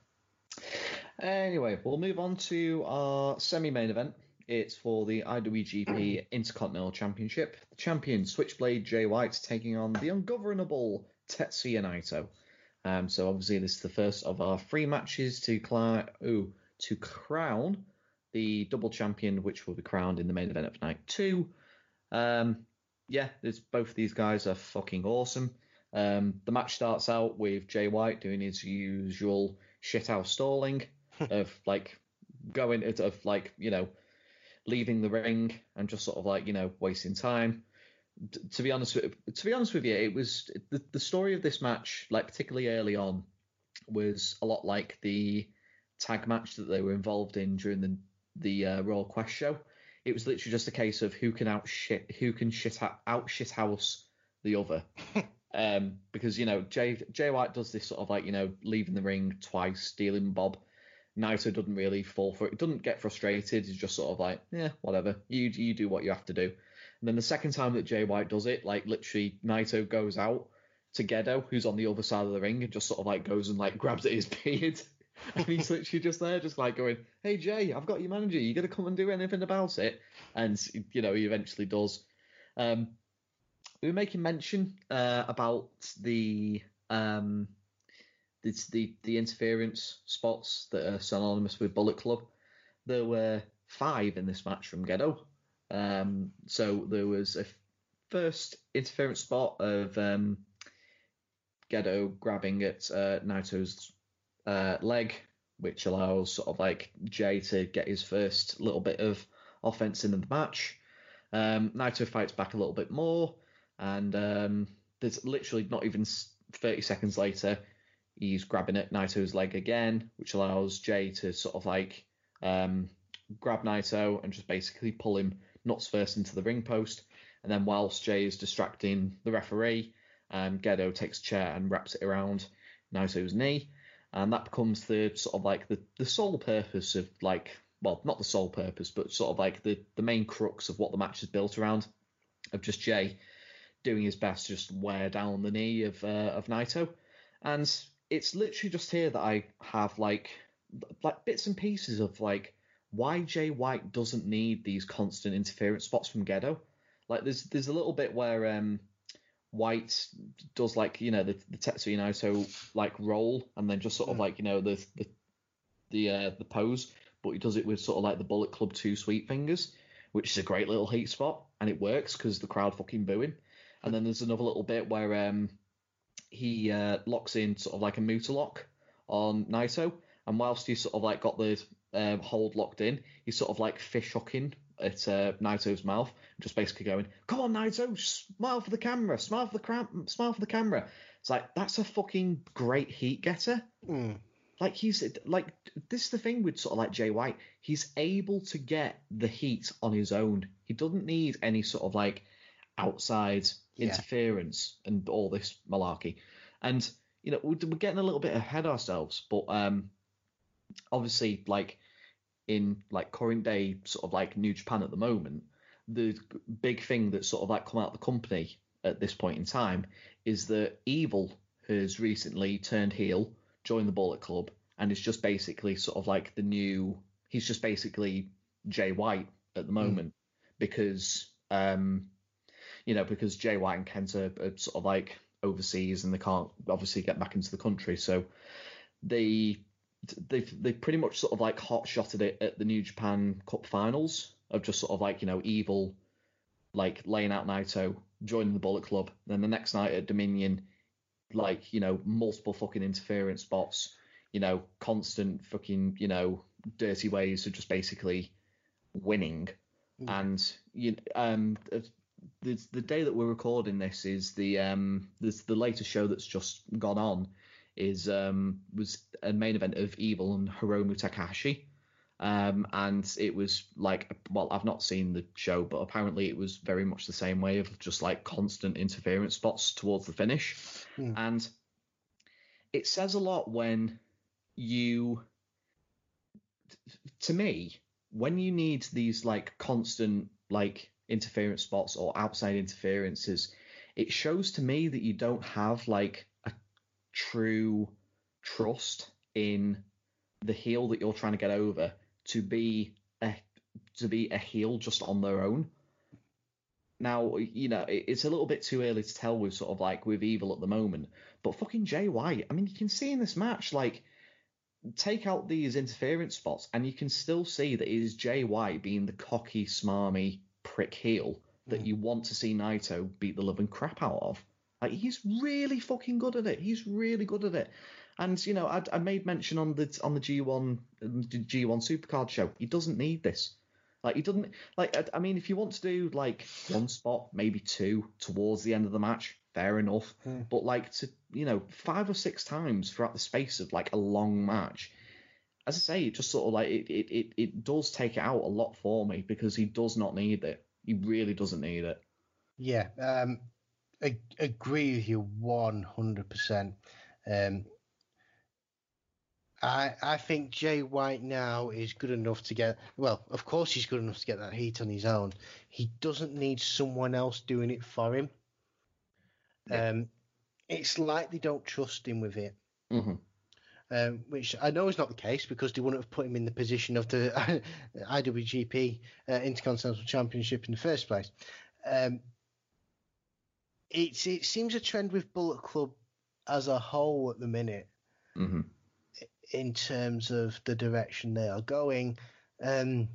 Anyway, we'll move on to our semi-main event. It's for the IWGP Intercontinental Championship. The champion Switchblade Jay White taking on the ungovernable Tetsuya Naito. Um, so obviously this is the first of our three matches to ooh, to crown the double champion, which will be crowned in the main event of night two. Um, yeah, there's both of these guys are fucking awesome. Um, the match starts out with Jay White doing his usual shithouse stalling of like going of like you know leaving the ring and just sort of like you know wasting time. To be honest, with, to be honest with you, it was the the story of this match, like particularly early on, was a lot like the tag match that they were involved in during the the uh, Royal Quest show. It was literally just a case of who can out shit who can shit out, out shit house the other. um, because you know Jay Jay White does this sort of like you know leaving the ring twice, stealing Bob. Naito doesn't really fall for it. Doesn't get frustrated. He's just sort of like, yeah, whatever. You you do what you have to do. And then the second time that Jay White does it, like literally Naito goes out to Gedo, who's on the other side of the ring, and just sort of like goes and like grabs at his beard. and he's literally just there, just like going, "Hey Jay, I've got your manager. You gonna come and do anything about it?" And you know he eventually does. Um, we were making mention uh, about the um, it's the the interference spots that are synonymous with Bullet Club. There were five in this match from Gedo. Um, so there was a first interference spot of um, Gedo grabbing at uh, Naito's uh, leg, which allows sort of like Jay to get his first little bit of offense in the match. Um, Naito fights back a little bit more, and um, there's literally not even 30 seconds later, he's grabbing at Naito's leg again, which allows Jay to sort of like um, grab Naito and just basically pull him nuts first into the ring post. And then whilst Jay is distracting the referee, um, Gedo takes a chair and wraps it around Naito's knee. And that becomes the sort of like the, the sole purpose of like, well, not the sole purpose, but sort of like the, the main crux of what the match is built around of just Jay doing his best to just wear down the knee of uh, of Naito. And it's literally just here that I have like like bits and pieces of like why Jay White doesn't need these constant interference spots from Gedo. Like there's there's a little bit where um White does like you know the the Tetsuya Naito like roll and then just sort of Mm. like you know the the the uh, the pose, but he does it with sort of like the Bullet Club two sweet fingers, which is a great little heat spot and it works because the crowd fucking booing. And then there's another little bit where um he uh, locks in sort of like a Muta lock on Naito, and whilst he's sort of like got the um, hold locked in, he's sort of like fish hooking at uh, Naito's mouth, just basically going, "Come on, Naito, smile for the camera, smile for the cram- smile for the camera." It's like that's a fucking great heat getter. Mm. like he's like this is the thing with sort of like Jay White. He's able to get the heat on his own. He doesn't need any sort of like outside Yeah. interference and all this malarkey. And you know we're, getting a little bit ahead ourselves, but um, obviously like in like current day sort of like New Japan at the moment, the big thing that's sort of like come out of the company at this point in time is that Evil has recently turned heel, joined the Bullet Club, and is just basically sort of like the new. He's just basically Jay White at the moment because um, you know because Jay White and Kenta are, are sort of like overseas and they can't obviously get back into the country, so they they've they pretty much sort of like hot shotted it at the New Japan Cup finals of just sort of like you know evil like laying out Naito, joining the Bullet Club, then the next night at Dominion, like you know multiple fucking interference spots, you know constant fucking you know dirty ways of just basically winning, Mm. and you um the the day that we're recording this is the um this the latest show that's just gone on is um was a main event of Evil and Hiromu Takahashi. Um, and it was like, well, I've not seen the show, but apparently it was very much the same way of just like constant interference spots towards the finish. Hmm. And it says a lot when you, to me, when you need these like constant like interference spots or outside interferences, it shows to me that you don't have like a true trust in the heel that you're trying to get over to be a to be a heel just on their own. Now, you know, it's a little bit too early to tell with sort of like with Evil at the moment, but fucking Jay White, I mean, you can see in this match, like, take out these interference spots, and you can still see that it is Jay White being the cocky, smarmy prick heel that Mm. you want to see Naito beat the living crap out of. Like, he's really fucking good at it. He's really good at it. And you know, I, I made mention on the on the G1 um, G1 Supercard show. He doesn't need this. Like he doesn't like. I, I mean, if you want to do like one spot, maybe two towards the end of the match, fair enough. Hmm. But like to you know five or six times throughout the space of like a long match, as I say, it just sort of like it it it, it does take it out a lot for me because he does not need it. He really doesn't need it. Yeah, um, I agree with you one hundred percent. Um, I I think Jay White now is good enough to get. Well, of course he's good enough to get that heat on his own. He doesn't need someone else doing it for him. Yeah. Um, it's like they don't trust him with it. hmm um, which I know is not the case because they wouldn't have put him in the position of the IWGP uh, Intercontinental Championship in the first place. Um, it's it seems a trend with Bullet Club as a whole at the minute hmm in terms of the direction they are going. Um,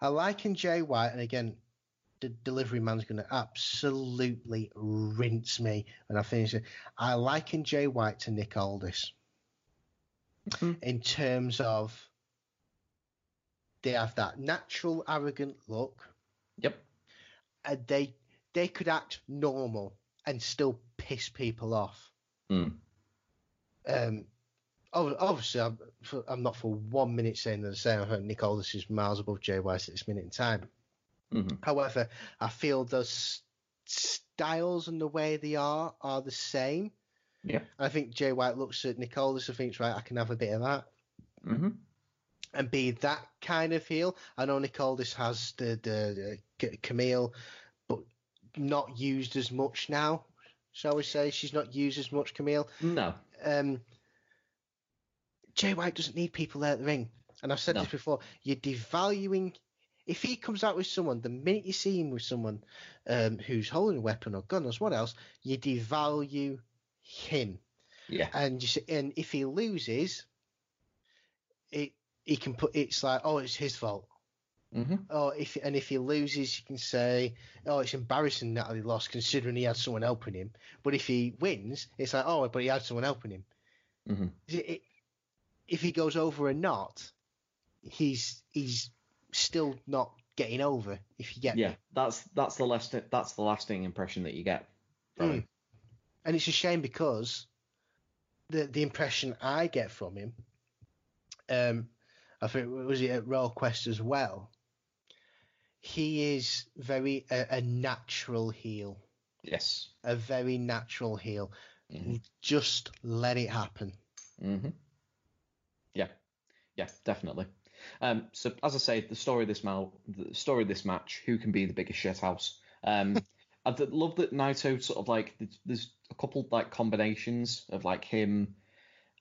I liken Jay White, and again, the delivery man's going to absolutely rinse me when I finish it. I liken Jay White to Nick Aldis Mhm. in terms of they have that natural arrogant look, Yep. and they they could act normal and still piss people off. Mm. Um, obviously, I'm, for- I'm not for one minute saying that the same. I think Nick Aldis is miles above Jay White at this minute in time. Hmm However, I feel those styles and the way they are are the same. Yeah. I think Jay White looks at Nick Aldis and thinks, right, I can have a bit of that hmm and be that kind of heel. I know Nick Aldis has the, the, the Camille, but not used as much now. Shall we say she's not used as much, Camille? No. um, Jay White doesn't need people there at the ring. And I've said No. this before. You're devaluing. If he comes out with someone, the minute you see him with someone um, who's holding a weapon or gun or what else, you devalue him. Yeah. And you see, and if he loses, it he can put it's like oh it's his fault. Mm-hmm. Oh, if and if he loses, you can say, "Oh, it's embarrassing that he lost, considering he had someone helping him." But if he wins, it's like, "Oh, but he had someone helping him." Mm-hmm. It- it- if he goes over or not, he's he's still not getting over. If you get Yeah. me. That's that's the last that's the lasting impression that you get Mm. and it's a shame because the the impression I get from him, um, I think was it at Royal Quest as well. He is very a, a natural heel, Yes. a very natural heel. Mhm. Just let it happen. hmm Yeah, yeah, definitely. Um, so as I say, the story of this mal- the story of this match, who can be the biggest shithouse? Um, I love that Naito sort of like there's a couple like combinations of like him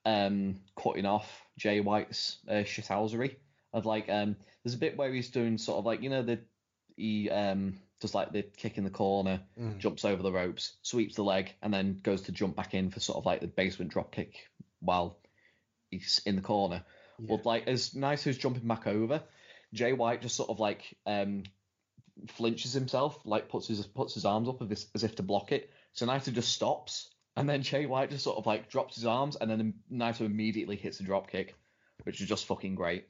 um cutting off Jay White's uh, shithousery of like um there's a bit where he's doing sort of like you know the he um does like the kick in the corner Mm. jumps over the ropes, sweeps the leg, and then goes to jump back in for sort of like the basement drop kick while he's in the corner. Yeah. But like as Naito's jumping back over, Jay White just sort of like um flinches himself, like puts his puts his arms up as if, as if to block it. So Naito just stops, and then Jay White just sort of like drops his arms, and then Naito immediately hits a drop kick, which is just fucking great.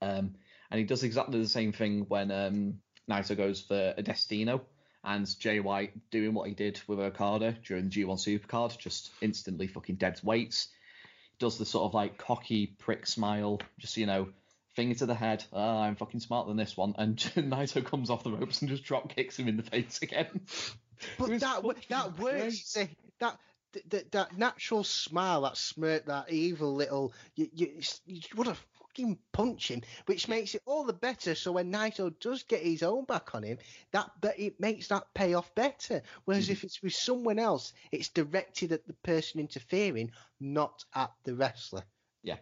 Um, and he does exactly the same thing when um, Naito goes for a Destino, and Jay White doing what he did with Okada during the G1 Supercard, just instantly fucking dead weights. Does the sort of like cocky prick smile, just you know, finger to the head. Oh, I'm fucking smarter than this one, and Naito comes off the ropes and just drop kicks him in the face again. But that that works. That that that natural smile, that smirk, that evil little you you, you want to fucking punch him, which makes it all the better. So when Naito does get his own back on him, that that it makes that payoff better. Whereas Mm-hmm. if it's with someone else, it's directed at the person interfering, not at the wrestler. Yeah.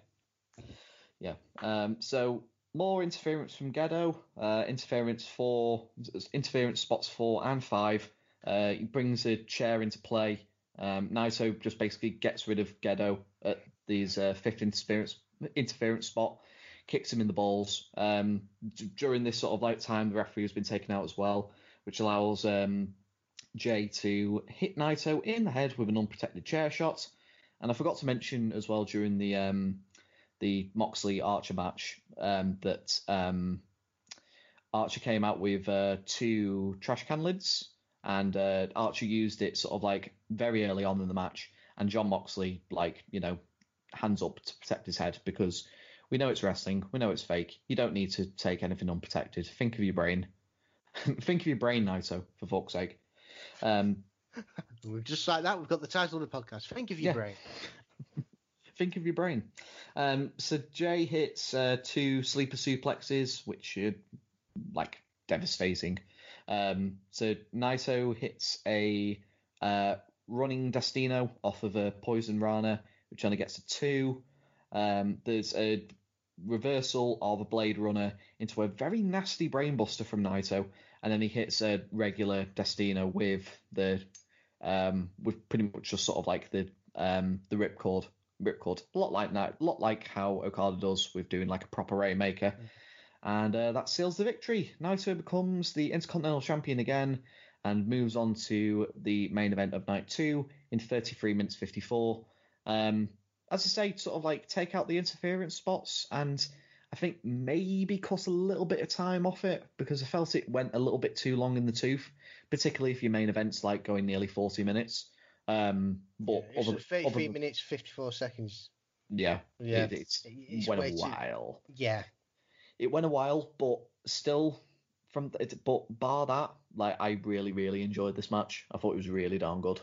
Yeah. Um, so more interference from Gedo. Uh, interference four, interference spots four and five. Uh, he brings a chair into play. Um, Naito just basically gets rid of Gedo at these uh, fifth interference interference spot, kicks him in the balls. Um, d- during this sort of like time, the referee has been taken out as well, which allows um, Jay to hit Naito in the head with an unprotected chair shot. And I forgot to mention as well during the um, the Moxley Archer match um, that um, Archer came out with uh, two trash can lids, and uh, Archer used it sort of like very early on in the match, and John Moxley like you know hands up to protect his head because we know it's wrestling, we know it's fake. You don't need to take anything unprotected. Think of your brain. Think of your brain, Naito, for fuck's sake. Um, We've just like that. We've got the title of the podcast. Think of your Yeah. brain. think of your brain. Um, so Jay hits uh, two sleeper suplexes, which are like devastating. Um, so Naito hits a uh, running Destino off of a Poison Rana, which only gets a two. Um, there's a reversal of a Blade Runner into a very nasty Brainbuster from Naito, and then he hits a regular Destino with the um, with pretty much just sort of like the um, the ripcord ripcord, a lot like that, a lot like how Okada does with doing like a proper Rainmaker. And uh, that seals the victory. Naito becomes the Intercontinental Champion again and moves on to the main event of night two in 33 minutes 54. Um, as I say, sort of like take out the interference spots and I think maybe cut a little bit of time off it because I felt it went a little bit too long in the tooth, particularly if your main event's like going nearly 40 minutes. Um, but Yeah, other, 33 other minutes, 54 seconds. yeah, Yeah. it, it's, It's went a too- while. Yeah. It went a while, but still, from it, but bar that, like I really, really enjoyed this match. I thought it was really darn good.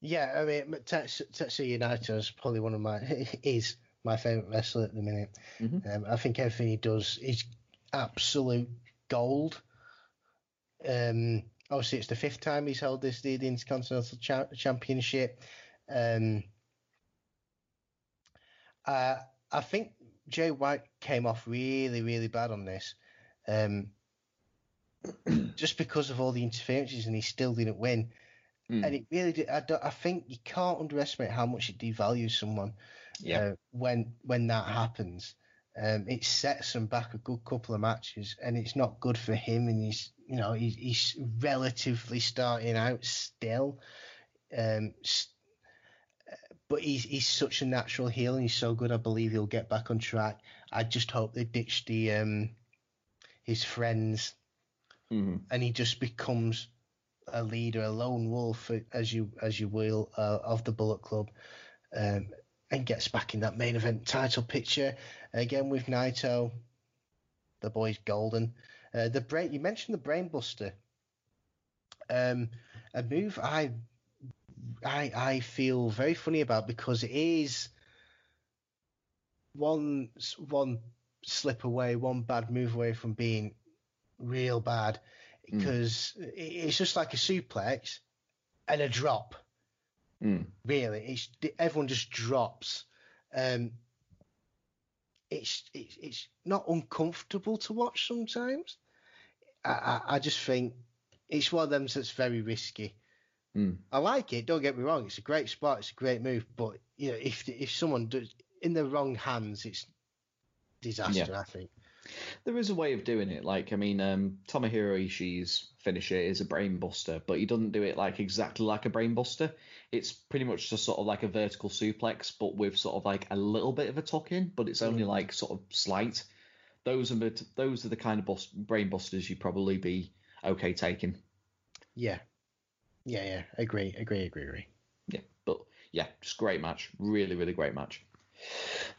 Yeah, I mean, Tetsu Tetsuya Naito is probably one of my is my favorite wrestler at the minute. Mhm. Um, I think everything he does is absolute gold. Um, obviously, it's the fifth time he's held this the Intercontinental cha- Championship. Um, uh, I think Jay White came off really, really bad on this. Um, just because of all the interferences, and he still didn't win Mm. and it really did, I, don't- I think you can't underestimate how much it devalues someone Yeah. uh, when when that happens. Um, it sets him back a good couple of matches, and it's not good for him. And he's you know he's, he's relatively starting out still, um, but he's he's such a natural heel, and he's so good. I believe he'll get back on track. I just hope they ditch the um, his friends Mhm. and he just becomes a leader, a lone wolf, as you as you will, uh, of the Bullet Club. um, and gets back in that main event title picture again with Naito. The boy's golden. Uh, the brain you mentioned the brainbuster. Um, a move I I I feel very funny about because it is one one slip away, one bad move away from being real bad Mm. because it's just like a suplex and a drop. Mm. Really, it's everyone just drops. Um, it's it's it's not uncomfortable to watch sometimes. I I, I just think it's one of them that's very risky. Mm. I like it. Don't get me wrong. It's a great spot. It's a great move. But you know, if if someone does in the wrong hands, it's disaster. I think. There is a way of doing it. Like, I mean, um, Tomohiro Ishii's finisher is a brainbuster, but he doesn't do it like exactly like a brainbuster. It's pretty much just sort of like a vertical suplex, but with sort of like a little bit of a tuck in, but it's only Mm. like sort of slight. Those are the- those are the kind of bust, brainbusters you'd probably be okay taking. Yeah. Yeah. Yeah. Agree. Agree. Agree. Agree. Yeah, but yeah, just great match. Really, really great match.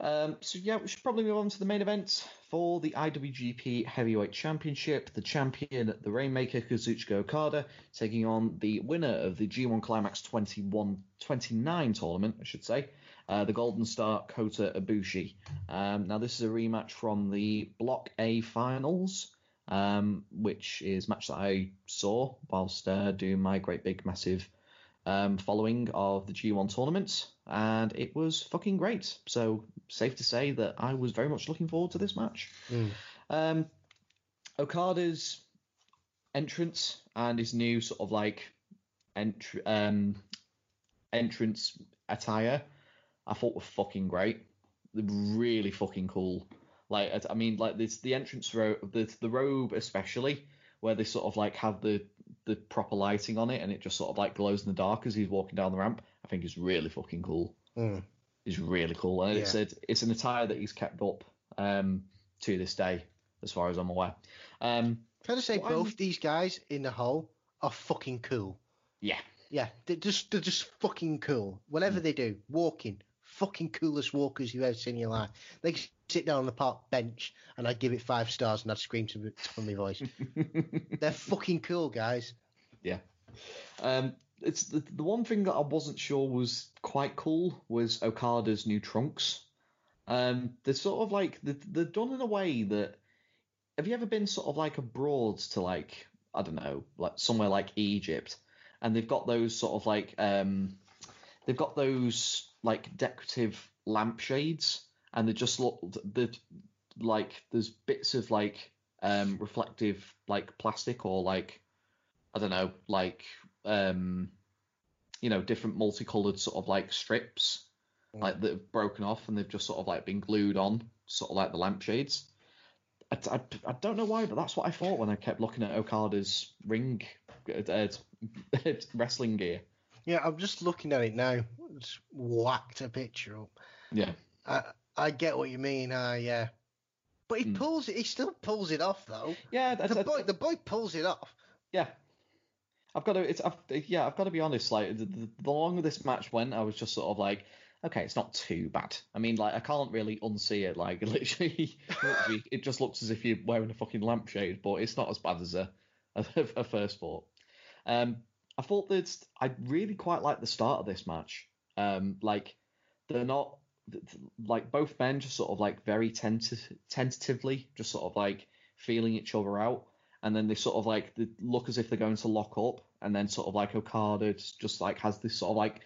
Um, so yeah, we should probably move on to the main event for the IWGP Heavyweight Championship. The champion, the Rainmaker Kazuchika Okada, taking on the winner of the G1 Climax 21 29 tournament, I should say, uh, the Golden Star Kota Ibushi. Um, now this is a rematch from the Block A finals. Um, which is match that I saw whilst uh, doing my great big massive um, following of the G1 tournament, and it was fucking great. So safe to say that I was very much looking forward to this match. Mm. Um, Okada's entrance and his new sort of like entr- um, entrance attire, I thought were fucking great. Really fucking cool. Like I- I mean, like this the entrance robe, the the robe especially, where they sort of like have the the proper lighting on it and it just sort of like glows in the dark as he's walking down the ramp. I think is really fucking cool. Mm. Is really cool, and it's a, it's an attire that he's kept up um, to this day, as far as I'm aware. Um, Can I say both would- these guys in the hole are fucking cool. yeah, Yeah, they're just they're just fucking cool. Whatever they do, walking, fucking coolest walkers you've ever seen in your life. They sit down on the park bench and I'd give it five stars and I'd scream to the top of my voice. They're fucking cool, guys. Yeah. Um, it's the, the one thing that I wasn't sure was quite cool was Okada's new trunks. Um, they're sort of like they're, they're done in a way that. Have you ever been sort of like abroad to like I don't know like somewhere like Egypt, and they've got those sort of like um, they've got those like decorative lampshades, and they just look the like there's bits of like um reflective like plastic or like I don't know like um, you know, different multicolored sort of like strips, Mm. like that have broken off and they've just sort of like been glued on, sort of like the lampshades. I, I, I don't know why, but that's what I thought when I kept looking at Okada's ring uh, wrestling gear. Yeah, I'm just looking at it now. Just whacked a picture up. Yeah, I I get what you mean. Uh, yeah, but he Mm. pulls it. He still pulls it off though. yeah, that's, The boy, the boy pulls it off. yeah. I've got to, it's, I've, yeah, I've got to be honest. Like the, the, longer this match went, I was just sort of like, okay, it's not too bad. I mean, like I can't really unsee it. Like literally, literally, it just looks as if you're wearing a fucking lampshade, but it's not as bad as a a, a first thought. Um, I thought that I really quite like the start of this match. Um, like they're not like both men just sort of like very tenta- tentatively, just sort of like feeling each other out, and then they sort of like look as if they're going to lock up, and then sort of like Okada just, just like has this sort of like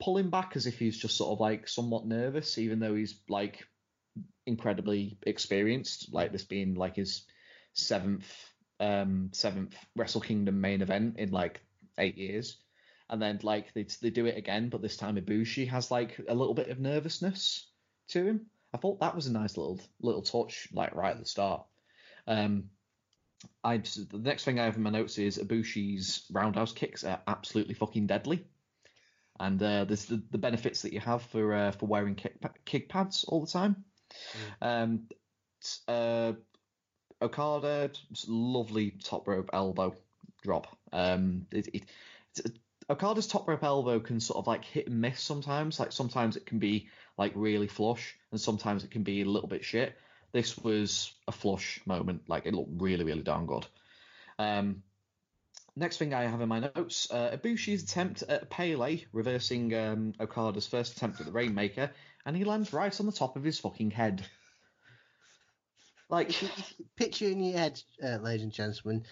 pulling back as if he's just sort of like somewhat nervous, even though he's like incredibly experienced, like this being like his seventh um seventh Wrestle Kingdom main event in like eight years. And then like they they do it again, but this time Ibushi has like a little bit of nervousness to him. I thought that was a nice little little touch, like right at the start. Um, I the next thing I have in my notes is Ibushi's roundhouse kicks are absolutely fucking deadly, and uh, there's the, the benefits that you have for uh, for wearing kick, kick pads all the time. Um, s- uh, Okada, lovely top rope elbow drop. Um, it, it, it's- Okada's top rope elbow can sort of like hit and miss sometimes. Like sometimes it can be like really flush, and sometimes it can be a little bit shit. This was a flush moment. Like it looked really, really darn good. Um, next thing I have in my notes: uh, Ibushi's attempt at a Pele, reversing um, Okada's first attempt at the Rainmaker, and he lands right on the top of his fucking head. Like, Picture in your head, uh, ladies and gentlemen,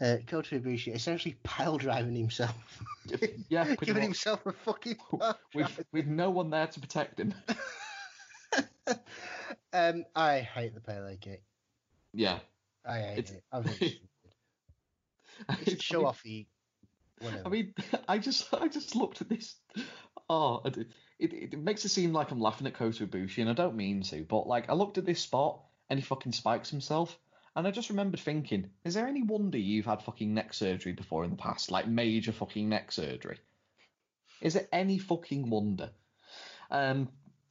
uh, Kota Ibushi essentially pile driving himself. yeah, Giving much. himself a fucking with with no one there to protect him. um, I hate the Pele kick. yeah, I hate It's- it. I think it's stupid. It's show offy. Whatever. I mean, I just I just looked at this. Oh, it, it, it makes it seem like I'm laughing at Kota Ibushi, and I don't mean to. But like, I looked at this spot, and he fucking spikes himself, and I just remembered thinking, is there any wonder you've had fucking neck surgery before in the past, like major fucking neck surgery? Is there any fucking wonder? Um,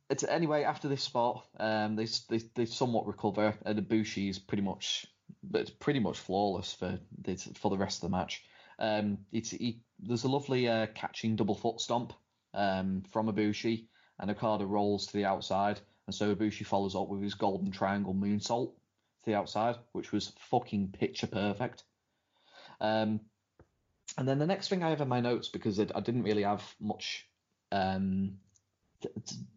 it's anyway after this spot, um, they they they somewhat recover, and Ibushi is pretty much, it's pretty much flawless for for the rest of the match. Um, it's he, there's a lovely uh, catching double foot stomp um, from Ibushi, and Okada rolls to the outside, and so Ibushi follows up with his golden triangle moonsault the outside, which was fucking picture perfect. Um, and then the next thing I have in my notes because I, I didn't really have much, um, d-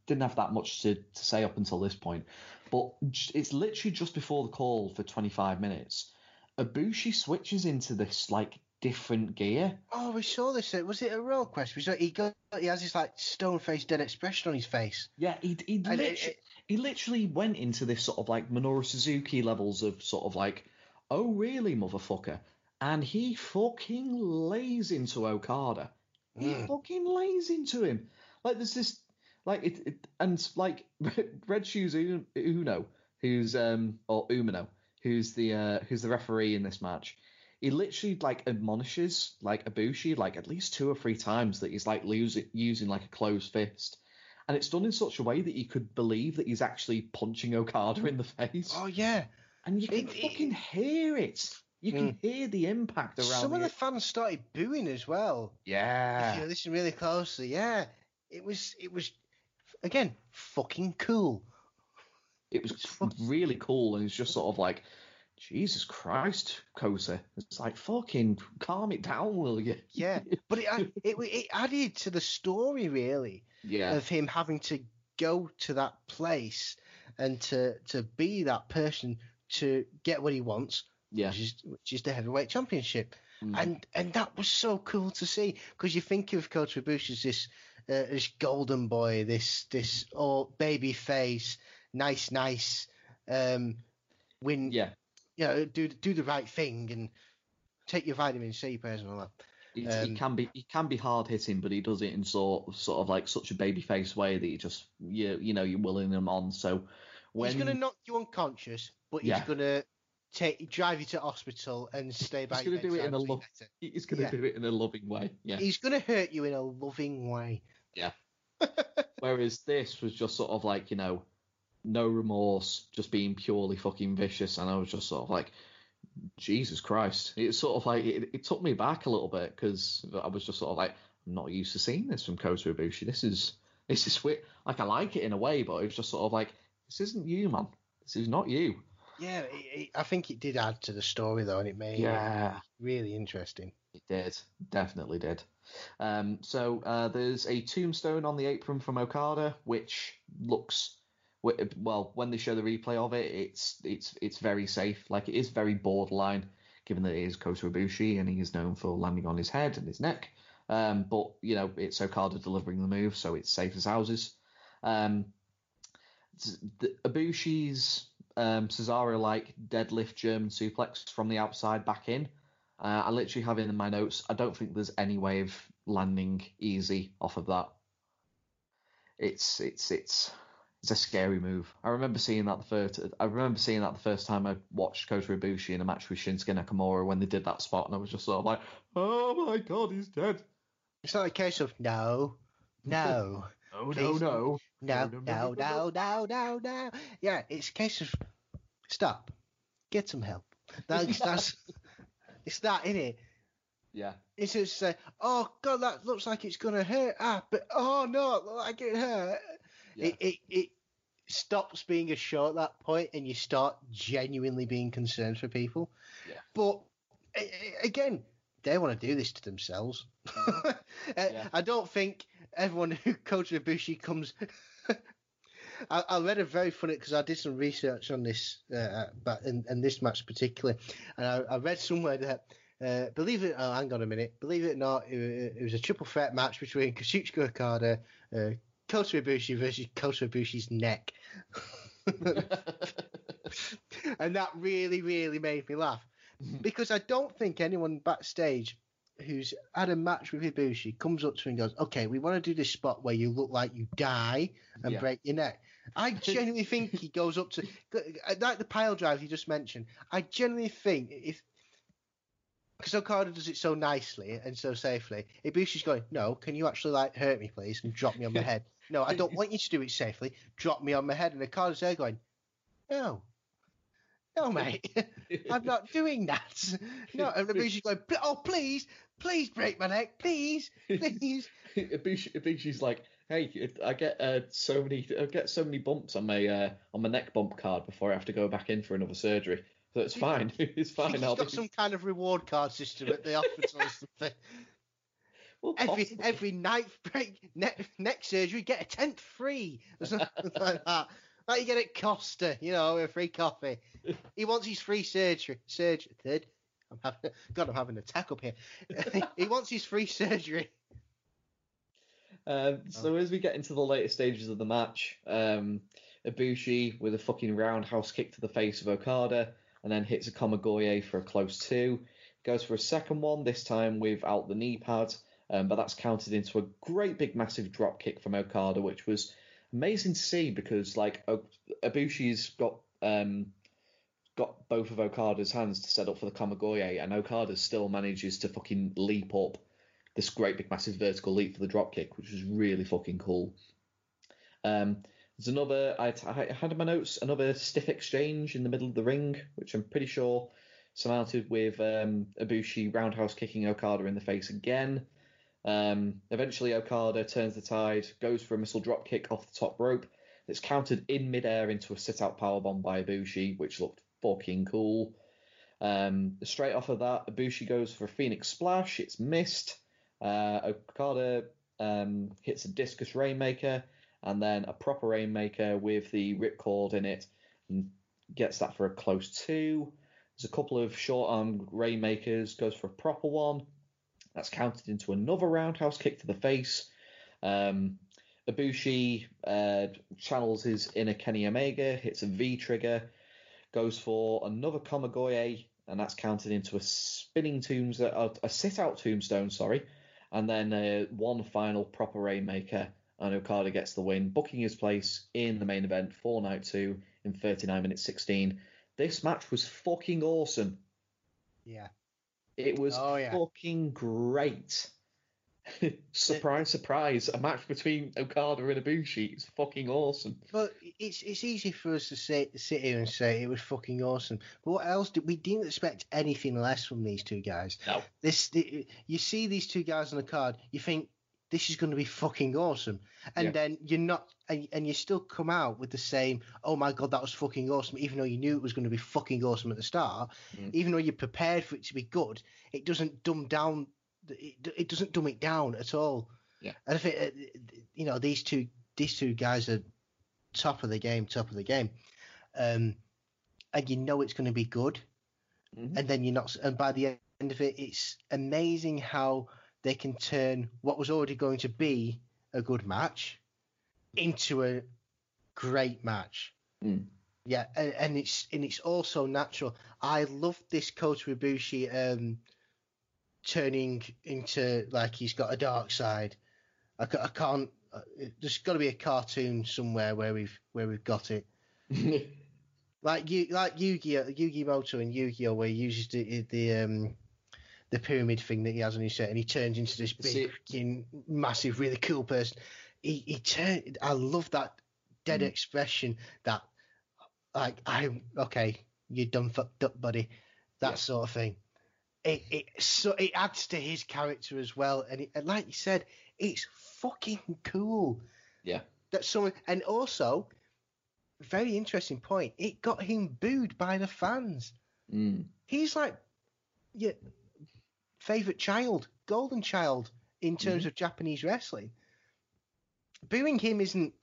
didn't have that much to, to say up until this point, but it's literally just before the call for 25 minutes. Ibushi switches into this like different gear. Oh, we saw this. Was it a Royal Quest? We saw he got. He has this like stone faced dead expression on his face. Yeah, he he And it- literally, he literally went into this sort of like Minoru Suzuki levels of sort of like, oh really, motherfucker, and he fucking lays into Okada. He Mm. fucking lays into him. Like there's this, like it, it and like Red Shoes Un- Unno, who's um or Umino, who's the uh who's the referee in this match. He literally like admonishes like Ibushi like at least two or three times that he's like losing using like a closed fist, and it's done in such a way that you could believe that he's actually punching Okada in the face, Oh yeah. and you can it- it- fucking hear it. You can hmm. hear the impact around. Some of the- fans started booing as well. yeah, If you listen really closely, yeah, it was it was again fucking cool. it was really cool and it's just sort of like jesus christ Kota. it's like fucking calm it down will you Yeah, but it it it added to the story really yeah of him having to go to that place and to to be that person to get what he wants, yeah which is which is the heavyweight championship. Mm. and and that was so cool to see because you think of Kota Ibushi as this uh, this golden boy, this this oh baby face, nice nice, um, win, yeah you know, do do the right thing and take your vitamin C pills and all that. he, he um, can be he can be hard hitting but he does it in sort sort of like such a baby face way that you just you you know you're willing him on so when He's gonna knock you unconscious, but he's Yeah. gonna take drive you to hospital and stay by. He's gonna do it in a lo- he's gonna yeah. do it in a loving way yeah He's gonna hurt you in a loving way. Yeah. Whereas this was just sort of like, you know, no remorse, just being purely fucking vicious. And I was just sort of like, Jesus Christ. It's sort of like, it, it took me back a little bit because I was just sort of like, I'm not used to seeing this from Kota Ibushi. This is, this is weird. Like, I like it in a way, but it's just sort of like, this isn't you, man. This is not you. Yeah, it, it, I think it did add to the story though, and it made it Yeah. really interesting. It did, definitely did. Um, so uh, there's a tombstone on the apron from Okada, which looks well when they show the replay of it, it's it's it's very safe. Like it is very borderline, given that it is Kota Ibushi and he is known for landing on his head and his neck. Um, but you know it's Okada delivering the move, so it's safe as houses. Um, the, Ibushi's um, Cesaro-like deadlift German suplex from the outside back in. Uh, I literally have it in my notes. I don't think there's any way of landing easy off of that. It's it's it's it's a scary move. I remember seeing that the first. I remember seeing that the first time I watched Kota Ibushi in a match with Shinsuke Nakamura when they did that spot, and I was just sort of like, "Oh my god, he's dead!" It's not a case of no, no, Oh no, Please. no, no, no, no, no, no, no. Yeah, it's a case of stop, get some help. That's that's it's that in it. Yeah. It's just say, oh god, that looks like it's gonna hurt. Ah, but oh no, it like it hurt. Yeah. It, it it stops being a show at that point, and you start genuinely being concerned for people. Yeah. But again, they want to do this to themselves. Uh, Yeah. I don't think everyone who Kota Ibushi comes. I, I read a very funny because I did some research on this, uh, but in, in this match particularly, and I, I read somewhere that uh, believe it, oh, hang on a minute, believe it or not, it, it was a triple threat match between Kazuchika Okada, uh, Kota Ibushi versus Kota Ibushi's neck, and that really, really made me laugh mm-hmm. because I don't think anyone backstage who's had a match with Ibushi comes up to him and goes, "Okay, we want to do this spot where you look like you die and Yeah. break your neck." I genuinely think he goes up to like the pile drive you just mentioned. I genuinely think if because Okada does it so nicely and so safely, Ibushi's going, "No, can you actually like hurt me, please, and drop me on my head?" No, I don't want you to do it safely. Drop me on my head, and the Okada's there going, "No." No, mate, I'm not doing that. No, and Ibushi's going, oh, please, please break my neck, please, please. Ibushi, Ibushi's like, hey, I get uh, so many, I get so many bumps on my uh, on my neck bump card before I have to go back in for another surgery. So it's fine. it's fine. He's I'll got be, some kind of reward card system at the hospital or something. Well, Every possibly. every ninth break neck, neck surgery, get a tenth free or something like that. Like you get at Costa, you know, a free coffee. He wants his free surgery. Surgery. Third. I'm having, God, I'm having a attack up here. he wants his free surgery. Um, so as we get into the later stages of the match, um, Ibushi with a fucking roundhouse kick to the face of Okada, and then hits a Kamigoye for a close two. Goes for a second one, this time without the knee pad, um, but that's counted into a great big massive drop kick from Okada, which was amazing to see because like Ibushi's got um, got both of Okada's hands to set up for the Kamigoye, and Okada still manages to fucking leap up this great big massive vertical leap for the drop kick, which was really fucking cool. Um, there's another I, I had in my notes another stiff exchange in the middle of the ring, which I'm pretty sure surmounted with um, Ibushi roundhouse kicking Okada in the face again. Um, eventually, Okada turns the tide, goes for a missile drop kick off the top rope. It's countered in midair into a sit out powerbomb by Ibushi, which looked fucking cool. Um, straight off of that, Ibushi goes for a Phoenix Splash. It's missed. Uh, Okada um, hits a discus rainmaker and then a proper rainmaker with the ripcord in it and gets that for a close two. There's a couple of short arm rainmakers, goes for a proper one. That's counted into another roundhouse kick to the face. Um, Ibushi uh, channels his inner Kenny Omega, hits a V trigger, goes for another Kamigoye, and that's counted into a spinning tombstone, a, a sit out tombstone, sorry, and then uh, one final proper Rainmaker, and Okada gets the win, booking his place in the main event for night two in 39 minutes 16. This match was fucking awesome. Yeah. It was Oh, yeah. fucking great. surprise, surprise! A match between Okada and Ibushi. is fucking awesome. But it's it's easy for us to say sit here and say it was fucking awesome. But what else did we didn't expect anything less from these two guys. No. This the, you see these two guys on the card, you think this is going to be fucking awesome, and Yeah. then you're not, and, and you still come out with the same, oh my god, that was fucking awesome, even though you knew it was going to be fucking awesome at the start, Mm. even though you're prepared for it to be good, it doesn't dumb down, it, it doesn't dumb it down at all. Yeah. And if think uh, you know these two these two guys are top of the game, top of the game, um, and you know it's going to be good, Mhm. and then you're not. And by the end of it, it's amazing how they can turn what was already going to be a good match into a great match. Mm. Yeah, and, and it's and it's also natural. I love this Kota Ibushi um, turning into like he's got a dark side. I, I can't. Uh, there's got to be a cartoon somewhere where we've where we've got it. Like you, like Yu-Gi-Oh, Yu-Gi-Moto and Yu-Gi-Oh, where he uses the the um the pyramid thing that he has on his set, and he turns into this big, fucking massive, really cool person. He he turned. I love that dead Mm. expression. That like I'm okay, you done fucked up, buddy. That Yeah. sort of thing. it it so it adds to his character as well, and, it, and like you said, it's fucking cool. Yeah. That someone and also very interesting point. It got him booed by the fans. Mm. He's like your favorite child, golden child in terms of Japanese wrestling. Booing him isn't.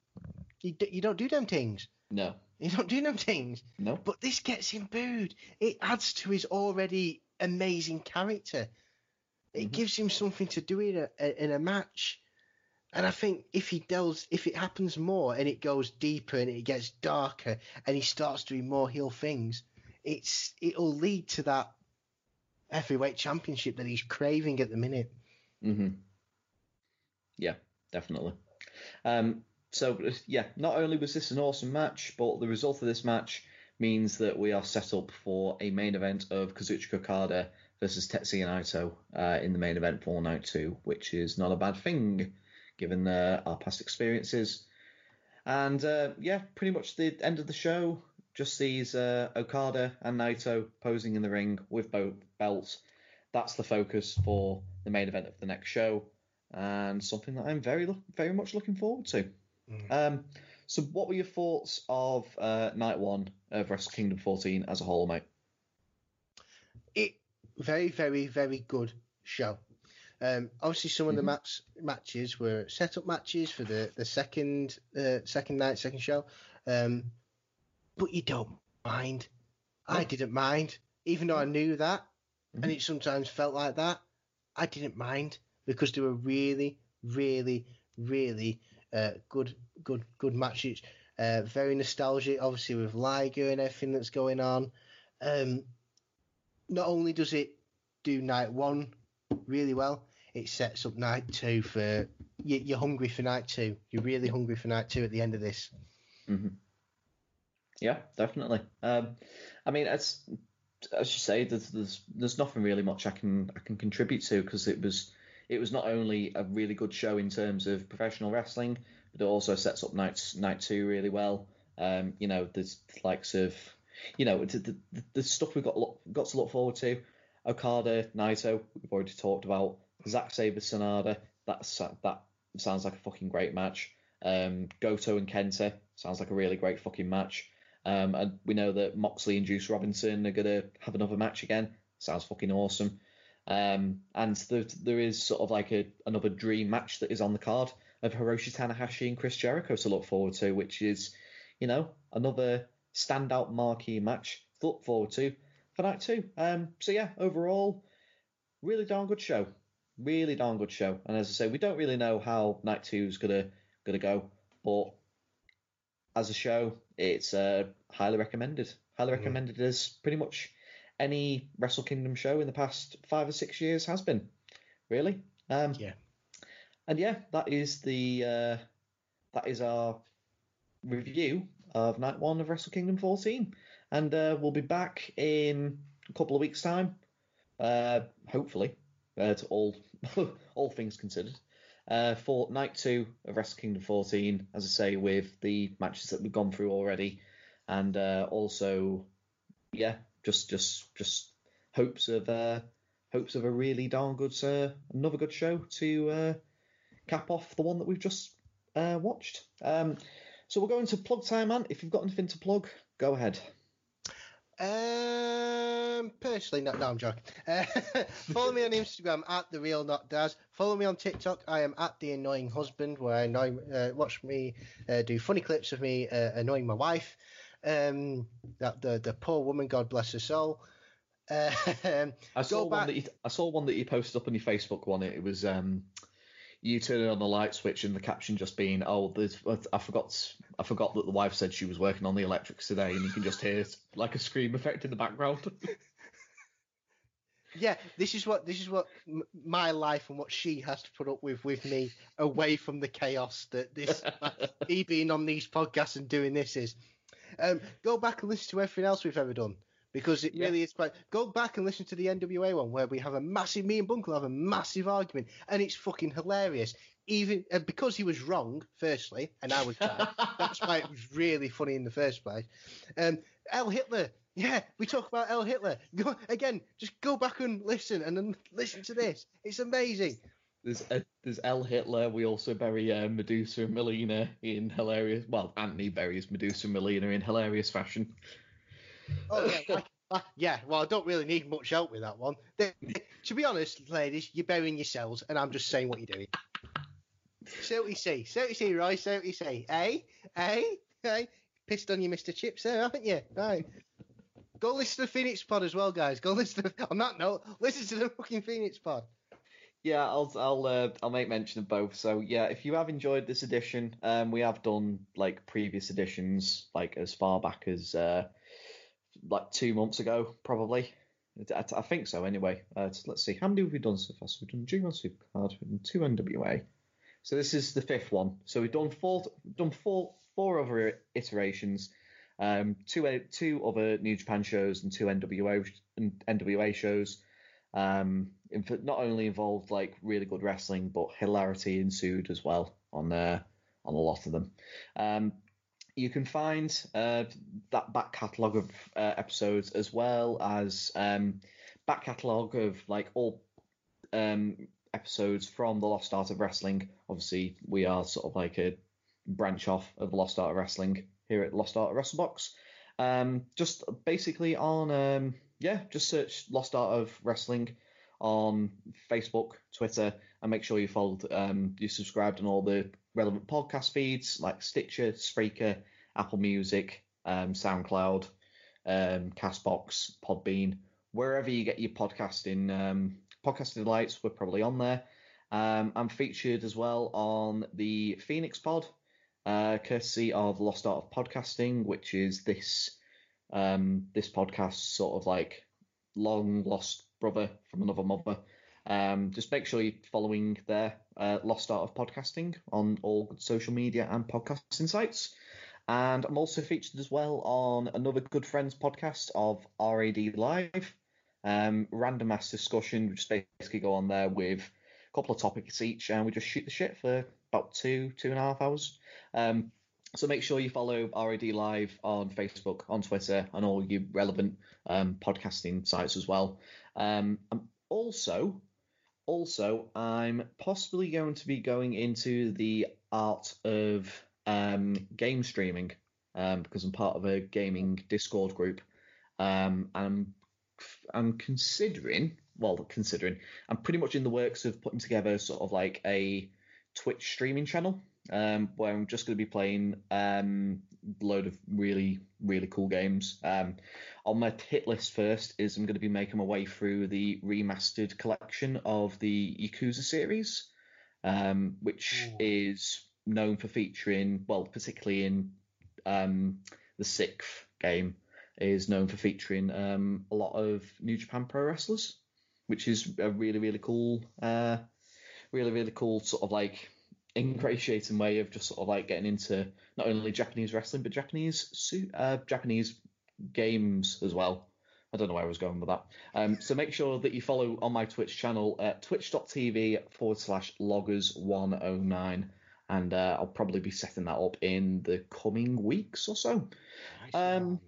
You, d- you don't do them things. No. You don't do them things. No. But this gets him booed. It adds to his already amazing character. It Mhm. gives him something to do in a in a match. And I think if he delves, if it happens more and it goes deeper and it gets darker and he starts doing more heel things, it's it'll lead to that heavyweight championship that he's craving at the minute. hmm Yeah, definitely. Um, so yeah, not only was this an awesome match, but the result of this match means that we are set up for a main event of Kazuchika Okada versus Tetsuya Naito uh, in the main event for night two, which is not a bad thing given uh, our past experiences. And uh, yeah, pretty much the end of the show just sees uh, Okada and Naito posing in the ring with both belts. That's the focus for the main event of the next show, and something that I'm very, very much looking forward to. Mm. Um, so, what were your thoughts of uh, night one of Wrestle Kingdom 14 as a whole, mate? It very very very good show. Um, obviously, some of the Mhm. match matches were set up matches for the the second uh, second night second show, um, but you don't mind. I didn't mind, even though I knew that, and Mhm. it sometimes felt like that. I didn't mind because they were really, really, really uh, good, good, good matches. Uh, very nostalgic, obviously with Liger and everything that's going on. Um, not only does it do night one really well, it sets up night two for you, you're hungry for night two. You're really hungry for night two at the end of this. hmm Yeah, definitely. Um, I mean, as as you say, there's, there's there's nothing really much I can I can contribute to because it was it was not only a really good show in terms of professional wrestling, but it also sets up night night two really well. Um, you know, there's likes of you know the, the, the stuff we've got got to look forward to. Okada, Naito, we've already talked about. Zack Sabre, Sanada, that's that sounds like a fucking great match. Um, Goto and Kenta sounds like a really great fucking match. Um, and we know that Moxley and Juice Robinson are gonna have another match again. Sounds fucking awesome. Um, and there, there is sort of like a another dream match that is on the card of Hiroshi Tanahashi and Chris Jericho to look forward to, which is, you know, another standout marquee match to look forward to for night two. Um, so yeah, overall, really darn good show. Really darn good show. And as I say, we don't really know how night two is gonna gonna go, but as a show, it's uh, highly recommended. Highly recommended as pretty much any Wrestle Kingdom show in the past five or six years has been. Really. Um, Yeah. And yeah, that is the uh, that is our review of night one of Wrestle Kingdom 14, and uh, we'll be back in a couple of weeks' time. Uh, hopefully, uh, to all all things considered. Uh, for night two of Wrestle Kingdom 14, as I say, with the matches that we've gone through already, and uh, also, yeah, just just just hopes of uh, hopes of a really darn good uh, another good show to uh, cap off the one that we've just uh, watched. Um, so we're going to plug time, man. If you've got anything to plug, go ahead. Um, personally, no, no, I'm joking. Uh, follow me on Instagram at the real not Daz. Follow me on TikTok. I am at the annoying husband, where I annoy, uh, watch me uh, do funny clips of me uh, annoying my wife. Um, that the the poor woman, God bless her soul. Uh, I saw one that you, I saw one that you posted up on your Facebook one. It was um, you turning on the light switch and the caption just being, "Oh, there's, I forgot, I forgot that the wife said she was working on the electrics today," and you can just hear like a scream effect in the background. yeah, this is what this is what m- my life and what she has to put up with with me away from the chaos that this me being on these podcasts and doing this is. Um, go back and listen to everything else we've ever done because it Yeah. really is quite. Go back and listen to the NWA one where we have a massive. Me and Bunkle have a massive argument, and it's fucking hilarious. Even uh, because he was wrong, firstly, and I was right. That's why it was really funny in the first place. Um, El Hitler Yeah, we talk about El Hitler. Go again. Just go back and listen, and then listen to this. It's amazing. There's uh, there's El Hitler. We also bury uh, Medusa and Melina in hilarious. Well, Anthony buries Medusa and Melina in hilarious fashion. Oh yeah, yeah. Well, I don't really need much help with that one. They, to be honest, ladies, you're burying yourselves, and I'm just saying what you're doing. Say what you see. Say what you see, Roy. Say what you say. Eh? Eh? Eh? Pissed on you, Mr. Chips, there, haven't you? Right. Go listen to the Phoenix Pod as well, guys. Go listen to. On that note, listen to the fucking Phoenix Pod. Yeah, I'll I'll uh, I'll make mention of both. So yeah, if you have enjoyed this edition, um, we have done like previous editions, like as far back as uh, like two months ago, probably. I, I think so. Anyway, uh, let's see. How many have we done so far? So we've done G1 Supercard, we've done two NWA. So this is the fifth one. So we've done four, done four, four other iterations, um, two two other New Japan shows and two NWA NWA shows. Um, not only involved like really good wrestling, but hilarity ensued as well on uh, on a lot of them. Um, you can find uh, that back catalogue of uh, episodes as well as um, back catalogue of like all um, episodes from the Lost Art of Wrestling. Obviously, we are sort of like a branch off of the Lost Art of Wrestling here at Lost Art of WrestleBox. Um, just basically on um, yeah, just search Lost Art of Wrestling on Facebook, Twitter, and make sure you followed, um, you subscribed on all the relevant podcast feeds like Stitcher, Spreaker, Apple Music, um, SoundCloud, um, Castbox, Podbean, wherever you get your podcasting um, podcasting lights. We're probably on there. Um, I'm featured as well on the Phoenix Pod, uh, courtesy of Lost Art of Podcasting, which is this um, this podcast sort of like long lost brother from another mother. Um, just make sure you're following their uh, Lost Art of Podcasting on all good social media and podcasting sites. And I'm also featured as well on another Good Friends podcast of RAD Live. Um, random ass discussion. We just basically go on there with a couple of topics each and we just shoot the shit for about two, two and a half hours. Um, so make sure you follow RAD Live on Facebook, on Twitter, and all your relevant um, podcasting sites as well. Um, I'm also, also, I'm possibly going to be going into the art of um, game streaming um, because I'm part of a gaming Discord group. Um, I'm, I'm considering, well, considering, I'm pretty much in the works of putting together sort of like a Twitch streaming channel um, where I'm just going to be playing um, load of really, really cool games. Um, on my hit list first is I'm going to be making my way through the remastered collection of the Yakuza series, um, which Ooh. is known for featuring, well, particularly in um, the sixth game, is known for featuring um, a lot of New Japan Pro wrestlers, which is a really, really cool, uh, really, really cool sort of like ingratiating way of just sort of like getting into not only Japanese wrestling but Japanese uh, Japanese games as well. I don't know where I was going with that. Um, so make sure that you follow on my Twitch channel at twitch.tv forward slash loggers109. And uh, I'll probably be setting that up in the coming weeks or so. Nice um,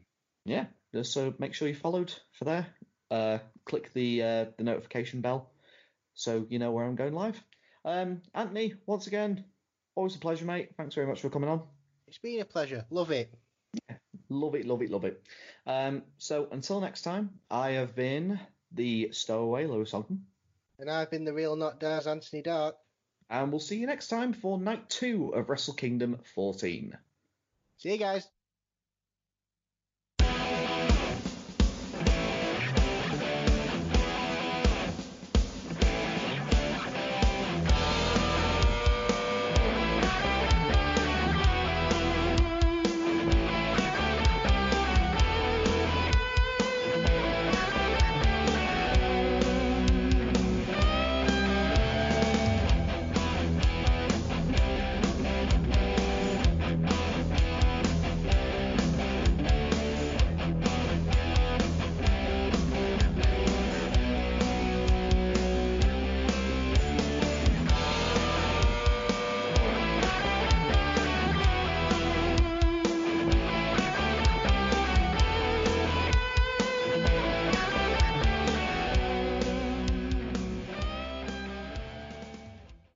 yeah, so make sure you followed for there. Uh, click the uh, the notification bell so you know where I'm going live. Um, Anthony, once again, always a pleasure, mate. Thanks very much for coming on. It's been a pleasure. Love it. Yeah, love it, love it, love it. Um, so until next time, I have been the stowaway Lewis Ogden. And I've been the real not Daz Anthony Dark. And we'll see you next time for night two of Wrestle Kingdom 14. See you guys.